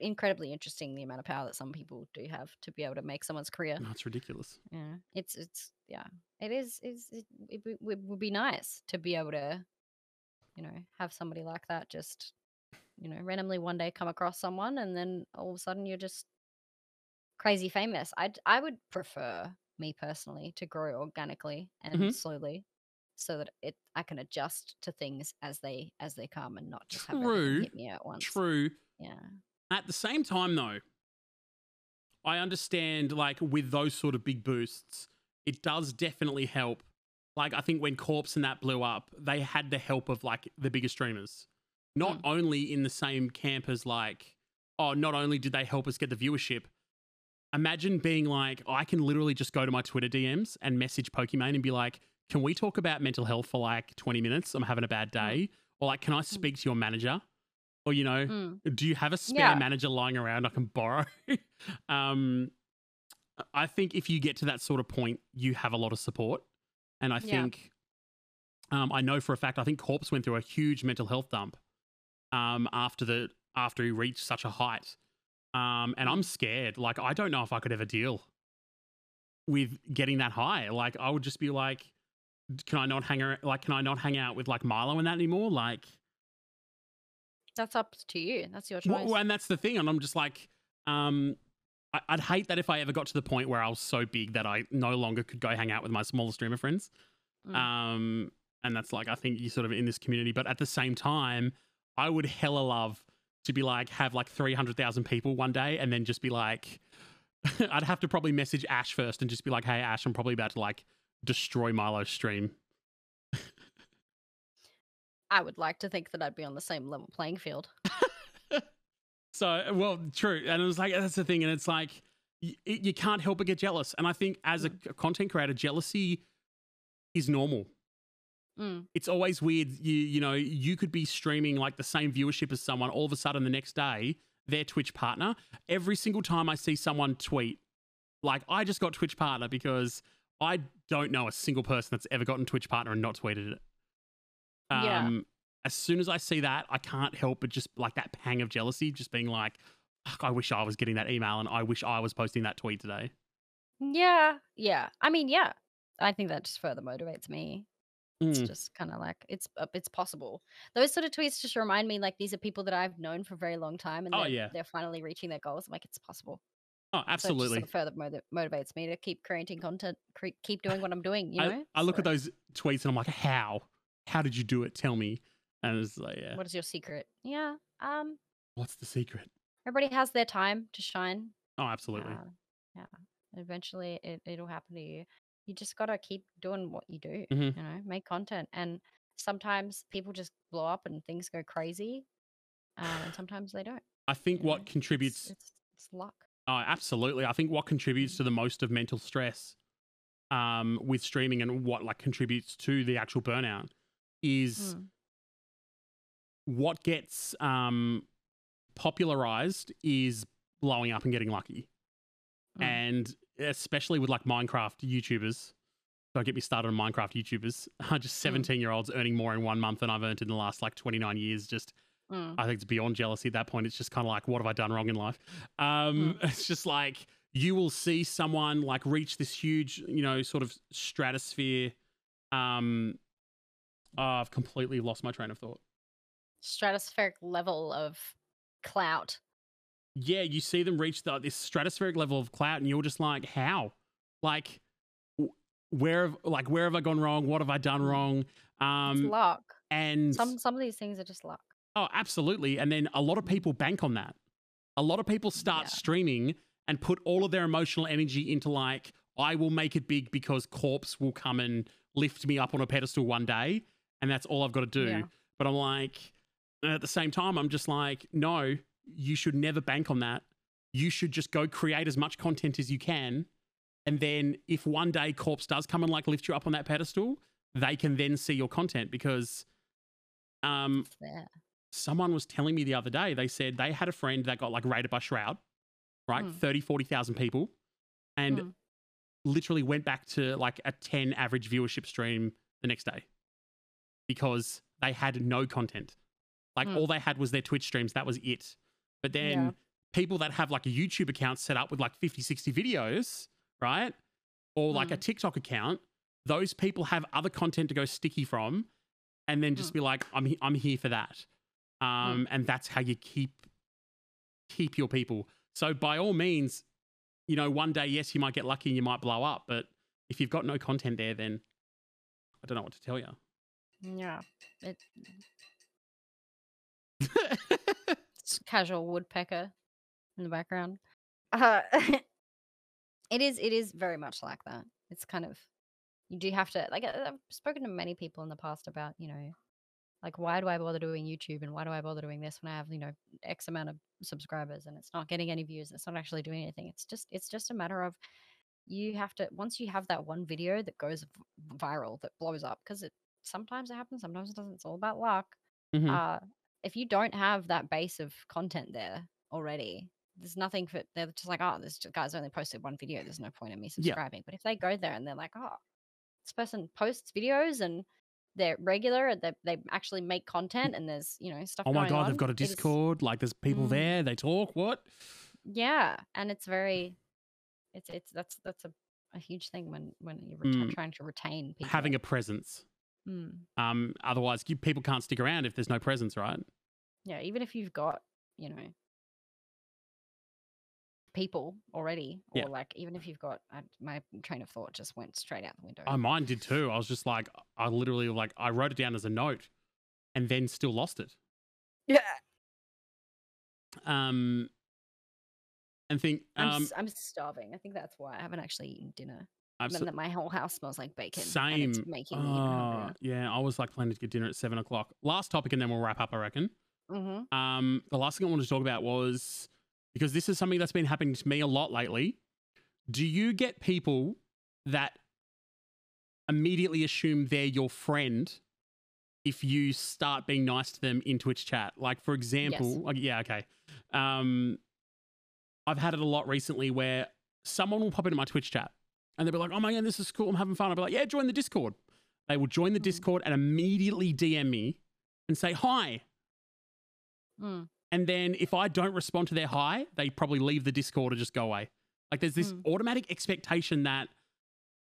incredibly interesting the amount of power that some people do have to be able to make someone's career. No, it's ridiculous. Yeah, it's it's yeah, it is. Is it, it, would- would be nice to be able to, you know, have somebody like that just, you know, randomly one day come across someone and then all of a sudden you're just crazy famous. I I would prefer me personally to grow organically and Mhm. slowly, so that it I can adjust to things as they as they come and not just have True. hit me at once. True. Yeah. At the same time, though, I understand like with those sort of big boosts, it does definitely help. Like I think when Corpse and that blew up, they had the help of like the bigger streamers. Not hmm. only in the same camp as like, oh, not only did they help us get the viewership. Imagine being like, I can literally just go to my Twitter DMs and message Pokimane and be like, can we talk about mental health for like 20 minutes? I'm having a bad day. Or like, can I speak to your manager? Or, you know, Mm. do you have a spare Yeah. manager lying around I can borrow? um, I think if you get to that sort of point, you have a lot of support. And I Yeah. think, um, I know for a fact, I think Corpse went through a huge mental health dump um, after the after he reached such a height. Um, and I'm scared. Like, I don't know if I could ever deal with getting that high. Like, I would just be like, can I not hang around? Like, can I not hang out with like Milo and that anymore? Like, That's up to you. That's your choice. well, and that's the thing. And I'm just like, um, I, I'd hate that if I ever got to the point where I was so big that I no longer could go hang out with my smaller streamer friends. Mm. Um, and that's like, I think you're sort of in this community. But at the same time, I would hella love to be like, have like 300,000 people one day and then just be like, I'd have to probably message Ash first and just be like, hey, Ash, I'm probably about to like destroy Milo's stream. I would like to think that I'd be on the same level playing field. So, well, true. And it was like, that's the thing. And it's like, you, you can't help but get jealous. And I think as a Mm. c- content creator, jealousy is normal. Mm. It's always weird. You, you know, you could be streaming like the same viewership as someone. All of a sudden, the next day, their Twitch partner. Every single time I see someone tweet, like, I just got Twitch partner because I don't know a single person that's ever gotten Twitch partner and not tweeted it. Yeah. Um, as soon as I see that, I can't help but just like that pang of jealousy, just being like, Fuck, I wish I was getting that email and I wish I was posting that tweet today. Yeah, yeah. I mean, yeah. I think that just further motivates me. It's Mm. just kind of like it's uh, it's possible. Those sort of tweets just remind me like these are people that I've known for a very long time, and Oh, they're, yeah. they're finally reaching their goals. I'm like, it's possible. Oh, So absolutely. sort of further motiv- motivates me to keep creating content, cre- keep doing what I'm doing. You know. I look at those tweets and I'm like, how? How did you do it? Tell me. And it's like, yeah, What is your secret? Yeah. Um. what's the secret? Everybody has their time to shine. Oh, absolutely. Uh, yeah. Eventually, it it'll happen to you. You just gotta keep doing what you do. Mhm. You know, make content. And sometimes people just blow up and things go crazy. um, and sometimes they don't. I think you know? what contributes It's, it's, it's luck. Oh, absolutely. I think what contributes to the most of mental stress um, with streaming and what like contributes to the actual burnout is Mm. what gets um, popularized is blowing up and getting lucky. Mm. And especially with like Minecraft YouTubers. Don't get me started on Minecraft YouTubers. Just 17 year olds earning more in one month than I've earned in the last like 29 years. Just Mm. I think it's beyond jealousy at that point. It's just kind of like, what have I done wrong in life? Um, It's just like you will see someone like reach this huge, you know, sort of stratosphere. Um, oh, I've completely lost my train of thought. Stratospheric level of clout. Yeah, you see them reach the, this stratospheric level of clout, and you're just like, how? Like, where have like where have I gone wrong? What have I done Mm. wrong? It's Um, luck. and Some some of these things are just luck. Oh, absolutely. And then a lot of people bank on that. A lot of people start Yeah. streaming and put all of their emotional energy into like, I will make it big because Corpse will come and lift me up on a pedestal one day, and that's all I've got to do. Yeah. But I'm like, and at the same time, I'm just like, no, you should never bank on that. You should just go create as much content as you can. And then if one day Corpse does come and like lift you up on that pedestal, they can then see your content because um there. Someone was telling me the other day, they said they had a friend that got like raided by Shroud, right? Mm. 30, 40,000 people, and Mm. literally went back to like a 10 average viewership stream the next day because they had no content. Like Mm. all they had was their Twitch streams. That was it. But then Yeah. people that have like a YouTube account set up with like 50, 60 videos, right? Or like a Mm. TikTok account, those people have other content to go sticky from and then just Mm. be like, I'm, he- I'm here for that. Um, And that's how you keep keep your people. So by all means, you know, one day, yes, you might get lucky and you might blow up, but if you've got no content there, then I don't know what to tell you. Yeah. It, it's casual woodpecker in the background. Uh, it is. It is very much like that. It's kind of you do have to like. I- I've spoken to many people in the past about you know, like why do I bother doing YouTube and why do I bother doing this when I have you know X amount of subscribers and it's not getting any views. and It's not actually doing anything. It's just. It's just a matter of you have to once you have that one video that goes viral that blows up because it sometimes it happens sometimes it doesn't it's all about luck Mhm. uh if you don't have that base of content there already there's nothing for they're just like oh this guy's only posted one video there's no point in me Yeah. subscribing but if they go there and they're like oh this person posts videos and they're regular and they, they actually make content and there's you know stuff oh my God, they've got a Discord. Like there's people Mm. there, they talk. What? yeah and it's very it's it's that's that's a, a huge thing when when you're Mm. trying to retain people Having a presence. Mm. Um, otherwise, you, people can't stick around if there's no presence, right? yeah even if you've got you know people already or Yeah. like even if you've got I, my train of thought just went straight out the window Oh, mine did too. I was just like, I literally like, I wrote it down as a note, and then still lost it. yeah Um, and think, I'm, um, s- I'm starving i think that's why i haven't actually eaten dinner I'm and that my whole house smells like bacon same. making Oh, yeah, I was like planning to get dinner at seven o'clock. Last topic, and then we'll wrap up. I reckon. mm-hmm. Um, the last thing I wanted to talk about was because this is something that's been happening to me a lot lately. Do you get people that immediately assume they're your friend if you start being nice to them in Twitch chat? Like, for example, like, yeah, okay. Um, I've had it a lot recently where someone will pop into my Twitch chat and they'll be like, "Oh my god, this is cool! I'm having fun." I'll be like, "Yeah, join the Discord." They will join the Mm. Discord and immediately DM me and say hi. mm. And then if I don't respond to their hi, they probably leave the Discord or just go away. Like there's this Mm. automatic expectation that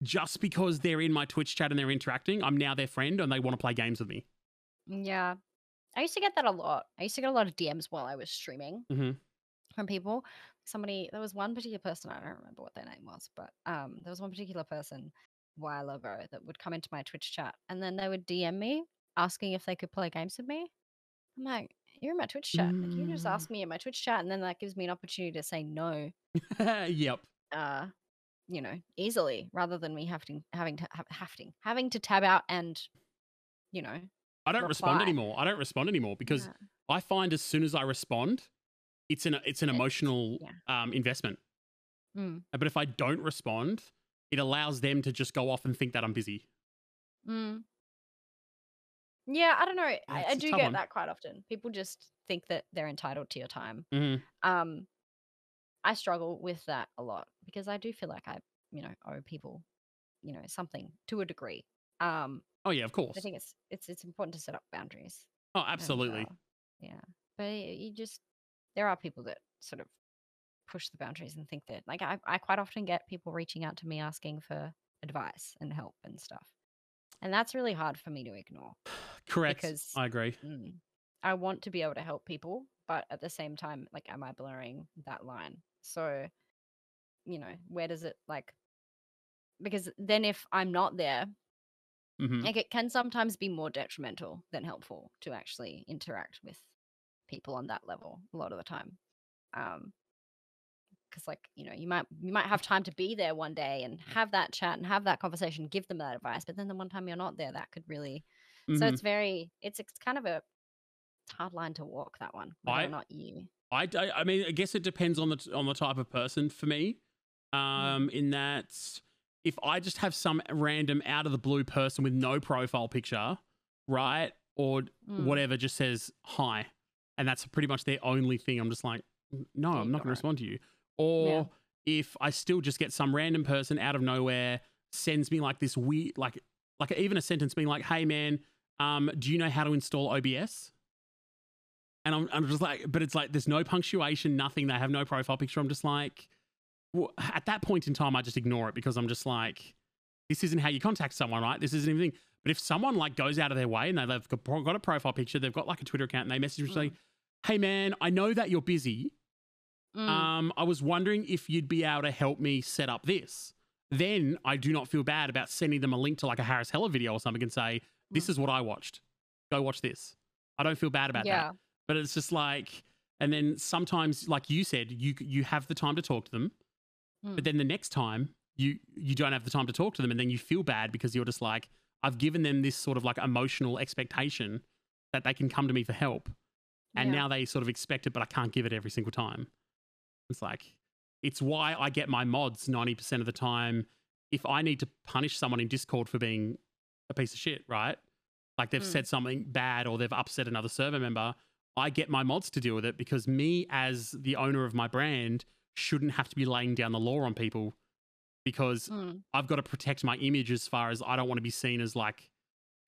just because they're in my Twitch chat and they're interacting, I'm now their friend and they want to play games with me. yeah i used to get that a lot i used to get a lot of dms while i was streaming Mhm. from people somebody there was one particular person i don't remember what their name was but um there was one particular person a while ago that would come into my twitch chat and then they would dm me asking if they could play games with me i'm like you're in my twitch chat like you just Mm. ask me in my twitch chat and then that gives me an opportunity to say no yep. uh you know easily rather than me having having to have having having to tab out and you know I don't respond anymore. I don't respond anymore because yeah. I find as soon as I respond, it's an it's an emotional um, investment. Mm. Uh, But if I don't respond, it allows them to just go off and think that I'm busy. Mm. Yeah, I don't know. I, I do get one. that quite often. People just think that they're entitled to your time. Mhm. Um, I struggle with that a lot because I do feel like I, you know, owe people, you know, something to a degree. Um, Oh yeah, of course. I think it's it's it's important to set up boundaries. Oh, and, absolutely. uh, yeah, but you just there are people that sort of push the boundaries and think that like I, I quite often get people reaching out to me asking for advice and help and stuff. And that's really hard for me to ignore. Correct. because- I agree. Mm. I want to be able to help people, but at the same time, like, am I blurring that line? So, you know, where does it like? Because then if I'm not there, hmm like, it can sometimes be more detrimental than helpful to actually interact with people on that level a lot of the time. Um, because like you know you might you might have time to be there one day and have that chat and have that conversation give them that advice but then the one time you're not there that could really so Mhm. it's very it's it's kind of a hard line to walk that one whether I- or not you I, I, mean, I guess it depends on the on the type of person for me. Um, in that, if I just have some random out of the blue person with no profile picture, right, or Mm. whatever, just says hi, and that's pretty much their only thing. I'm just like, no, Yeah, I'm not going to respond to you. Or if I still just get some random person out of nowhere sends me like this weird, like, like even a sentence being like, "Hey, man, um, do you know how to install OBS?" And I'm, I'm just like, but it's like there's no punctuation, nothing. They have no profile picture. I'm just like, well, at that point in time, I just ignore it because I'm just like, this isn't how you contact someone, right? This isn't anything. But if someone like goes out of their way and they- they've got a profile picture, they've got like a Twitter account, and they message me saying, "Hey man, I know that you're busy. Mm, Um, I was wondering if you'd be able to help me set up this." Then I do not feel bad about sending them a link to like a Harris Heller video or something and say, "This is what I watched. Go watch this." I don't feel bad about that but it's just like and then sometimes like you said you you have the time to talk to them Mm. but then the next time you you don't have the time to talk to them and then you feel bad because you're just like i've given them this sort of like emotional expectation that they can come to me for help and Yeah. now they sort of expect it but i can't give it every single time it's like it's why i get my mods 90% of the time if i need to punish someone in discord for being a piece of shit right like they've Mm. said something bad or they've upset another server member I get my mods to deal with it because me, as the owner of my brand, shouldn't have to be laying down the law on people because Mm, I've got to protect my image as far as I don't want to be seen as like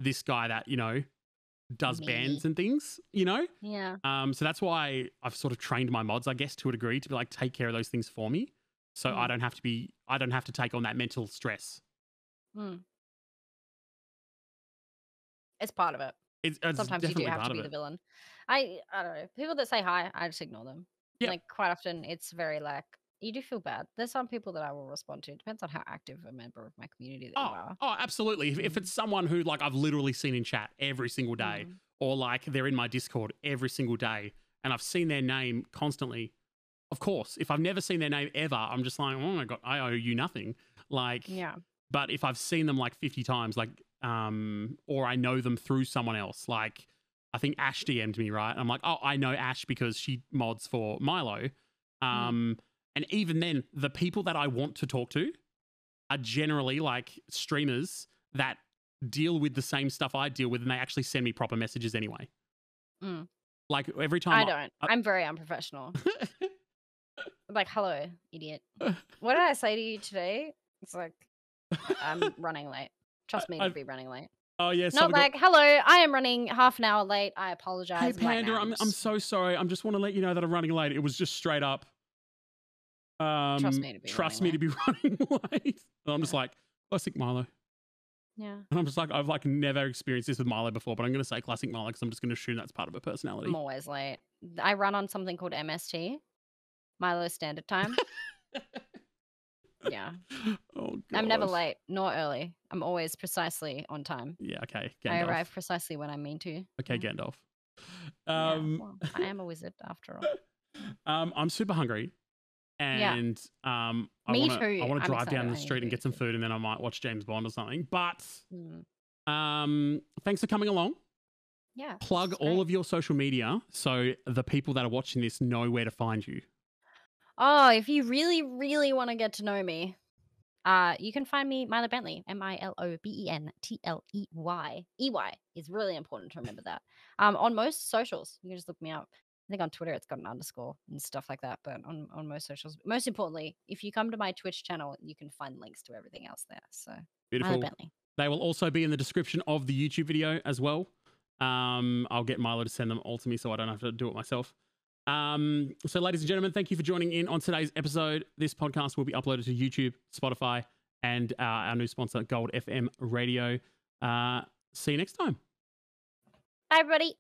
this guy that, you know, does Me. bans and things, you know? yeah Um, so that's why I've sort of trained my mods, I guess, to a degree to be like take care of those things for me. So I Mm. don't have to be, I don't have to take on that mental stress. mm. It's part of it It's, it's sometimes you do have to be the villain i i don't know people that say hi i just ignore them Yeah. like quite often it's very like you do feel bad there's some people that i will respond to it depends on how active a member of my community that you Oh, are oh, absolutely. If, if Mm. it's someone who like I've literally seen in chat every single day, Mm. or like they're in my Discord every single day, and I've seen their name constantly. Of course, if I've never seen their name ever, I'm just like, oh my god, I owe you nothing. Like, yeah but if I've seen them like 50 times, like, um, or I know them through someone else, like, I think Ash DM'd me, right? I'm like, oh, I know Ash because she mods for Milo. Um, and even then, the people that I want to talk to are generally like streamers that deal with the same stuff I deal with, and they actually send me proper messages anyway. Mm. Like every time i don't I- i'm very unprofessional like hello idiot what did i say to you today it's like i'm running late trust me I- to be running late oh yeah, not someone got- like hello i am running half an hour late i apologize Hey right Panda, now. I'm I'm so sorry. I'm just want to let you know that I'm running late. It was just straight up. Um, me to be trust running me to be running late. And I'm just like classic Milo, yeah and I'm just like I've like never experienced this with Milo before, but I'm gonna say classic Milo because I'm just gonna assume that's part of her personality. I'm always late. I run on something called MST, Milo Standard Time. yeah, oh, I'm never late nor early. I'm always precisely on time. Yeah. Okay. I Gandalf. arrive precisely when I mean to. Okay, Yeah. Gandalf. Yeah, Um, well, I am a wizard after all. um, I'm super hungry, Yeah. and um, I want to. I want to drive excited. down the street and get some food, and then I might watch James Bond or something. But Mm. um, thanks for coming along. Yeah. Plug all of your social media so the people that are watching this know where to find you. Oh, if you really, really want to get to know me, uh, you can find me Milo Bentley, M I L O B E N T L E Y. E Y is really important to remember that. Um, on most socials, you can just look me up. I think on Twitter it's got an underscore and stuff like that, but on, on most socials, most importantly, if you come to my Twitch channel, you can find links to everything else there. So Milo Beautiful. Bentley. They will also be in the description of the YouTube video as well. Um, I'll get Milo to send them all to me so I don't have to do it myself. Um, so, ladies and gentlemen, thank you for joining in on today's episode. This podcast will be uploaded to YouTube, Spotify, and uh, our new sponsor, Gold FM Radio. Uh, see you next time. Bye, everybody.